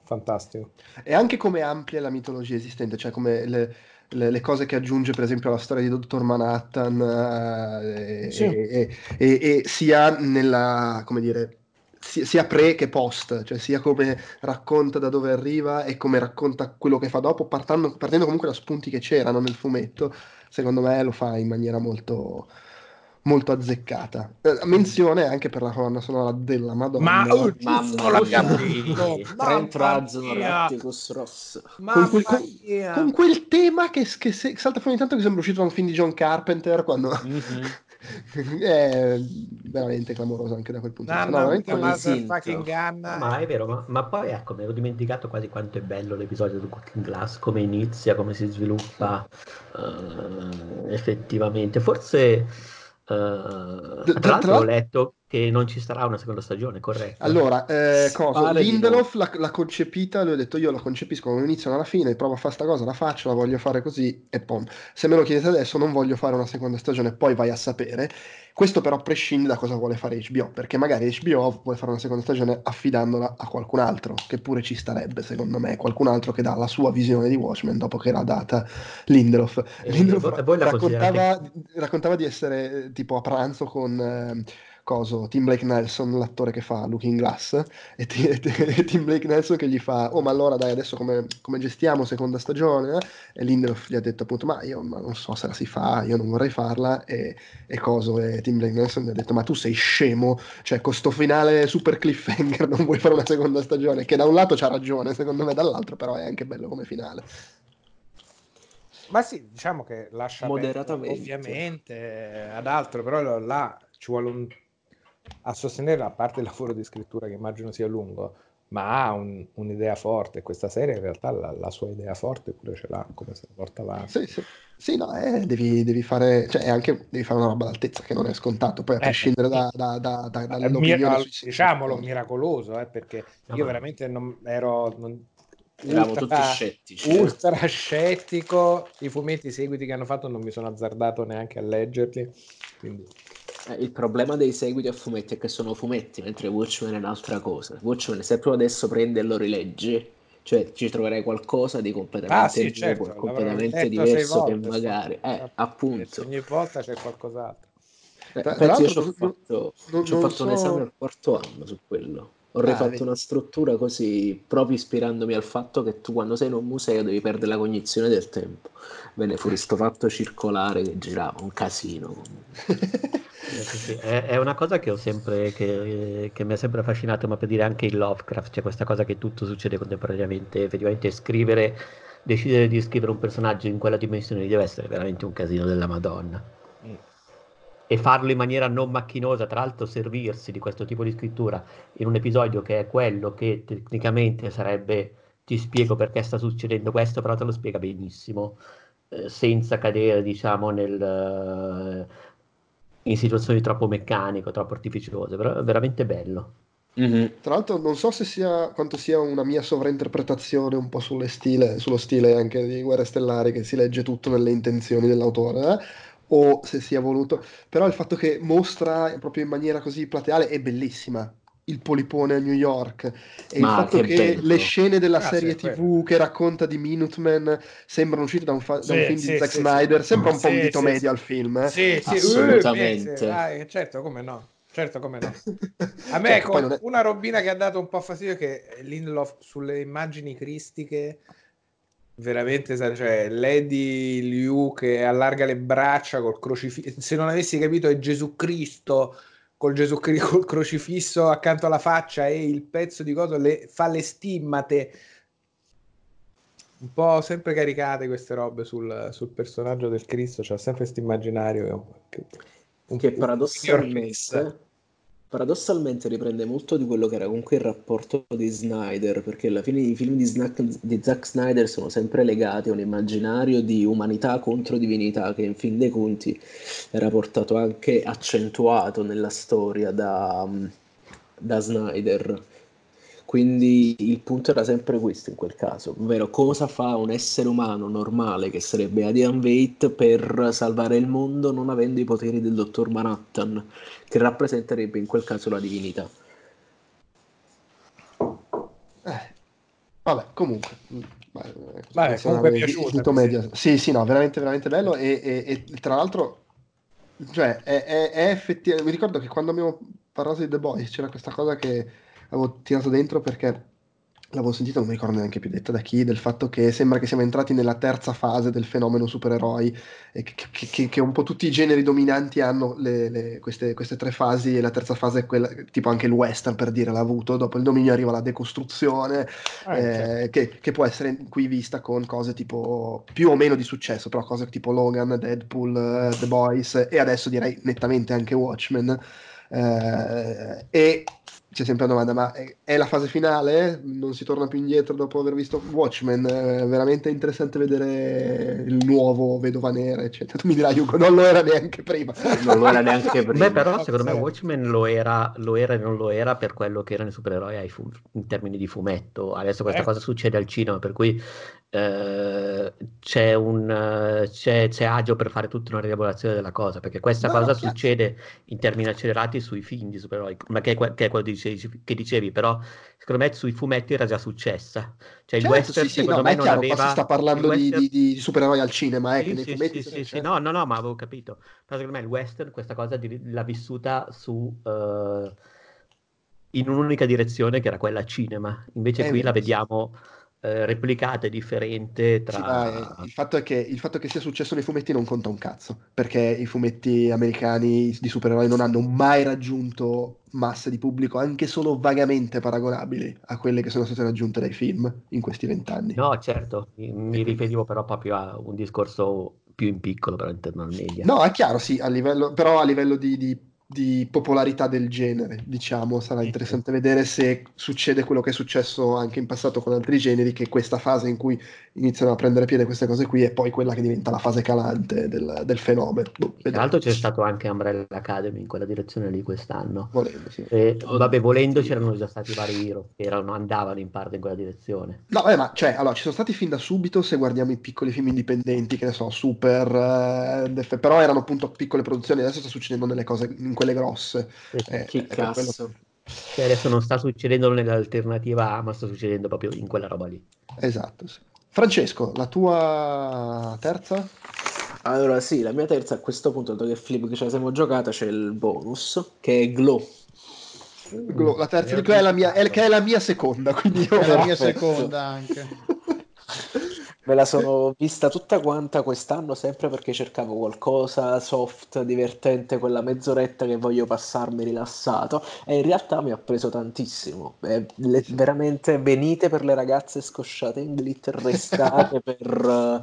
fantastico. E anche come amplia la mitologia esistente, cioè come le, le, le, cose che aggiunge per esempio alla storia di Dottor Manhattan eh, sì. e, e, e, sia nella, come dire, sia pre che post, cioè sia come racconta da dove arriva e come racconta quello che fa dopo, partendo, partendo comunque da spunti che c'erano nel fumetto, secondo me lo fa in maniera molto, molto azzeccata. Eh, menzione anche per la colonna sonora della Madonna. Ma oh, giusto l'abbiamo detto. Trent Reznor, Ross. Con quel, con, con quel, tema che, che se, salta fuori ogni tanto che sembra uscito da un film di John Carpenter quando... Mm-hmm. è veramente clamoroso anche da quel punto di vista. No, no, ma è vero, ma, ma, poi ecco, mi ero dimenticato quasi quanto è bello l'episodio di Cooking Glass, come inizia, come si sviluppa uh, effettivamente. Forse Uh, tra, tra l'altro ho letto che non ci sarà una seconda stagione, corretto? Allora, eh, cosa? Lindelof l'ha, l'ha, concepita, lui ha detto io la concepisco come inizio alla fine, provo a fare sta cosa, la faccio, la voglio fare così e pom. Se me lo chiedete adesso non voglio fare una seconda stagione, poi vai a sapere. Questo però prescinde da cosa vuole fare HBO, perché magari HBO vuole fare una seconda stagione affidandola a qualcun altro, che pure ci starebbe secondo me, qualcun altro che dà la sua visione di Watchmen dopo che l'ha data Lindelof. E Lindelof voi, raccontava, raccontava, di essere tipo a pranzo con... Eh, coso, Tim Blake Nelson, l'attore che fa Looking Glass, e, t- e Tim Blake Nelson che gli fa, oh ma allora dai adesso come, come gestiamo seconda stagione? E Lindelof gli ha detto appunto, ma io ma non so se la si fa, io non vorrei farla, e, e coso, e Tim Blake Nelson gli ha detto, ma tu sei scemo, cioè con sto finale super cliffhanger non vuoi fare una seconda stagione, che da un lato c'ha ragione, secondo me dall'altro però è anche bello come finale. Ma sì, diciamo che lascia moderatamente ovviamente ad altro, però là ci vuole un a sostenere, a parte il lavoro di scrittura che immagino sia lungo, ma ha un, un'idea forte. Questa serie in realtà la, la, sua idea forte pure ce l'ha, come se la porta avanti. Sì, sì. sì no, eh, devi, devi, fare, cioè, anche, devi fare una roba d'altezza che non è scontato, poi a eh, prescindere da, da, da, da, dall'opinione. Mir- diciamolo, miracoloso, eh, perché no, io veramente non ero... Non, Eravamo tutti scettici. Ultra scettico. I fumetti seguiti che hanno fatto non mi sono azzardato neanche a leggerli. Quindi eh, il problema dei seguiti a fumetti è che sono fumetti, mentre Watchmen è un'altra cosa. Watchmen, se tu adesso prendi e lo rileggi, cioè ci troverai qualcosa di completamente, ah, sì, certo, completamente diverso volte, che magari, eh, appunto. Ogni volta c'è qualcos'altro. Eh, penso io ci ho fatto, non, ho fatto so... un esame al quarto anno su quello. Ho ah, rifatto una struttura così, proprio ispirandomi al fatto che tu quando sei in un museo devi perdere la cognizione del tempo. Bene, fuori sto fatto circolare che girava, un casino. È, è, una cosa che ho sempre, che, che, mi ha sempre affascinato, ma per dire anche il Lovecraft, c'è questa cosa che tutto succede contemporaneamente, effettivamente scrivere, decidere di scrivere un personaggio in quella dimensione deve essere veramente un casino della Madonna. E farlo in maniera non macchinosa, tra l'altro servirsi di questo tipo di scrittura in un episodio che è quello che tecnicamente sarebbe ti spiego perché sta succedendo questo, però te lo spiega benissimo, eh, senza cadere diciamo nel in situazioni troppo meccaniche, troppo artificiose, però è veramente bello. Mm-hmm. Tra l'altro non so se sia quanto sia una mia sovrainterpretazione un po' stile, sullo stile anche di Guerre Stellari, che si legge tutto nelle intenzioni dell'autore, eh? O se sia voluto, però il fatto che mostra proprio in maniera così plateale è bellissima. Il polipone a New York e Ma il fatto che, che le scene della ah, serie sì, tv quello. che racconta di Minutemen sembrano uscite da un, fa- sì, da un film sì, di Zack Snyder sembra un po' un dito medio al film eh? sì, sì, assolutamente. Ah, certo come no. Certo, come no. A me cioè, ecco, è... una robina che ha dato un po' fastidio che Lindelof sulle immagini cristiche veramente cioè Lady Liu che allarga le braccia col crocifisso se non avessi capito è Gesù Cristo col Gesù Cristo col crocifisso accanto alla faccia e il pezzo di coso le, fa le stimmate. Un po' sempre caricate queste robe sul, sul personaggio del Cristo c'è sempre questo immaginario che paradossalmente paradossalmente riprende molto di quello che era comunque il rapporto di Snyder, perché alla fine i film di, Snack, di Zack Snyder sono sempre legati a un immaginario di umanità contro divinità che in fin dei conti era portato anche accentuato nella storia da, da Snyder. Quindi il punto era sempre questo in quel caso, ovvero cosa fa un essere umano normale che sarebbe Adian Veit per salvare il mondo non avendo i poteri del dottor Manhattan, che rappresenterebbe in quel caso la divinità. Eh, vabbè, comunque. Vabbè, comunque è piaciuto. Media. Sì, sì, no, veramente, veramente bello e, e, e tra l'altro, cioè, è, è, è effettivamente... Mi ricordo che quando abbiamo parlato di The Boys c'era questa cosa che avevo tirato dentro perché l'avevo sentito, non mi ricordo neanche più detta da chi, del fatto che sembra che siamo entrati nella terza fase del fenomeno supereroi, e che, che, che, che un po' tutti i generi dominanti hanno le, le, queste, queste, tre fasi, e la terza fase è quella, tipo anche il western per dire l'ha avuto, dopo il dominio arriva la decostruzione, ah, eh, che, può essere qui vista con cose tipo più o meno di successo, però cose tipo Logan, Deadpool, uh, The Boys, e adesso direi nettamente anche Watchmen. Eh, e c'è sempre una domanda, ma è, è, la fase finale? Non si torna più indietro dopo aver visto Watchmen? È veramente interessante vedere il nuovo Vedova Nera, eccetera. Tu mi dirai, Hugo, non lo era neanche prima. Non lo era neanche prima. Beh, però secondo me Watchmen lo era, lo era e non lo era per quello che erano i supereroi fu- in termini di fumetto. Adesso questa eh. cosa succede al cinema, per cui eh, c'è, un, c'è, c'è, agio per fare tutta una rielaborazione della cosa, perché questa no, cosa succede in termini accelerati sui film di supereroi, ma che è, che è quello dicevi, che dicevi, però secondo me sui fumetti era già successa. Cioè certo, il western sì, secondo sì, no, me non chiaro, aveva... si sta parlando western... di, di, di, supereroi al cinema, eh, sì, sì, fumetti... Sì, sì, sì, no, no, no, ma avevo capito. Però secondo me il western questa cosa di, l'ha vissuta su... Uh, in un'unica direzione che era quella cinema, invece eh, qui la vediamo eh, replicata e differente tra... Sì, il, fatto che, il, fatto che, sia successo nei fumetti non conta un cazzo, perché i fumetti americani di supereroi non hanno mai raggiunto masse di pubblico anche solo vagamente paragonabili a quelle che sono state raggiunte dai film in questi vent'anni. No, certo, mi riferivo però proprio a un discorso più in piccolo, però interno al media. No, è chiaro, sì, a livello, però a livello di, di di popolarità del genere, diciamo, sarà interessante vedere se succede quello che è successo anche in passato con altri generi, che questa fase in cui iniziano a prendere piede queste cose qui è poi quella che diventa la fase calante del, del fenomeno. Boh, Tra l'altro c'è stato anche Umbrella Academy in quella direzione lì quest'anno. Volendo, sì. e, vabbè, volendo c'erano già stati vari hero che erano, andavano in parte in quella direzione. No, eh, ma cioè, allora, ci sono stati fin da subito, se guardiamo i piccoli film indipendenti, che ne so, Super, eh, però erano appunto piccole produzioni, adesso sta succedendo delle cose in quelle grosse. Eh, che cazzo. Quello... Che adesso non sta succedendo nell'alternativa A, ma sta succedendo proprio in quella roba lì. Esatto, sì. Francesco, la tua terza? Allora sì, la mia terza a questo punto, dato che Flip che ce la siamo giocata, c'è il bonus, che è Glow. Glow la terza di è la mia, è, che è la mia seconda, quindi io... È la mia seconda anche. Me la sono vista tutta quanta quest'anno sempre perché cercavo qualcosa soft, divertente, quella mezz'oretta che voglio passarmi rilassato e in realtà mi ha preso tantissimo. Eh, le, veramente venite per le ragazze scosciate in glitter, restate per,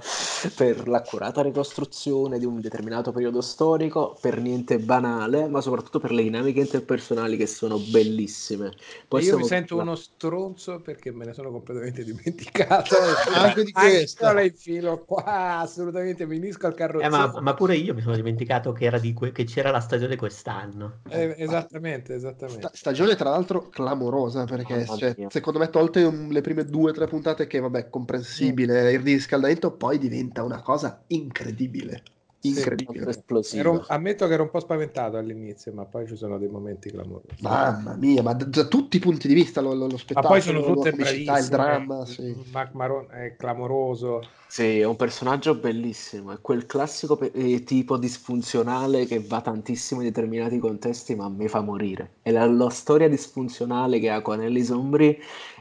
per l'accurata ricostruzione di un determinato periodo storico, per niente banale, ma soprattutto per le dinamiche interpersonali che sono bellissime. Poi io mi sento la... uno stronzo perché me ne sono completamente dimenticato. Anche di questo. La infilo qua, assolutamente, mi unisco al carrozzone. Eh, ma, ma, pure io mi sono dimenticato che, que- che c'era la stagione quest'anno. Eh, esattamente, esattamente. Sta- stagione tra l'altro clamorosa perché oh, cioè, secondo me tolte un, le prime due o tre puntate che vabbè comprensibile mm. il riscaldamento poi diventa una cosa incredibile incredibile. Ero, ammetto che ero un po' spaventato all'inizio, ma poi ci sono dei momenti clamorosi. Mamma mia, ma da, da tutti i punti di vista lo, lo, lo spettacolo, ma poi sono tutte bravissime. Il dramma, sì. Mac Maron è clamoroso. Sì, è un personaggio bellissimo, è quel classico pe- eh, tipo disfunzionale che va tantissimo in determinati contesti, ma mi fa morire. E la, la storia disfunzionale che ha con Ellie Sombri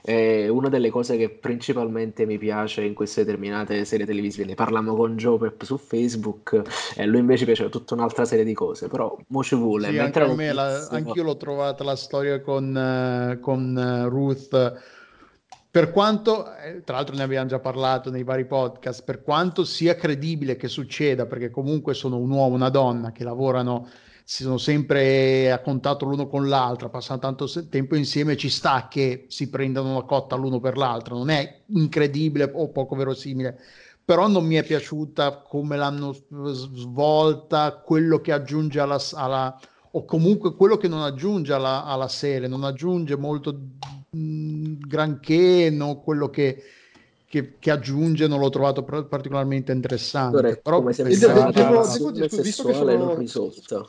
è una delle cose che principalmente mi piace in queste determinate serie televisive. Ne parliamo con Joe Pep su Facebook e lui invece piace tutta un'altra serie di cose, però mo ci vuole. Sì, anche a me, la, anch'io l'ho trovata la storia con, uh, con Ruth per quanto, eh, tra l'altro ne abbiamo già parlato nei vari podcast, per quanto sia credibile che succeda, perché comunque sono un uomo e una donna che lavorano, si sono sempre a contatto l'uno con l'altra, passano tanto tempo insieme, ci sta che si prendano la cotta l'uno per l'altro, non è incredibile o poco verosimile, però non mi è piaciuta come l'hanno svolta, quello che aggiunge alla, alla o comunque quello che non aggiunge alla, alla serie, non aggiunge molto mh, granché, no, quello che, che, che, aggiunge non l'ho trovato particolarmente interessante. Però come devo, devo, devo dire, visto che sono,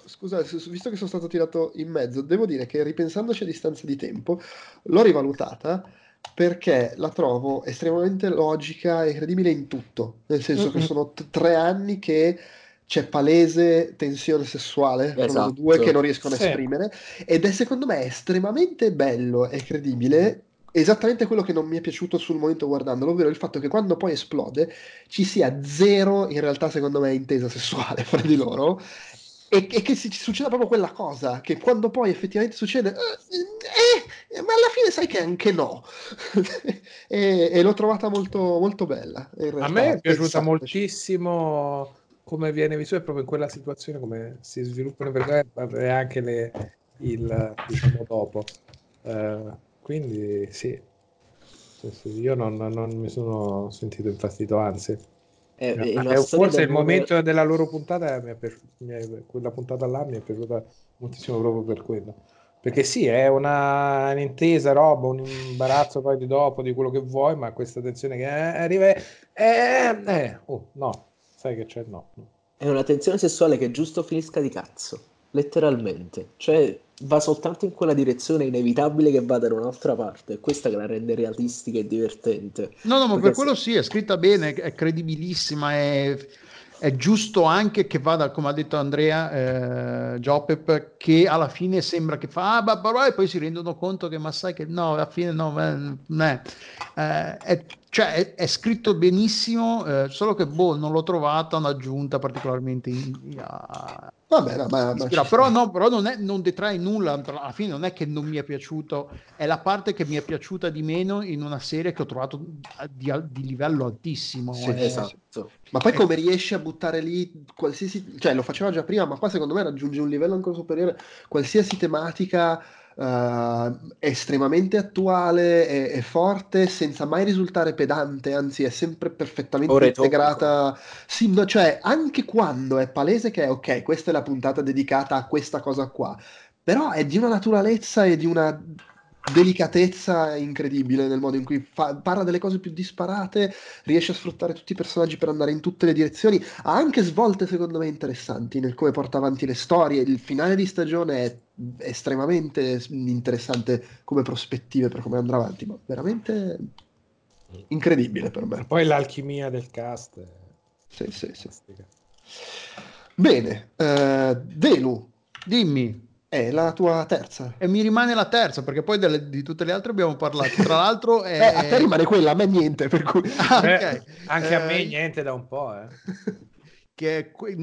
scusa, visto che sono stato tirato in mezzo, devo dire che ripensandoci a distanza di tempo, l'ho rivalutata perché la trovo estremamente logica e credibile in tutto, nel senso mm-hmm. che sono t- tre anni che c'è palese tensione sessuale esatto. tra due che non riescono sì. a esprimere ed è secondo me estremamente bello e credibile esattamente quello che non mi è piaciuto sul momento guardandolo, ovvero il fatto che quando poi esplode ci sia zero in realtà secondo me intesa sessuale fra di loro e, e che si, succeda proprio quella cosa che quando poi effettivamente succede eh, eh, ma alla fine sai che anche no. E, e, l'ho trovata molto, molto bella a me è piaciuta moltissimo come viene vissuto proprio in quella situazione, come si sviluppano per e anche le, il diciamo dopo. Uh, quindi sì. io non, non, mi sono sentito infastidito, anzi. Eh, eh, forse il momento della loro puntata, mi è piaciuto, mi è, quella puntata là mi è piaciuta moltissimo proprio per quello. Perché sì, è una, un'intesa roba, un imbarazzo poi di dopo, di quello che vuoi, ma questa tensione che arriva... Eh, eh, oh, no, sai che c'è no. È una tensione sessuale che giusto finisca di cazzo, letteralmente. Cioè, va soltanto in quella direzione, inevitabile che vada da un'altra parte. È questa che la rende realistica e divertente. No, no, ma Perché per quello sì, è scritta bene, è credibilissima, è è giusto anche che vada, come ha detto Andrea eh, Giopep, che alla fine sembra che fa ah, bah, e poi si rendono conto che ma sai che no, alla fine no, eh, eh, è, cioè, è, è, scritto benissimo, eh, solo che boh, non l'ho trovata un'aggiunta particolarmente in, uh, Vabbè, no, ma, ma però, no, però non, è, non, detrae nulla, alla fine non è che non mi è piaciuto, è la parte che mi è piaciuta di meno in una serie che ho trovato di, di livello altissimo. Sì, eh. esatto. Ma poi come riesce a buttare lì qualsiasi, cioè lo faceva già prima, ma qua secondo me raggiunge un livello ancora superiore, qualsiasi tematica uh, estremamente attuale e, e, forte senza mai risultare pedante, anzi è sempre perfettamente Ore integrata. Sì, no, cioè anche quando è palese che è ok, questa è la puntata dedicata a questa cosa qua, però è di una naturalezza e di una delicatezza incredibile nel modo in cui fa, parla delle cose più disparate, riesce a sfruttare tutti i personaggi per andare in tutte le direzioni, ha anche svolte secondo me interessanti nel come porta avanti le storie, il finale di stagione è estremamente interessante come prospettive per come andrà avanti, ma veramente incredibile per me. Poi l'alchimia del cast. Sì, sì, sì. Bene, uh, Delu, dimmi. È la tua terza. E mi rimane la terza, perché poi delle, di tutte le altre abbiamo parlato. Tra l'altro, è... eh, a te rimane quella, a me niente. Per cui... ah, okay. eh, anche a me eh, niente da un po'. Eh. che è que-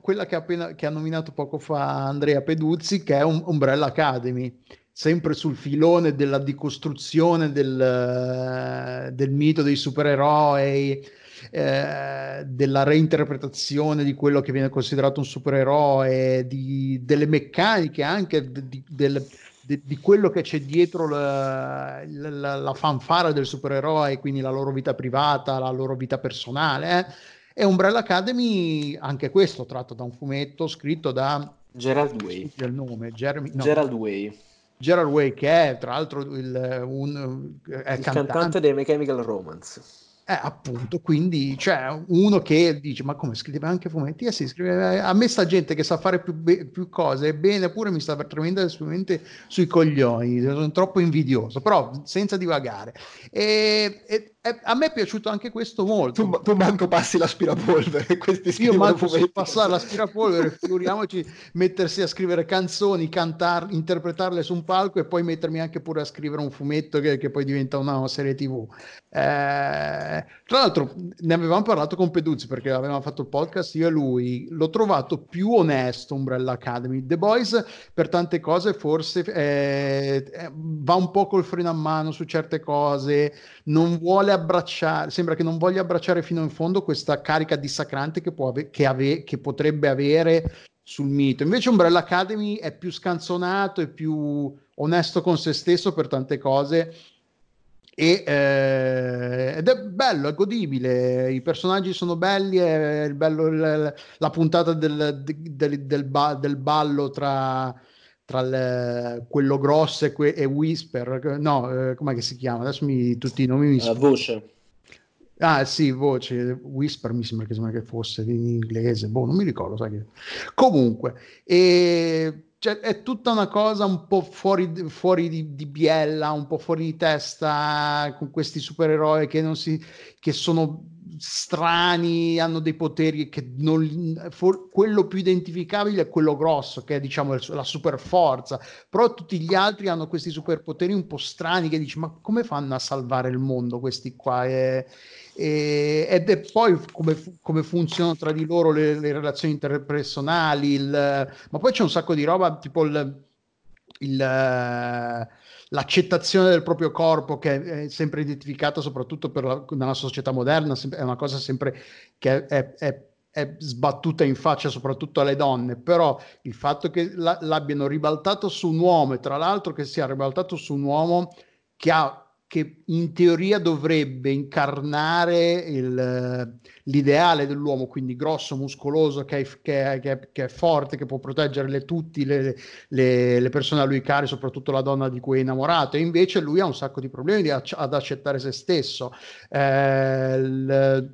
quella che, appena, che ha nominato poco fa Andrea Peduzzi, che è un Umbrella Academy, sempre sul filone della decostruzione del, del mito dei supereroi eh, della reinterpretazione di quello che viene considerato un supereroe, di, delle meccaniche anche di, del, di, di, quello che c'è dietro la, la, la, fanfara del supereroe, quindi la loro vita privata, la loro vita personale. Eh? E Umbrella Academy, anche questo tratto da un fumetto scritto da Gerald Way. Il nome, Jeremy, no. Gerald Way. Gerald Way, che è tra l'altro il, un, è il cantante. cantante dei Mechanical Romance. Eh, appunto, quindi c'è cioè, uno che dice: Ma come scrive anche fumetti? Eh sì, scrive, a me sta gente che sa fare più, be- più cose, bene, pure mi sta tremendamente sui coglioni, sono troppo invidioso, però senza divagare. E, e eh, a me è piaciuto anche questo molto. Tu, tu manco passi l'aspirapolvere. Questi Io manco so passare l'aspirapolvere, figuriamoci mettersi a scrivere canzoni, cantar, interpretarle su un palco e poi mettermi anche pure a scrivere un fumetto che, che poi diventa una serie tv. Eh, tra l'altro ne avevamo parlato con Peduzzi perché avevamo fatto il podcast io e lui. L'ho trovato più onesto Umbrella Academy. The Boys per tante cose forse eh, va un po' col freno a mano su certe cose, non vuole abbracciare, sembra che non voglia abbracciare fino in fondo questa carica dissacrante che, ave- che, ave- che potrebbe avere sul mito. Invece Umbrella Academy è più scanzonato, è più onesto con se stesso per tante cose e, eh, ed è bello, è godibile, i personaggi sono belli, è bello il, la puntata del, del, del, ba, del ballo tra tra le, quello grosso e, que, e Whisper, no, eh, com'è che si chiama? Adesso mi, tutti i nomi mi sono... voce. Ah sì, voce, Whisper mi sembra che, sembra che fosse in inglese, boh, non mi ricordo, sai che... Comunque, e, cioè, è tutta una cosa un po' fuori, fuori di, di, biella, un po' fuori di testa, con questi supereroi che, non si, che sono strani, hanno dei poteri che non, for, quello più identificabile è quello grosso, che è diciamo la super forza, però tutti gli altri hanno questi superpoteri un po' strani che dici ma come fanno a salvare il mondo questi qua? E, e, ed è poi come, come, funzionano tra di loro le, le relazioni interpersonali, il, ma poi c'è un sacco di roba tipo il, il l'accettazione del proprio corpo che è sempre identificata soprattutto la, nella società moderna, è una cosa sempre che è, è, è, sbattuta in faccia soprattutto alle donne, però il fatto che la, l'abbiano ribaltato su un uomo e tra l'altro che sia ribaltato su un uomo che ha che in teoria dovrebbe incarnare il, l'ideale dell'uomo, quindi grosso, muscoloso, che è, che è, che è, forte, che può proteggere le, tutti le, le, le, persone a lui care, soprattutto la donna di cui è innamorato, e invece lui ha un sacco di problemi ad accettare se stesso. Eh, il,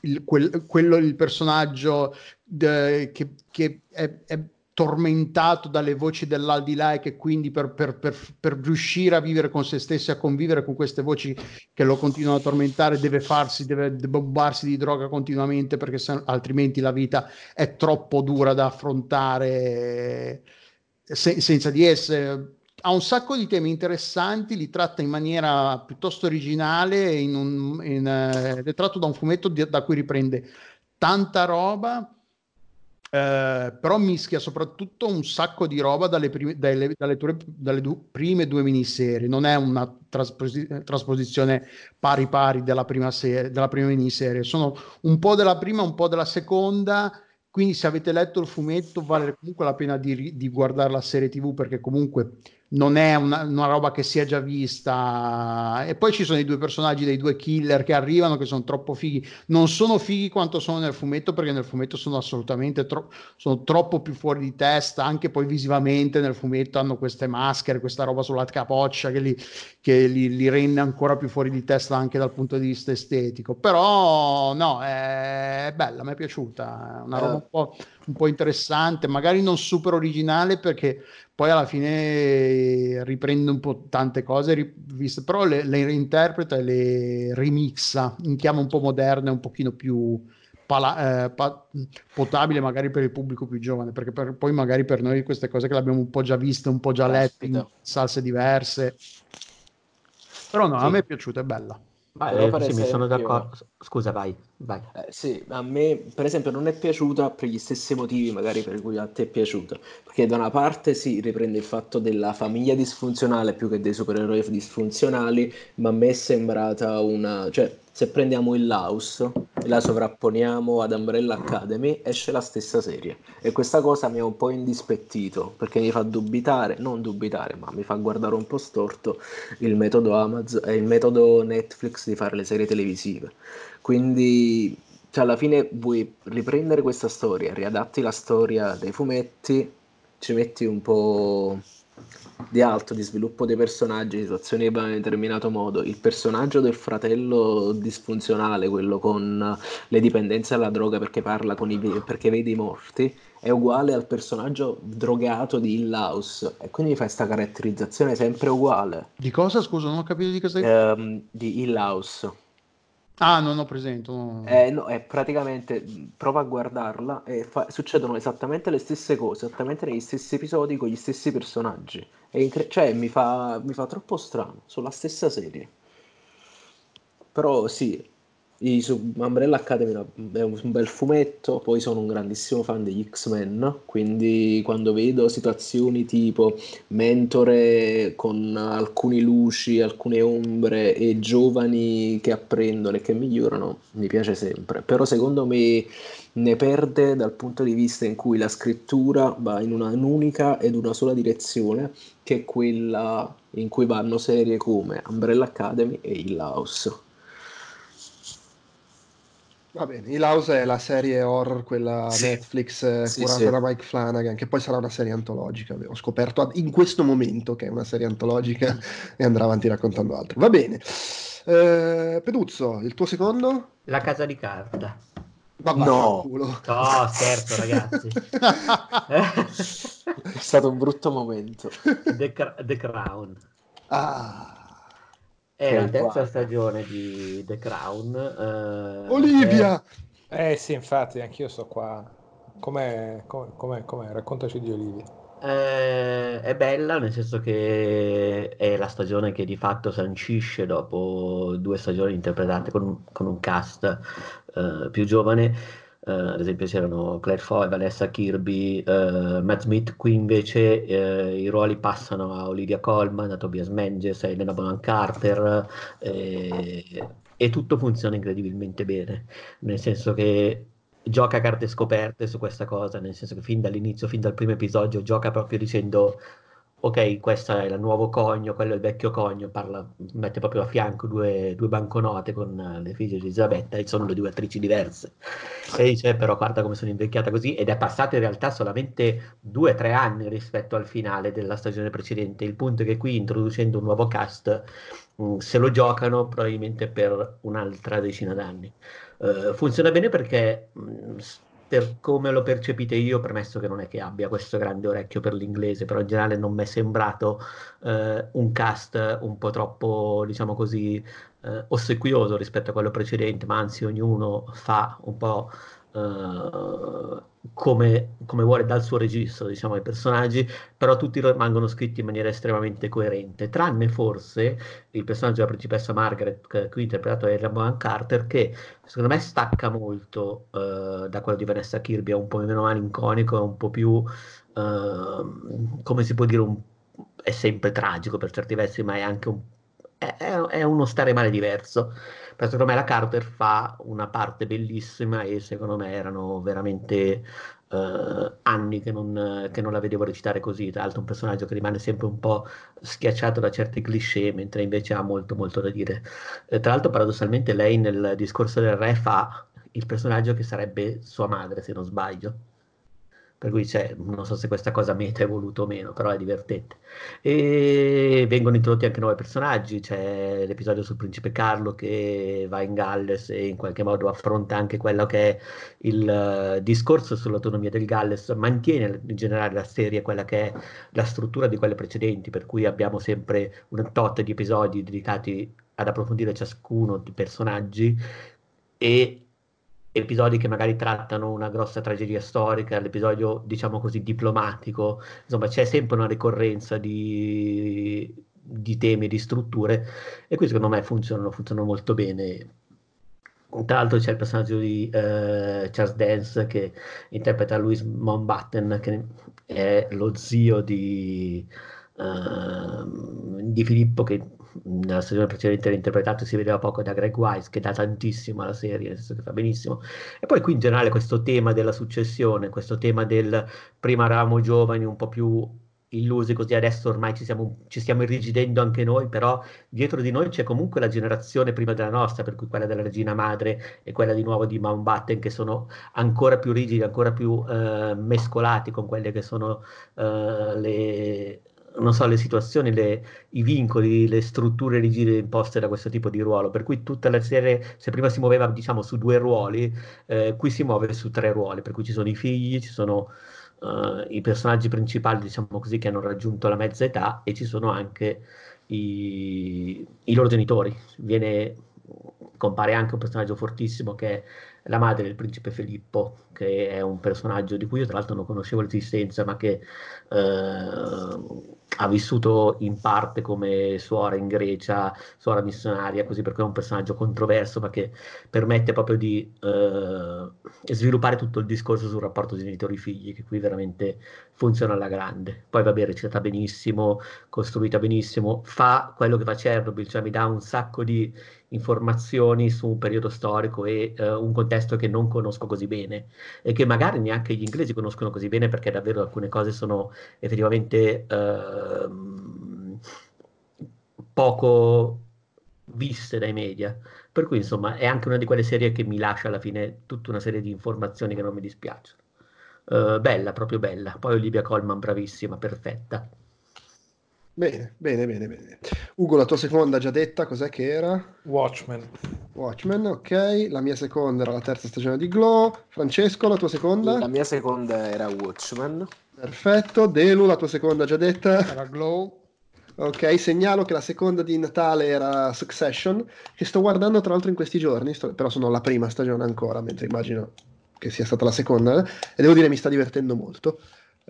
il, quel, quello, il personaggio de, che, che è, è tormentato dalle voci dell'aldilà e che quindi per, per, per, per, riuscire a vivere con se stesso e a convivere con queste voci che lo continuano a tormentare deve farsi, deve, bombarsi di droga continuamente perché se, altrimenti la vita è troppo dura da affrontare se, senza di essere ha un sacco di temi interessanti, li tratta in maniera piuttosto originale, in un, in, eh, è tratto da un fumetto di, da cui riprende tanta roba eh, però mischia soprattutto un sacco di roba dalle, prime, dalle, dalle, tue, dalle du, prime due miniserie, non è una trasposi- trasposizione pari pari della prima, serie, della prima miniserie, sono un po' della prima, un po' della seconda, quindi se avete letto il fumetto vale comunque la pena di, di guardare la serie tv perché comunque non è una, una, roba che si è già vista. E poi ci sono i due personaggi dei due killer che arrivano, che sono troppo fighi. Non sono fighi quanto sono nel fumetto, perché nel fumetto sono assolutamente tro- sono troppo più fuori di testa. Anche poi visivamente nel fumetto hanno queste maschere, questa roba sulla capoccia che, li, che li, li, rende ancora più fuori di testa anche dal punto di vista estetico. Però no, è, è bella, mi è piaciuta. È una roba un po', un po' interessante, magari non super originale perché poi alla fine riprende un po' tante cose, però le, le reinterpreta e le remixa in chiave un po' moderne, un pochino più pala- eh, pa- potabile magari per il pubblico più giovane, perché per, poi magari per noi queste cose che l'abbiamo un po' già viste, un po' già lette in salse diverse. Però no, sì. a me è piaciuta, è bella. Vai, eh, sì, mi sono d'accordo. Scusa, vai, vai. Eh, sì, a me per esempio non è piaciuta per gli stessi motivi magari per cui a te è piaciuta. Perché da una parte si riprende il fatto della famiglia disfunzionale più che dei supereroi disfunzionali, ma a me è sembrata una... cioè se prendiamo il Laos e la sovrapponiamo ad Umbrella Academy, esce la stessa serie. E questa cosa mi ha un po' indispettito perché mi fa dubitare, non dubitare, ma mi fa guardare un po' storto il metodo Amazon e il metodo Netflix di fare le serie televisive. Quindi, cioè, alla fine vuoi riprendere questa storia, riadatti la storia dei fumetti, ci metti un po' di alto, di sviluppo dei personaggi, situazioni che vanno in determinato modo. Il personaggio del fratello disfunzionale, quello con le dipendenze alla droga perché parla con i perché vede i morti, è uguale al personaggio drogato di Hill House e quindi fa questa caratterizzazione sempre uguale. Di cosa? Scusa, non ho capito di cosa um, Di Hill House. Ah, non ho presente. No. Eh, no, è praticamente prova a guardarla e fa, succedono esattamente le stesse cose, esattamente negli stessi episodi con gli stessi personaggi. Incre- cioè, mi fa, mi fa troppo strano, sulla stessa serie. Però sì, i, Umbrella Academy è un, bel fumetto, poi sono un grandissimo fan degli X-Men, quindi quando vedo situazioni tipo mentore con alcune luci, alcune ombre e giovani che apprendono e che migliorano, mi piace sempre. Però secondo me ne perde dal punto di vista in cui la scrittura va in un'unica ed una sola direzione, che è quella in cui vanno serie come Umbrella Academy e Hill House. Va bene, Hill House è la serie horror, quella sì. Netflix eh, sì, curata sì. da Mike Flanagan, che poi sarà una serie antologica. Ho scoperto in questo momento che è una serie antologica e andrà avanti raccontando altro. Va bene. Eh, Peduzzo, il tuo secondo? La casa di carta. Vabbè, no, no, scherzo ragazzi. è stato un brutto momento. The, The Crown. Ah. È la terza guarda. stagione di The Crown. Eh, Olivia! È... Eh sì, infatti, anch'io sto qua. Com'è, com'è, com'è? Raccontaci di Olivia. Eh, è bella nel senso che è la stagione che di fatto sancisce dopo due stagioni interpretate con, con un cast eh, più giovane ad esempio c'erano Claire Foy, Vanessa Kirby, uh, Matt Smith, qui invece uh, i ruoli passano a Olivia Colman, a Tobias Menges, a Elena Bonham Carter e tutto funziona incredibilmente bene, nel senso che gioca a carte scoperte su questa cosa, nel senso che fin dall'inizio, fin dal primo episodio, gioca proprio dicendo ok, questo è il nuovo cogno, quello è il vecchio cogno, parla, mette proprio a fianco due, due banconote con le figlie di Elisabetta e sono le due attrici diverse. E dice, però guarda come sono invecchiata così, ed è passato in realtà solamente due o tre anni rispetto al finale della stagione precedente. Il punto è che qui, introducendo un nuovo cast, mm, se lo giocano probabilmente per un'altra decina d'anni. Uh, funziona bene perché... Mh, mm, per come lo percepite io, premesso che non è che abbia questo grande orecchio per l'inglese, però in generale non mi è sembrato eh, un cast un po' troppo, diciamo così, eh, ossequioso rispetto a quello precedente, ma anzi ognuno fa un po' eh, come, come, vuole dal suo registro, diciamo, i personaggi, però tutti rimangono scritti in maniera estremamente coerente, tranne forse il personaggio della principessa Margaret, qui interpretato da Aaron Carter, che secondo me stacca molto uh, da quello di Vanessa Kirby, è un po' meno malinconico, è un po' più, uh, come si può dire, un, è sempre tragico per certi versi, ma è anche un, è, è uno stare male diverso. Però secondo me la Carter fa una parte bellissima e secondo me erano veramente uh, anni che non, che non, la vedevo recitare così, tra l'altro un personaggio che rimane sempre un po' schiacciato da certi cliché, mentre invece ha molto molto da dire. Eh, tra l'altro paradossalmente lei nel discorso del re fa il personaggio che sarebbe sua madre, se non sbaglio per cui c'è, non so se questa cosa meta è voluto o meno, però è divertente. E vengono introdotti anche nuovi personaggi, c'è l'episodio sul principe Carlo che va in Galles e in qualche modo affronta anche quello che è il uh, discorso sull'autonomia del Galles, mantiene in generale la serie quella che è la struttura di quelle precedenti, per cui abbiamo sempre un tot di episodi dedicati ad approfondire ciascuno dei personaggi e episodi che magari trattano una grossa tragedia storica, l'episodio diciamo così diplomatico, insomma c'è sempre una ricorrenza di, di temi, di strutture e qui secondo me funzionano, funzionano molto bene. Tra l'altro c'è il personaggio di uh, Charles Dance che interpreta Louis Mountbatten, che è lo zio di, uh, di Filippo che nella stagione precedente era interpretato si vedeva poco da Greg Wise che dà tantissimo alla serie, nel senso che fa benissimo. E poi qui in generale questo tema della successione, questo tema del prima eravamo giovani un po' più illusi così adesso ormai ci, siamo, ci stiamo irrigidendo anche noi, però dietro di noi c'è comunque la generazione prima della nostra, per cui quella della regina madre e quella di nuovo di Mountbatten, che sono ancora più rigidi, ancora più eh, mescolati con quelle che sono eh, le, non so, le situazioni, le, i vincoli, le strutture rigide imposte da questo tipo di ruolo. Per cui tutta la serie, se prima si muoveva diciamo su due ruoli, eh, qui si muove su tre ruoli, per cui ci sono i figli, ci sono uh, i personaggi principali, diciamo così, che hanno raggiunto la mezza età e ci sono anche i, i loro genitori. Viene, compare anche un personaggio fortissimo che è la madre del principe Filippo, che è un personaggio di cui io tra l'altro non conoscevo l'esistenza, ma che eh, ha vissuto in parte come suora in Grecia, suora missionaria, così perché è un personaggio controverso, ma che permette proprio di eh, sviluppare tutto il discorso sul rapporto genitori-figli, che qui veramente funziona alla grande. Poi va bene, recitata benissimo, costruita benissimo, fa quello che fa Chernobyl, cioè mi dà un sacco di informazioni su un periodo storico e uh, un contesto che non conosco così bene e che magari neanche gli inglesi conoscono così bene perché davvero alcune cose sono effettivamente uh, poco viste dai media. Per cui insomma è anche una di quelle serie che mi lascia alla fine tutta una serie di informazioni che non mi dispiacciono. Uh, bella, proprio bella. Poi Olivia Colman, bravissima, perfetta. Bene, bene, bene, bene. Ugo, la tua seconda già detta, cos'è che era? Watchmen. Watchmen, ok. La mia seconda era la terza stagione di Glow. Francesco, la tua seconda? La mia seconda era Watchmen. Perfetto. Delu, la tua seconda già detta? Era Glow. Ok, segnalo che la seconda di Natale era Succession, che sto guardando tra l'altro in questi giorni, sto... però sono la prima stagione ancora, mentre immagino che sia stata la seconda, e devo dire mi sta divertendo molto.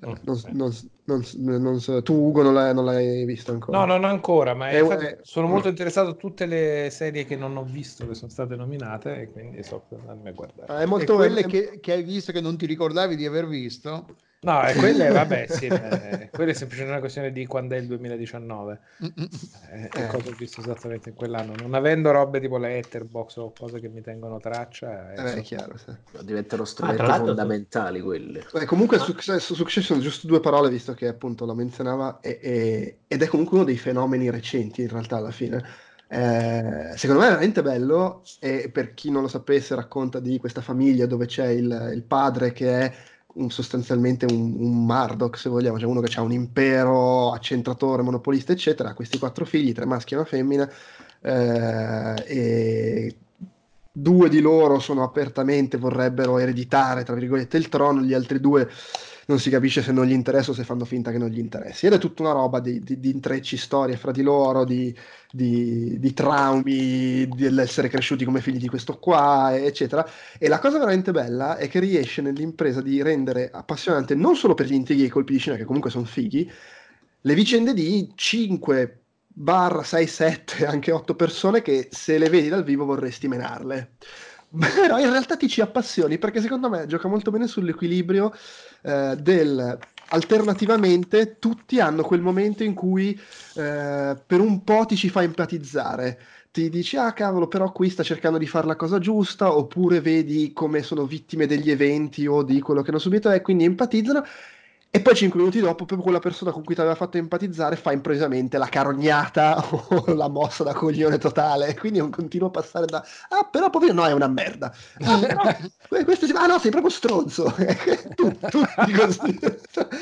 Non, non, non, non, tu Ugo non l'hai, non l'hai, visto ancora? No, non ancora, ma è, è, sono molto interessato a tutte le serie che non ho visto, che sono state nominate e quindi sto andando a guardare. Ah, è molto e quelle che, che, hai visto che non ti ricordavi di aver visto? No, e quelle, vabbè, sì, eh, quella è semplicemente una questione di quando è il 2019 eh, eh. cosa ho visto esattamente in quell'anno. Non avendo robe tipo Letterbox o cose che mi tengono traccia, eh, è chiaro, sì. diventano strumenti ah, fondamentali quelli. Eh, comunque su Success, Succession, giusto due parole, visto che appunto lo menzionava, e, e, ed è comunque uno dei fenomeni recenti in realtà alla fine. Eh, secondo me è veramente bello e per chi non lo sapesse racconta di questa famiglia dove c'è il, il padre che è sostanzialmente un, un Murdoch, se vogliamo, cioè uno che ha un impero, accentratore, monopolista, eccetera, questi quattro figli, tre maschi e una femmina, eh, e due di loro sono apertamente, vorrebbero ereditare, tra virgolette, il trono, gli altri due non si capisce se non gli interessa o se fanno finta che non gli interessi. Ed è tutta una roba di, di, di intrecci, storie fra di loro, di, di, traumi, dell'essere cresciuti come figli di questo qua, eccetera. E la cosa veramente bella è che riesce nell'impresa di rendere appassionante non solo per gli intrighi e i colpi di scena, che comunque sono fighi, le vicende di 5 barra 6, 7, anche 8 persone che se le vedi dal vivo vorresti menarle. Però in realtà ti ci appassioni perché secondo me gioca molto bene sull'equilibrio eh, del alternativamente tutti hanno quel momento in cui eh, per un po' ti ci fa empatizzare. Ti dici ah cavolo però qui sta cercando di fare la cosa giusta oppure vedi come sono vittime degli eventi o di quello che hanno subito e quindi empatizzano e poi cinque minuti dopo, proprio quella persona con cui ti aveva fatto empatizzare fa improvvisamente la carognata o la mossa da coglione totale. Quindi è un continuo passare da ah, però povero no, è una merda. Ah, però, questo ah no, sei proprio stronzo. Tutti così.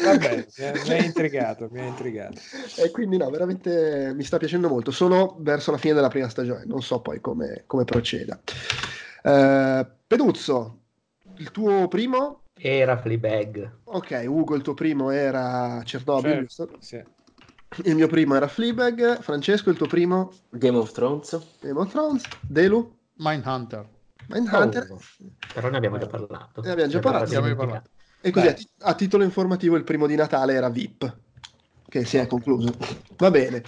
Vabbè, mi ha intrigato, mi ha intrigato. E quindi no, veramente mi sta piacendo molto. Sono verso la fine della prima stagione, non so poi come, come proceda. Uh, Peduzzo, il tuo primo era Fleabag. Ok, Ugo, il tuo primo era Chernobyl, certo, sì. Il mio primo era Fleabag. Francesco, il tuo primo? Game of Thrones. Game of Thrones. Delu? Mindhunter. Mindhunter. Oh, però ne abbiamo già parlato. Ne abbiamo già parlato. Abbiamo parlato. E così a, t- a titolo informativo il primo di Natale era VIP che si è concluso. Va bene.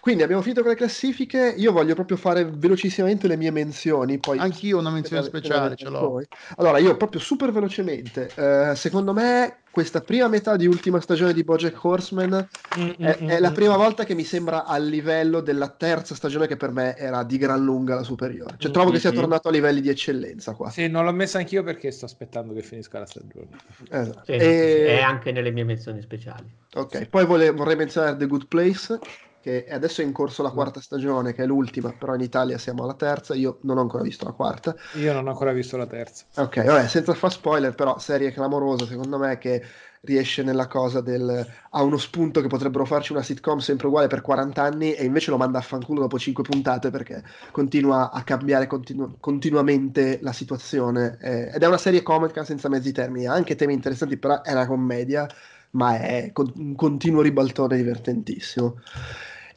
Quindi abbiamo finito con le classifiche. Io voglio proprio fare velocissimamente le mie menzioni. Poi Anch'io una menzione speciale ce l'ho. Allora, io proprio super velocemente. Eh, secondo me, questa prima metà di ultima stagione di Bojack Horseman Mm, è, mm, è la mm. prima volta che mi sembra al livello della terza stagione che per me era di gran lunga la superiore. Cioè trovo che sia tornato a livelli di eccellenza qua. Sì, non l'ho messa anch'io perché sto aspettando che finisca la stagione. Esatto. Sì, E- È anche nelle mie menzioni speciali. Ok, poi vole- vorrei menzionare The Good Place, che adesso è in corso la quarta stagione, che è l'ultima, però in Italia siamo alla terza, io non ho ancora visto la quarta. Io non ho ancora visto la terza. Ok, vabbè, senza far spoiler, però serie clamorosa secondo me che riesce nella cosa del ha uno spunto che potrebbero farci una sitcom sempre uguale per 40 anni e invece lo manda a fanculo dopo 5 puntate perché continua a cambiare continu- continuamente la situazione eh, ed è una serie comica senza mezzi termini, ha anche temi interessanti, però è una commedia, ma è con- un continuo ribaltone divertentissimo.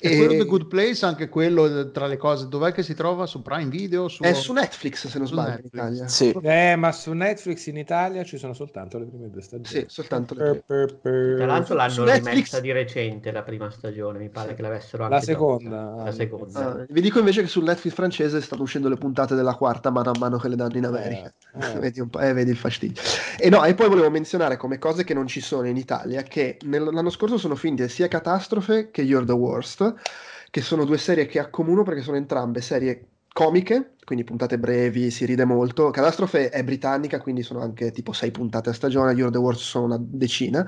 E E- quello The Good Place, anche quello eh, tra le cose, dov'è che si trova? Su Prime Video? Su... È su Netflix se non sbaglio in. Italia. Sì. Eh, ma su Netflix in Italia ci sono soltanto le prime due stagioni. Sì, soltanto le Per- per- per- Tra l'altro l'hanno su Netflix- rimessa di recente la prima stagione, mi pare che l'avessero anche La seconda. La seconda. Ah, vi dico invece che sul Netflix francese stanno uscendo le puntate della quarta mano a mano che le danno in America. Eh, eh. vedi, un po', eh, vedi il fastidio. E no, e poi volevo menzionare come cose che non ci sono in Italia, che nel- l'anno scorso sono finite sia Catastrofe che You're the Worst, che sono due serie che accomuno perché sono entrambe serie comiche, quindi puntate brevi, si ride molto. Catastrofe è britannica, quindi sono anche tipo sei puntate a stagione, You're the Worst sono una decina,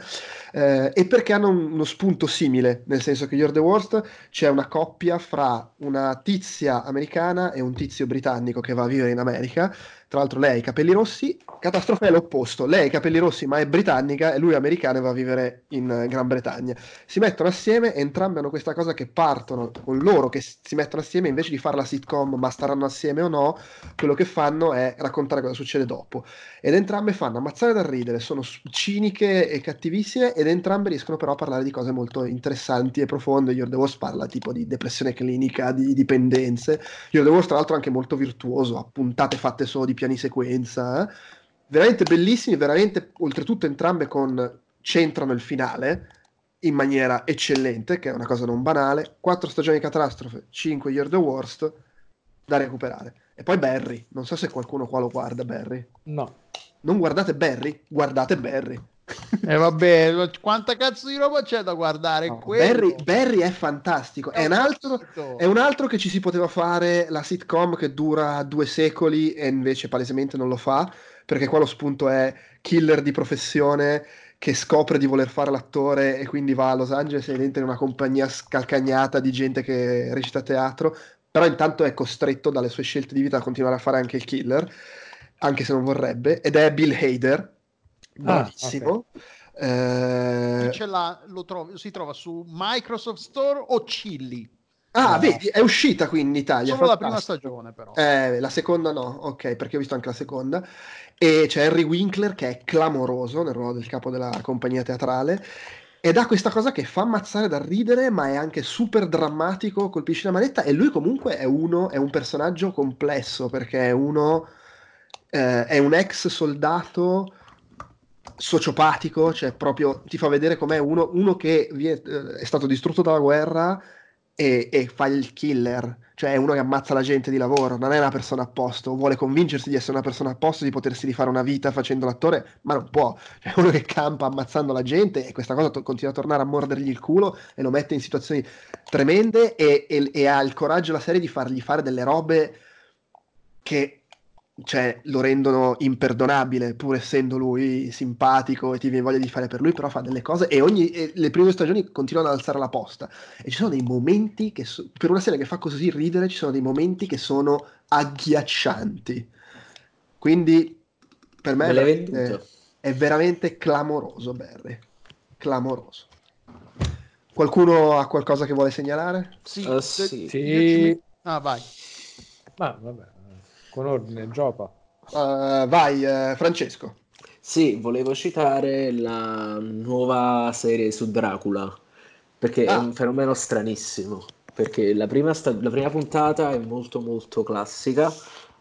eh, e perché hanno un- uno spunto simile, nel senso che You're the Worst c'è una coppia fra una tizia americana e un tizio britannico che va a vivere in America. Tra l'altro lei ha i capelli rossi, Catastrofe è l'opposto, lei ha i capelli rossi ma è britannica e lui è americano e va a vivere in eh, Gran Bretagna. Si mettono assieme, entrambi hanno questa cosa che partono con loro che si mettono assieme invece di fare la sitcom ma staranno assieme o no, quello che fanno è raccontare cosa succede dopo. Ed entrambe fanno ammazzare dal ridere, sono ciniche e cattivissime ed entrambe riescono però a parlare di cose molto interessanti e profonde. The Worst parla tipo di depressione clinica, di dipendenze. The Worst tra l'altro è anche molto virtuoso, ha puntate fatte solo di piani sequenza. eh. Veramente bellissimi, veramente oltretutto entrambe con centrano il finale in maniera eccellente, che è una cosa non banale. Quattro stagioni catastrofe, 5 You're the Worst da recuperare. E poi Barry, non so se qualcuno qua lo guarda Barry. No. Non guardate Barry, guardate Barry. E vabbè, quanta cazzo di roba c'è da guardare? No. Barry, Barry è fantastico. È un, altro, è un altro che ci si poteva fare la sitcom che dura due secoli e invece palesemente non lo fa, perché qua lo spunto è killer di professione che scopre di voler fare l'attore e quindi va a Los Angeles e entra in una compagnia scalcagnata di gente che recita teatro, però intanto è costretto dalle sue scelte di vita a continuare a fare anche il killer, anche se non vorrebbe, ed è Bill Hader, bravissimo. Eh, ce l'ha, lo trovi- si trova su Microsoft Store o Chilli? Ah, No. vedi, è uscita qui in Italia. Solo la prima fantastico. stagione, però. Eh, la seconda no, ok, perché ho visto anche la seconda. E c'è Henry Winkler che è clamoroso nel ruolo del capo della compagnia teatrale. Ed ha questa cosa che fa ammazzare dal ridere, ma è anche super drammatico, colpisce la manetta. E lui comunque è uno, è un personaggio complesso, perché è uno, eh, è un ex soldato sociopatico, cioè proprio ti fa vedere com'è uno, uno che vie- eh, è stato distrutto dalla guerra e, e fa il killer, cioè è uno che ammazza la gente di lavoro, non è una persona a posto, vuole convincersi di essere una persona a posto, di potersi rifare una vita facendo l'attore, ma non può, cioè è uno che campa ammazzando la gente e questa cosa to- continua a tornare a mordergli il culo e lo mette in situazioni tremende e, e- e ha il coraggio la serie di fargli fare delle robe che cioè, lo rendono imperdonabile, pur essendo lui simpatico e ti viene voglia di fare per lui, però fa delle cose e, ogni, e le prime due stagioni continuano ad alzare la posta. E ci sono dei momenti che, so- per una serie che fa così ridere, ci sono dei momenti che sono agghiaccianti. Quindi, per me Me è è veramente clamoroso, Barry. Clamoroso. Qualcuno ha qualcosa che vuole segnalare? Sì, de- sì. Sì. Ah, vai. Ma vabbè, con ordine, gioco. Uh, vai, eh, Francesco. Sì, volevo citare la nuova serie su Dracula, perché è Ah. un fenomeno stranissimo, perché la prima, sta- la prima puntata è molto molto classica,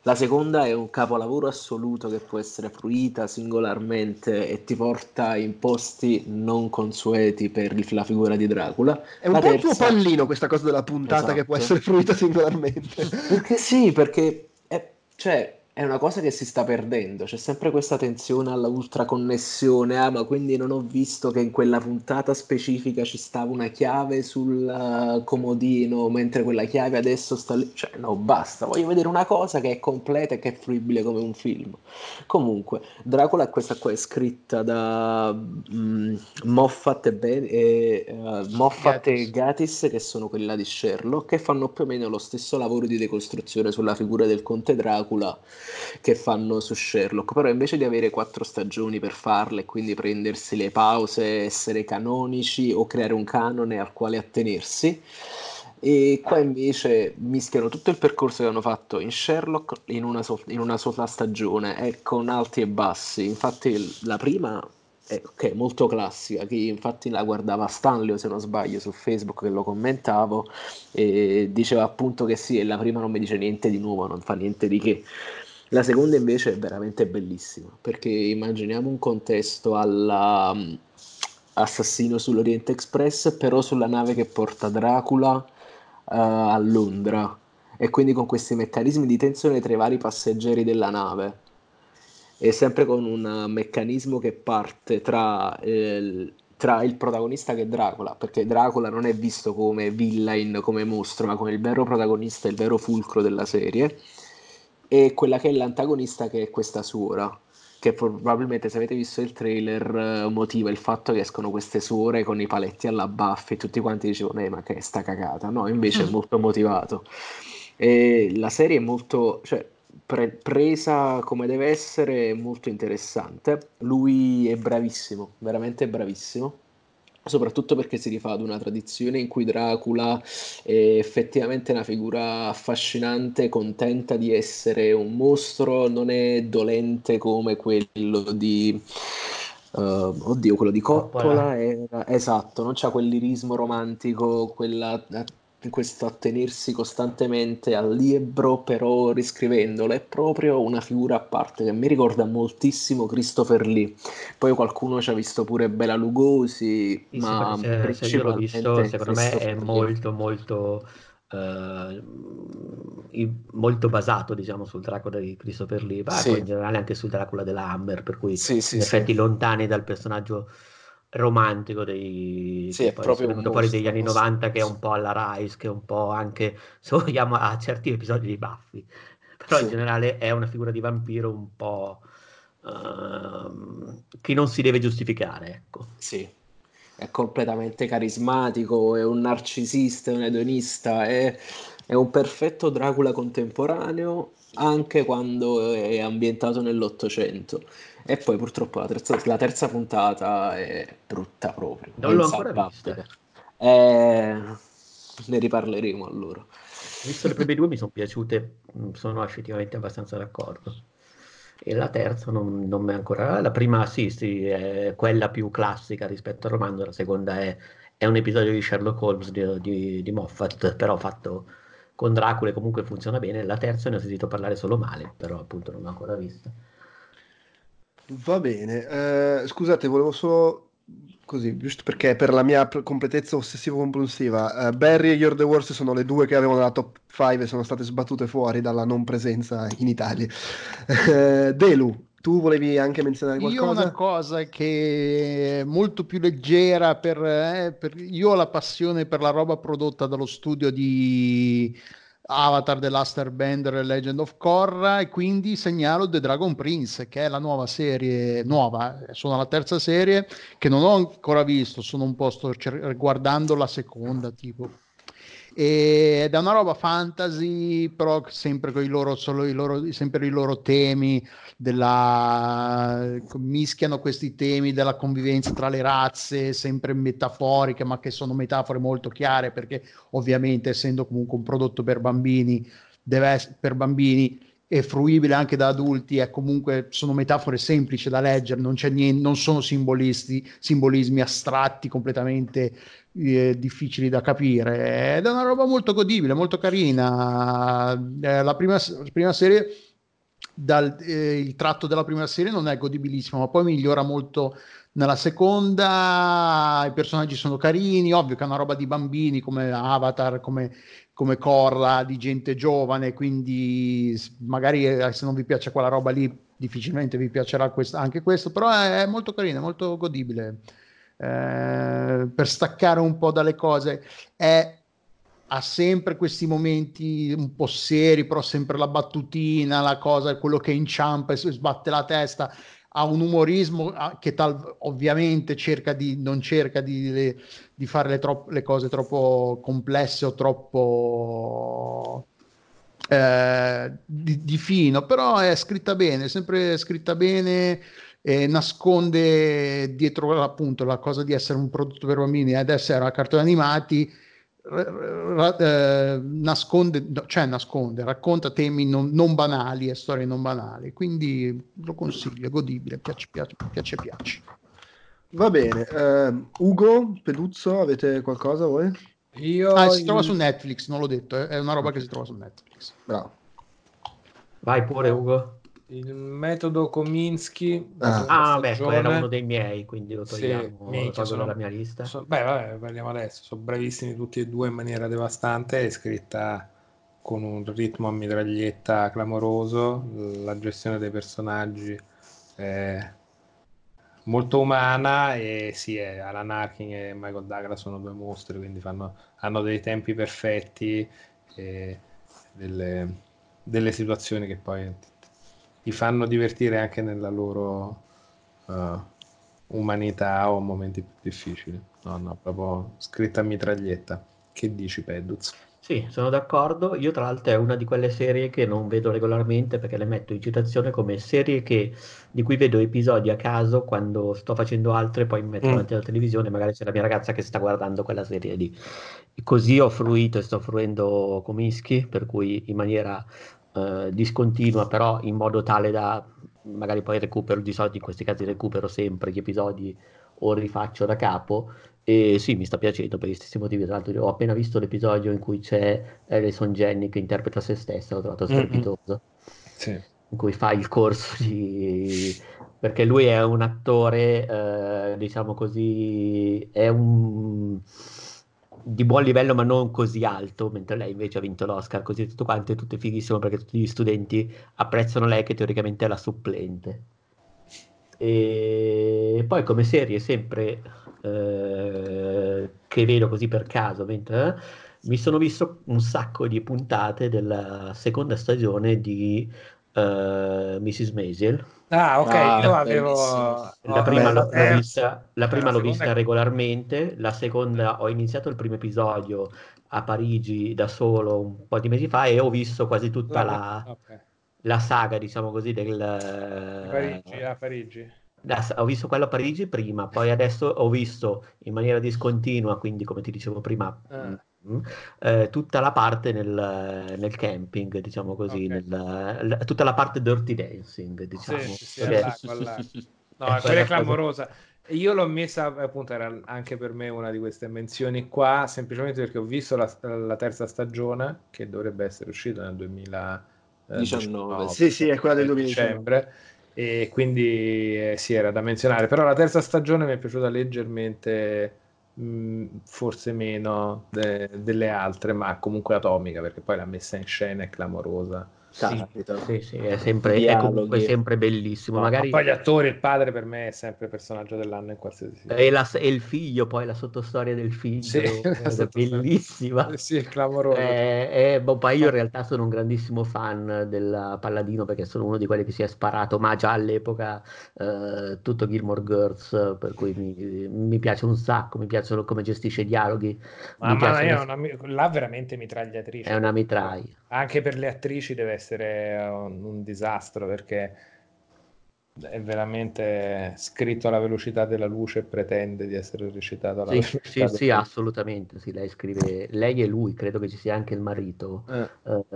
la seconda è un capolavoro assoluto che può essere fruita singolarmente e ti porta in posti non consueti per il- la figura di Dracula. È un La po' il tuo terza- pallino questa cosa della puntata che può Esatto. essere fruita singolarmente. Perché sì, perché è, cioè, è una cosa che si sta perdendo. C'è sempre questa tensione alla ultraconnessione. Ah, ma quindi non ho visto che in quella puntata specifica ci stava una chiave sul uh, comodino, mentre quella chiave adesso sta lì. Cioè, no, basta. Voglio vedere una cosa che è completa e che è fruibile come un film. Comunque, Dracula, questa qua è scritta da um, Moffat, e, ben- e, uh, Moffat e Gatis, che sono quelli là di Sherlock, che fanno più o meno lo stesso lavoro di decostruzione sulla figura del conte Dracula che fanno su Sherlock, però invece di avere quattro stagioni per farle e quindi prendersi le pause, essere canonici o creare un canone al quale attenersi, e qua invece mischiano tutto il percorso che hanno fatto in Sherlock in una, so- in una sola stagione e con alti e bassi. Infatti la prima è okay, molto classica, che infatti la guardava Stanley, se non sbaglio, su Facebook che lo commentavo, e diceva appunto che sì, la prima non mi dice niente di nuovo, non fa niente di che. La seconda invece è veramente bellissima, perché immaginiamo un contesto alla um, Assassino sull'Oriente Express, però sulla nave che porta Dracula uh, a Londra, e quindi con questi meccanismi di tensione tra i vari passeggeri della nave. E sempre con un meccanismo che parte tra, eh, tra il protagonista che è Dracula, perché Dracula non è visto come villain, come mostro, ma come il vero protagonista, il vero fulcro della serie e quella che è l'antagonista che è questa suora che probabilmente se avete visto il trailer motiva il fatto che escono queste suore con i paletti alla baffi e tutti quanti dicevano eh ma che è sta cagata? No invece è mm. molto motivato. E la serie è molto cioè pre- presa come deve essere molto interessante. Lui è bravissimo veramente bravissimo soprattutto perché si rifà ad una tradizione in cui Dracula è effettivamente una figura affascinante, contenta di essere un mostro, non è dolente come quello di... Uh, oddio, quello di Coppola, era, esatto, non c'ha quell'irismo romantico, quella questo attenersi costantemente al libro, però riscrivendolo, è proprio una figura a parte che mi ricorda moltissimo Christopher Lee. Poi qualcuno ci ha visto pure Bela Lugosi, sì, ma sì, se, se io l'ho visto, secondo me è molto molto Uh, molto basato diciamo sul Dracula di Christopher Lee, ma sì. in generale anche sul Dracula della Hammer, per cui sì, in effetti lontani dal personaggio romantico dei sì, venuto fuori degli anni 90 che è un po' alla Rise che è un po' anche se vogliamo a certi episodi di Buffy. Però sì. in generale è una figura di vampiro un po' uh, che non si deve giustificare ecco. Sì. È completamente carismatico è un narcisista è un edonista è, è un perfetto Dracula contemporaneo anche quando è ambientato nell'Ottocento e poi purtroppo la terza, la terza puntata è brutta proprio. Non l'ho ancora vista. Eh, ne riparleremo allora. Visto le prime due mi sono piaciute, mm, sono effettivamente abbastanza d'accordo. E la terza non, non mi è ancora... La prima sì, sì, è quella più classica rispetto al romanzo, la seconda è, è un episodio di Sherlock Holmes di, di, di Moffat, però fatto con Dracula comunque funziona bene. La terza ne ho sentito parlare solo male, però appunto non l'ho ancora vista. Va bene, eh, scusate, volevo solo così, giusto perché per la mia completezza ossessivo-compulsiva, uh, Barry e You're the Worst sono le due che avevano la top 5 e sono state sbattute fuori dalla non presenza in Italia. Uh, Delu, tu volevi anche menzionare qualcosa? Io ho una cosa che è molto più leggera, per, eh, per, io ho la passione per la roba prodotta dallo studio di Avatar The Last Airbender e Legend of Korra e quindi segnalo The Dragon Prince che è la nuova serie nuova, sono la terza serie che non ho ancora visto, sono un po' sto guardando la seconda tipo ed è una roba fantasy però sempre con i loro, i loro, sempre i loro temi della, mischiano questi temi della convivenza tra le razze sempre metaforiche ma che sono metafore molto chiare perché ovviamente essendo comunque un prodotto per bambini deve essere per bambini e fruibile anche da adulti, è comunque sono metafore semplici da leggere, non, niente, non sono simbolismi astratti completamente difficili da capire. Ed è una roba molto godibile, molto carina. Eh, la prima, prima serie dal, eh, il tratto della prima serie non è godibilissimo, ma poi migliora molto nella seconda. I personaggi sono carini, ovvio che è una roba di bambini come Avatar, come, come Korra, di gente giovane, quindi magari eh, se non vi piace quella roba lì difficilmente vi piacerà quest- anche questo, però è, molto carino, molto godibile. Eh, per staccare un po' dalle cose è ha sempre questi momenti un po' seri, però sempre la battutina, la cosa, quello che inciampa e sbatte la testa, ha un umorismo che tal, ovviamente cerca di, non cerca di, di fare le, tro- le, cose troppo complesse o troppo eh, di, di, fino, però è scritta bene, sempre scritta bene. E nasconde dietro appunto la cosa di essere un prodotto per bambini ed essere a cartoni animati eh, nasconde, cioè nasconde, racconta temi non, non, banali e storie non banali, quindi lo consiglio, è godibile, piace, piace, piace, piace. Va bene, uh, Ugo, Peduzzo, avete qualcosa voi? Io ah, si trova su Netflix, non l'ho detto, è una roba che si trova su Netflix. Bravo. Vai pure Ugo. Il metodo Kominsky. Ah, ah beh, era uno dei miei, quindi lo togliamo, sì, lo tolgo dalla mia lista. So, beh, vabbè, parliamo adesso. Sono bravissimi tutti e due in maniera devastante. È scritta con un ritmo a mitraglietta clamoroso. La gestione dei personaggi è molto umana. E sì, è, Alan Arkin e Michael Douglas sono due mostri, quindi fanno, hanno dei tempi perfetti e delle, delle situazioni che poi ti fanno divertire anche nella loro uh, umanità o momenti più difficili. No, no, proprio scritta a mitraglietta. Che dici, Peduz? Sì, sono d'accordo. Io, tra l'altro, è una di quelle serie che non vedo regolarmente perché le metto in citazione come serie che, di cui vedo episodi a caso quando sto facendo altre, poi mi metto mm. davanti alla televisione. Magari c'è la mia ragazza che sta guardando quella serie lì. Così ho fruito e sto fruendo Comischi, per cui in maniera eh, discontinua, però in modo tale da magari poi recupero di solito in questi casi recupero sempre gli episodi o rifaccio da capo. E sì, mi sta piacendo per gli stessi motivi. Tra l'altro, ho appena visto l'episodio in cui c'è Alison Jenny che interpreta se stessa, l'ho trovato strepitoso. Mm-hmm. Sì. In cui fa il corso di. perché lui è un attore, eh, diciamo così, è un di buon livello ma non così alto, mentre lei invece ha vinto l'Oscar, così tutto quanto è tutto fighissimo perché tutti gli studenti apprezzano lei che teoricamente è la supplente. E poi come serie sempre eh, che vedo così per caso, mentre eh, mi sono visto un sacco di puntate della seconda stagione di uh, Mrs. Maisel Ah, ok, ah, io avevo... La prima, l'ho, l'ho vista, la prima l'ho vista regolarmente, la seconda ho iniziato il primo episodio a Parigi da solo un po' di mesi fa e ho visto quasi tutta la, okay. la saga, diciamo così, del... Parigi, a Parigi. Da, ho visto quello a Parigi prima, poi adesso ho visto in maniera discontinua, quindi come ti dicevo prima, ah eh, tutta la parte nel, nel, camping, diciamo così, okay. nel, tutta la parte dirty dancing, diciamo. Sì, sì, sì, all'acqua, all'acqua. No, quella è clamorosa. Io l'ho messa, appunto, era anche per me una di queste menzioni qua, semplicemente perché ho visto la, la terza stagione, che dovrebbe essere uscita nel 2019. sì, sì, è quella del 2019. Dicembre, e quindi eh, sì, era da menzionare. Però la terza stagione mi è piaciuta leggermente Mm, forse meno de- delle altre, ma comunque atomica, perché poi la messa in scena è clamorosa. Sì, sì, sì, è sempre, è comunque sempre bellissimo. No, Magari... Poi gli attori, il padre per me è sempre il personaggio dell'anno in qualsiasi e, la, e il figlio, poi la sottostoria del figlio sì, è bellissima. Sì, è clamoroso. Eh, eh, boh, poi io in realtà sono un grandissimo fan del Palladino perché sono uno di quelli che si è sparato, ma già all'epoca eh, tutto Gilmore Girls, per cui mi, mi, piace un sacco, mi piacciono come gestisce i dialoghi. Ma, ma io una, là veramente mitragliatrice. È una mitraglia. Anche per le attrici deve essere un, un disastro perché è veramente scritto alla velocità della luce e pretende di essere recitato alla sì, velocità sì, sì, luce. assolutamente. Sì, lei scrive lei e lui credo che ci sia anche il marito. Eh. Uh,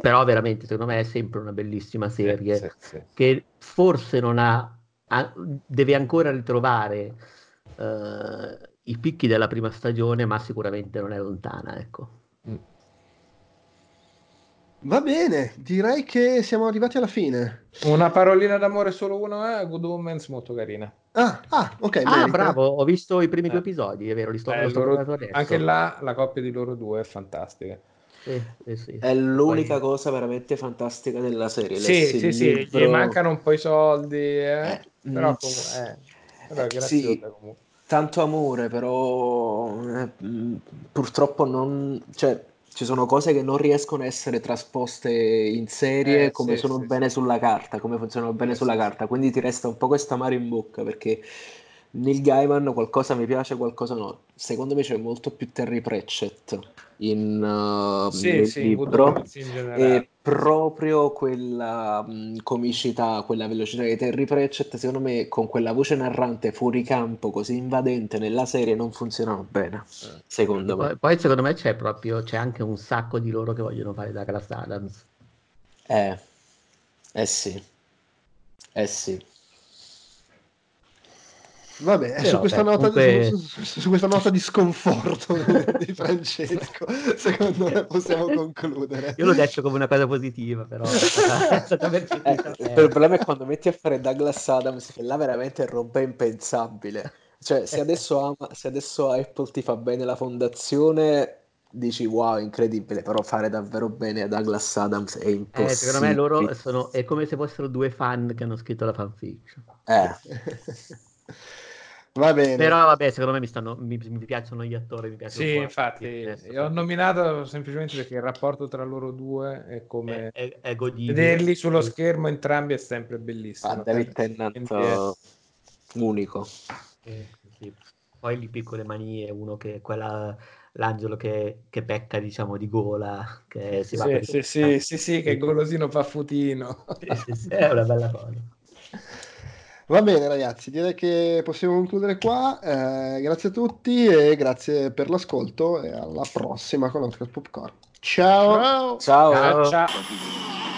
però veramente secondo me è sempre una bellissima serie sì, sì, che forse non ha, ha, deve ancora ritrovare uh, i picchi della prima stagione ma sicuramente non è lontana ecco Va bene, direi che siamo arrivati alla fine. Una parolina d'amore solo uno è Good Omens, molto carina. Ah, ah ok. Ah, merita. bravo, ho visto i primi Eh. due episodi, è vero, li sto, Eh, lo sto loro- adesso. anche là la coppia di loro due è fantastica. Sì, sì, sì. È l'unica Poi- cosa veramente fantastica della serie. Sì, lessi sì, sì, libro- gli mancano un po' i soldi, eh, Eh, però, mm, comu- eh, però è sì. comunque. tanto amore, però eh, mh, purtroppo non, cioè, ci sono cose che non riescono a essere trasposte in serie Eh, come sì, sono sì, bene sulla carta, come funzionano bene Eh, sulla sì, carta, quindi ti resta un po' questa amaro in bocca perché Neil Gaiman qualcosa mi piace, qualcosa no. Secondo me c'è molto più Terry Pratchett in, uh, Sì, nel sì, libro Omens in generale. e proprio quella mh, comicità, quella velocità di Terry Pratchett, secondo me con quella voce narrante fuori campo così invadente nella serie non funzionano bene, secondo me. Poi, poi secondo me c'è proprio, c'è anche un sacco di loro che vogliono fare Douglas Adams. Eh, eh sì, eh sì. Vabbè, Però, su, questa beh, nota, comunque- su, su- su questa nota di sconforto di Francesco, secondo me possiamo concludere. Io l'ho detto come una cosa positiva, però è stata, è stata Eh, il problema è quando metti a fare Douglas Adams, che là veramente è roba impensabile. Cioè, se adesso, ama- se adesso Apple ti fa bene la fondazione, dici wow, incredibile, però fare davvero bene a Douglas Adams è Eh, impossibile. secondo me loro sono, è come se fossero due fan che hanno scritto la fanfiction. Eh, Va bene. Però vabbè, secondo me mi, stanno, mi, mi piacciono gli attori, mi piace Sì, infatti, adesso, ho nominato semplicemente perché il rapporto tra loro due è come è, è, è vederli sullo schermo entrambi è sempre bellissimo. ah, David Tennant Quindi è- uh, unico. Sì, sì. Poi le piccole manie, uno che quella l'angelo che, che pecca, diciamo, di gola, che si va Sì, per- sì, sì, sì, sì, che golosino fa futino. Sì, sì, sì, è una bella cosa. Va bene ragazzi, direi che possiamo concludere qua. Eh, grazie a tutti e grazie per l'ascolto e alla prossima con Outcast Popcorn. Ciao. Ciao. Ciao. Ciao. Ciao. ciao.